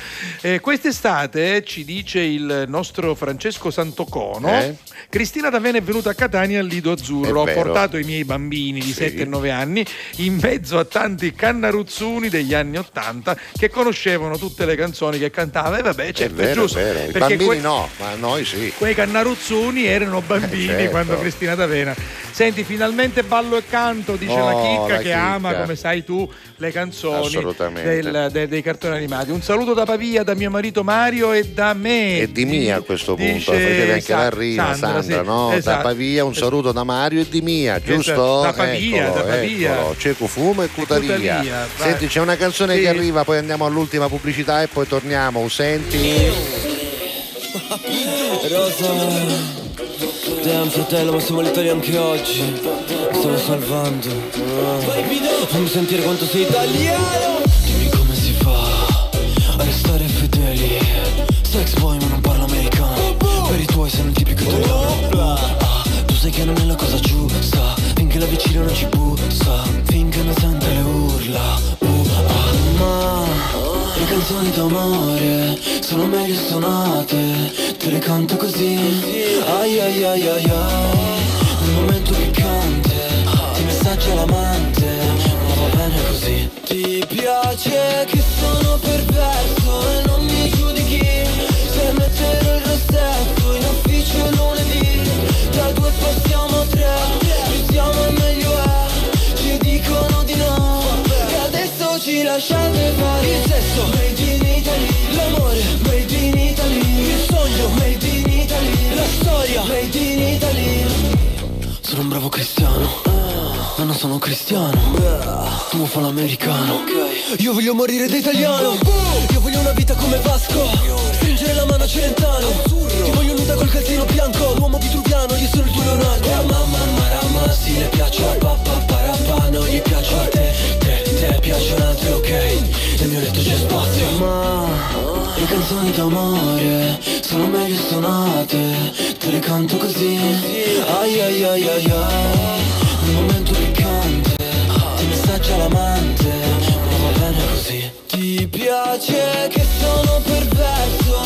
Eh, quest'estate ci dice il nostro Francesco Santocono. Cristina D'Avena è venuta a Catania al Lido Azzurro. È Ho portato i miei bambini di Sì. 7 e 9 anni in mezzo a tanti cannaruzzuni degli anni 80 che conoscevano tutte le canzoni che cantava. E vabbè, È certo, è, vero, è giusto. vero. I perché bambini que- no, ma noi sì. Quei cannaruzzuni erano bambini Eh, certo. quando Cristina D'Avena. Senti, finalmente ballo e canto, dice la Oh, chicca la che chicca. ama, come sai tu, le canzoni Assolutamente. del- de- dei cartoni animati. Un saluto da Pavia, da mio marito Mario e da me. E di Mia a questo punto, facevi anche Sa- la rima, Sandra, sì, no? Da esatto. Pavia un saluto da Mario e di Mia, giusto? Esatto, da Pavia, Eccolo, da Pavia. eccolo. Ceco fumo e cutaria. Cutaria. Senti, c'è una canzone Sì. che arriva, poi andiamo all'ultima pubblicità e poi torniamo. Senti. Rosa, damn fratello, ma siamo all'Italia anche oggi. Mi stavo salvando. Ah. Fammi sentire quanto sei italiano. Dimmi come si fa a restare fedeli. Sex boy ma non parlo americano. Per i tuoi sei un tipico italiano. Ah, tu sai che non è la cosa giusta. Finché la vicina non ci bussa. Finché canzoni d'amore sono meglio suonate, te le canto così. Ai ai ai ai ai, nel momento piccante, ti messaggia l'amante, ma va bene così. Ti piace che essere un bravo cristiano. Ma non sono cristiano. Tu mi fa l'americano Io voglio morire da italiano. Io voglio una vita come Vasco. Stringere la mano a Celentano. Ti voglio nuda col calzino bianco. L'uomo vitruviano, io sono il tuo Leonardo. Mamma marama, si le piace a papà Parapà, non gli piace a te. Te, te piace un altro, ok. Nel mio letto c'è spazio. Ma d'amore Sono meglio suonate Te le canto così. Ai ai ai ai ai. Un momento piccante Ti messaggia l'amante Ma va bene così. Ti piace che sono perverso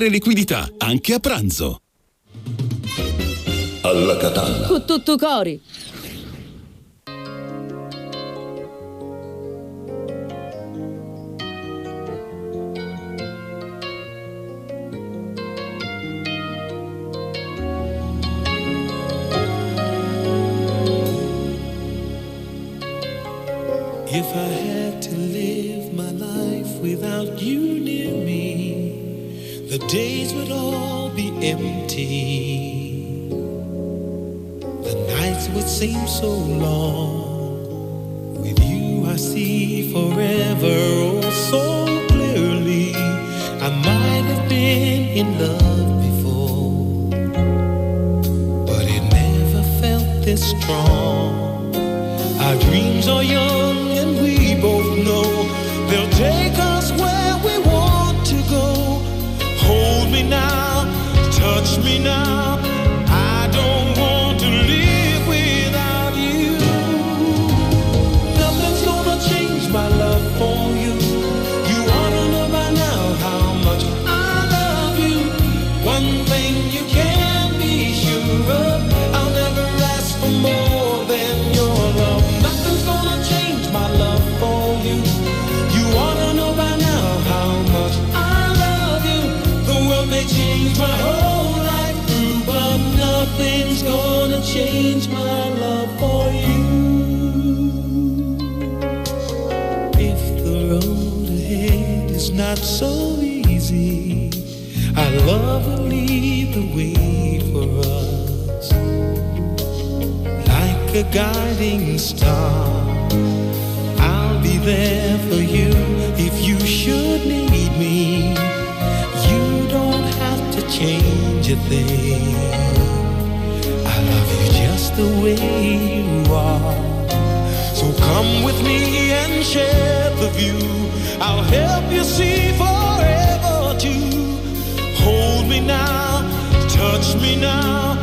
liquidità, anche a pranzo. Alla Catalla. Con tutto cori. If I had to live my life without you near the days would all be empty. The nights would seem so long. With you, I see forever oh so clearly. I might have been in love before, but it never felt this strong. Our dreams are young touch me now. Not so easy, our love will lead the way for us like a guiding star. I'll be there for you if you should need me. You don't have to change a thing. I love you just the way you are. Come with me and share the view. I'll help you see forever too. Hold me now, touch me now.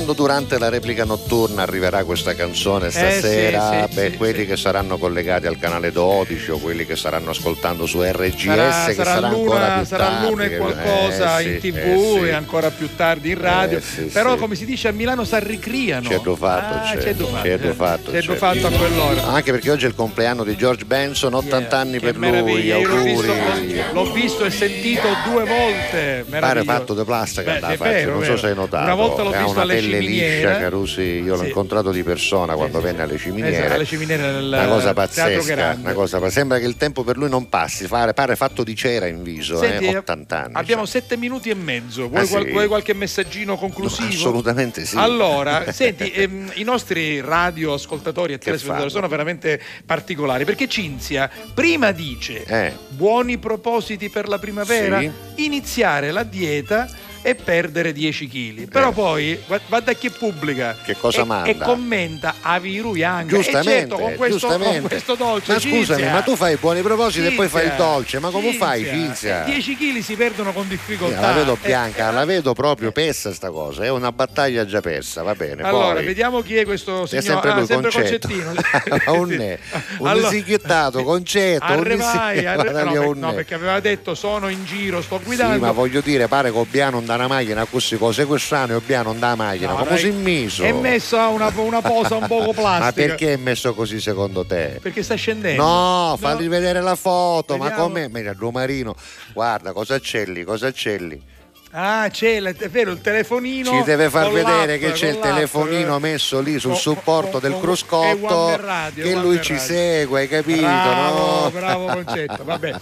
Quando durante la replica notturna arriverà questa canzone stasera, Eh, sì, sì, beh, sì, quelli che saranno collegati al canale 12 o quelli che saranno ascoltando su RGS, Sarà, che sarà sarà ancora più sarà tardi, l'una e qualcosa eh, in tv eh, e ancora più tardi in radio. Eh, Però, come si dice a Milano, si arricriano. C'è do fatto, Ah, c'è, c'è c'è eh. fatto, C'è c'è. fatto a quell'ora. Anche perché oggi è il compleanno di George Benson, 80 anni Che per lui, io l'ho auguri. visto, l'ho- visto e sentito due volte. Pare fatto di plastica, Beh, vero, non so se hai notato. Una volta l'ho visto alle pelle ciminiere. liscia, Carusi, io l'ho Sì. incontrato di persona quando venne alle ciminiere. Esatto, alle ciminiere del una cosa pazzesca, una cosa, sembra che il tempo per lui non passi, pare, pare fatto di cera in viso, Senti, eh, 80 anni. Abbiamo sette minuti e mezzo. Vuoi, Ah, sì? qual- vuoi qualche messaggino conclusivo? Assolutamente sì. Allora, senti, ehm, i nostri radio ascoltatori e telespettatori sono veramente particolari perché Cinzia prima dice Eh. buoni propositi per la primavera, Sì. iniziare la dieta e perdere 10 kg. Però poi va, va da chi pubblica Che cosa e, manda? e commenta a Viru Young. Giustamente, certo, con questo, giustamente. con questo dolce. Ma scusami, Cinzia. ma tu fai buoni propositi e poi fai il Cinzia, dolce, ma come fai, Cinzia? 10 kg si perdono con difficoltà. la vedo Eh, bianca, la vedo proprio persa sta cosa, è una battaglia già persa, va bene. Allora, poi. vediamo chi è questo È signore. sempre ah, lui, sempre Concetto. Concettino. un un Allora- concetto, arri- guarda no, per- no, perché aveva detto sono in giro, sto Sì, guidando. ma voglio dire, pare che Obiano dà una macchina così, cose quest'anno e non dà la macchina, No, come dai, si è messo? È messa una, una posa un poco plastica. Ma perché è messo così secondo te? Perché sta scendendo. No, falli vedere la foto, ma Vediamo. com'è? Mira, Romarino, guarda, cosa c'è lì, cosa c'è lì? Ah, c'è, è vero, il telefonino. Ci deve far vedere che c'è il telefonino eh. messo lì sul supporto del cruscotto Radio, che lui ci segue, hai capito? Bravo, no? bravo concetto, vabbè.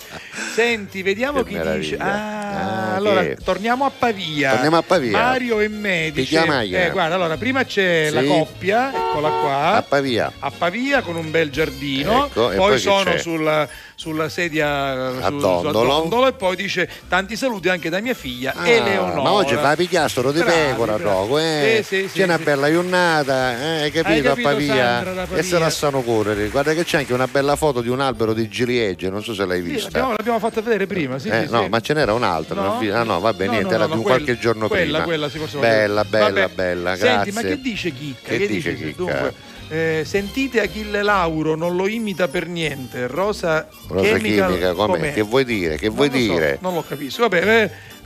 Senti, vediamo Che chi meraviglia. dice. Ah, Ah, allora che- torniamo a Pavia. Torniamo a Pavia. Mario e Medici. Eh, guarda, allora prima c'è Sì. la coppia, eccola qua. A Pavia. a Pavia con un bel giardino, Ecco, poi, poi sono c'è? sulla, sulla sedia A su- su- dondolo. e poi dice tanti saluti anche da mia figlia Ah, Eleonora. ma oggi fa pigliastro di pecora. Roco, eh? Sì, sì, sì, c'è una sì. bella giornata, eh, hai capito, capito, a Pavia, Sandra, e se lasciano correre. Guarda che c'è anche una bella foto di un albero di giliegge, non so se l'hai vista. l'abbiamo, l'abbiamo fatta vedere prima, sì, Eh, no, ma ce n'era un'altra. No? ah, no, vabbè, No, niente, no, era di quella- qualche giorno quella, prima. quella si può bella, bella, Vabbè. bella, Senti, grazie. ma che dice Chicca? Che dice Chicca? Dunque, eh, sentite Achille Lauro, non lo imita per niente. Rosa, Rosa Chemical, chimica, com'è? com'è? Che vuoi dire? Che Non vuoi lo so, dire? non lo capisco. Vabbè, eh,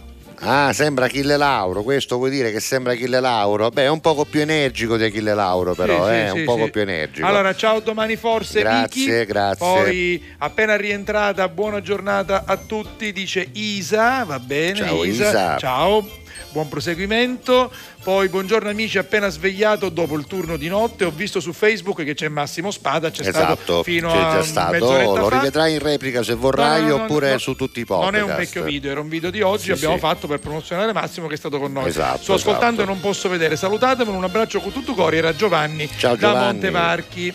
Ah, sembra Achille Lauro, questo vuoi dire che sembra Achille Lauro? Beh, è un poco più energico di Achille Lauro, però, Sì, eh, sì, un sì, poco più energico. Allora, ciao domani forse Grazie, Vicky. grazie. Poi appena rientrata, buona giornata a tutti, dice Isa, va bene Ciao, Isa. Ciao. Buon proseguimento. Poi buongiorno amici, appena svegliato dopo il turno di notte ho visto su Facebook che c'è Massimo Spada, c'è esatto, stato fino c'è a già stato, mezz'oretta lo fa. rivedrai in replica se vorrai No, no, oppure no, su tutti i podcast. Non è un vecchio video, era un video di oggi, Sì, abbiamo sì. fatto per promozionare Massimo che è stato con noi. Esatto, Sto ascoltando esatto. e non posso vedere. Salutatemi, un abbraccio con tutto cuore, era Giovanni Ciao, da Giovanni. Montevarchi.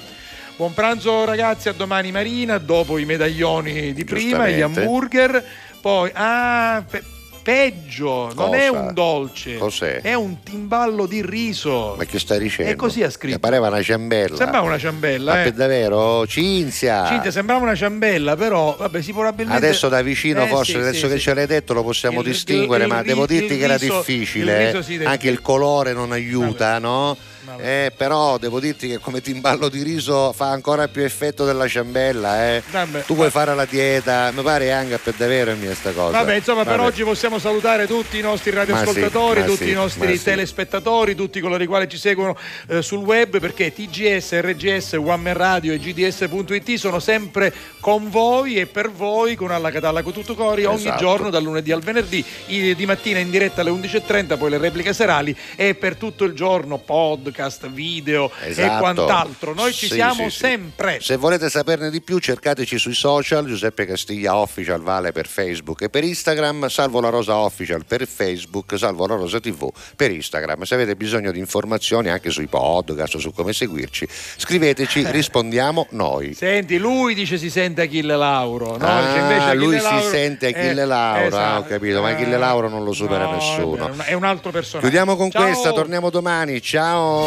Buon pranzo ragazzi, a domani Marina, dopo i medaglioni di prima, gli hamburger. Poi, ah, pe- peggio, non è Cosa? un dolce, Cos'è? è un timballo di riso. Ma che stai dicendo? E così ha scritto. Mi pareva una ciambella. Sembrava una ciambella, Ma eh. per davvero? Cinzia! Cinzia, sembrava una ciambella, però vabbè, si probabilmente Adesso da vicino, Eh, forse sì, adesso sì, che sì. ce l'hai detto, lo possiamo Il- distinguere, il- ma il devo dirti che era difficile. il eh. Anche il colore non aiuta, no? Eh, però devo dirti che come timballo di riso fa ancora più effetto della ciambella. Eh. Vabbè. tu vuoi fare la dieta, mi pare anche per davvero mia sta cosa. Vabbè, insomma, per Vabbè. oggi possiamo salutare tutti i nostri radioascoltatori, sì, tutti sì, i nostri ma sì. telespettatori, tutti coloro i quali ci seguono eh, sul web, perché TGS, RGS, One Man Radio e GDS.it sono sempre con voi e per voi con Alla Catalla con tutto cori ogni Esatto. giorno dal lunedì al venerdì, di mattina in diretta alle 11.30, poi le repliche serali e per tutto il giorno podcast podcast, video esatto. e quant'altro. Noi ci sì, siamo sì, sempre. Se volete saperne di più, cercateci sui social. Giuseppe Castiglia Official vale per Facebook e per Instagram. Salvo la Rosa Official per Facebook, Salvo la Rosa TV per Instagram. Se avete bisogno di informazioni anche sui podcast, su come seguirci, scriveteci, eh. rispondiamo noi. Senti, lui dice si sente Achille Lauro. No? Ah, lui Achille si Lauro sente Achille è, Lauro, esatto. ah, ho esatto. capito, ma Achille eh. Lauro non lo supera no, nessuno. È un altro personaggio. Chiudiamo con Ciao. questa, torniamo domani. Ciao.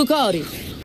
tu cori.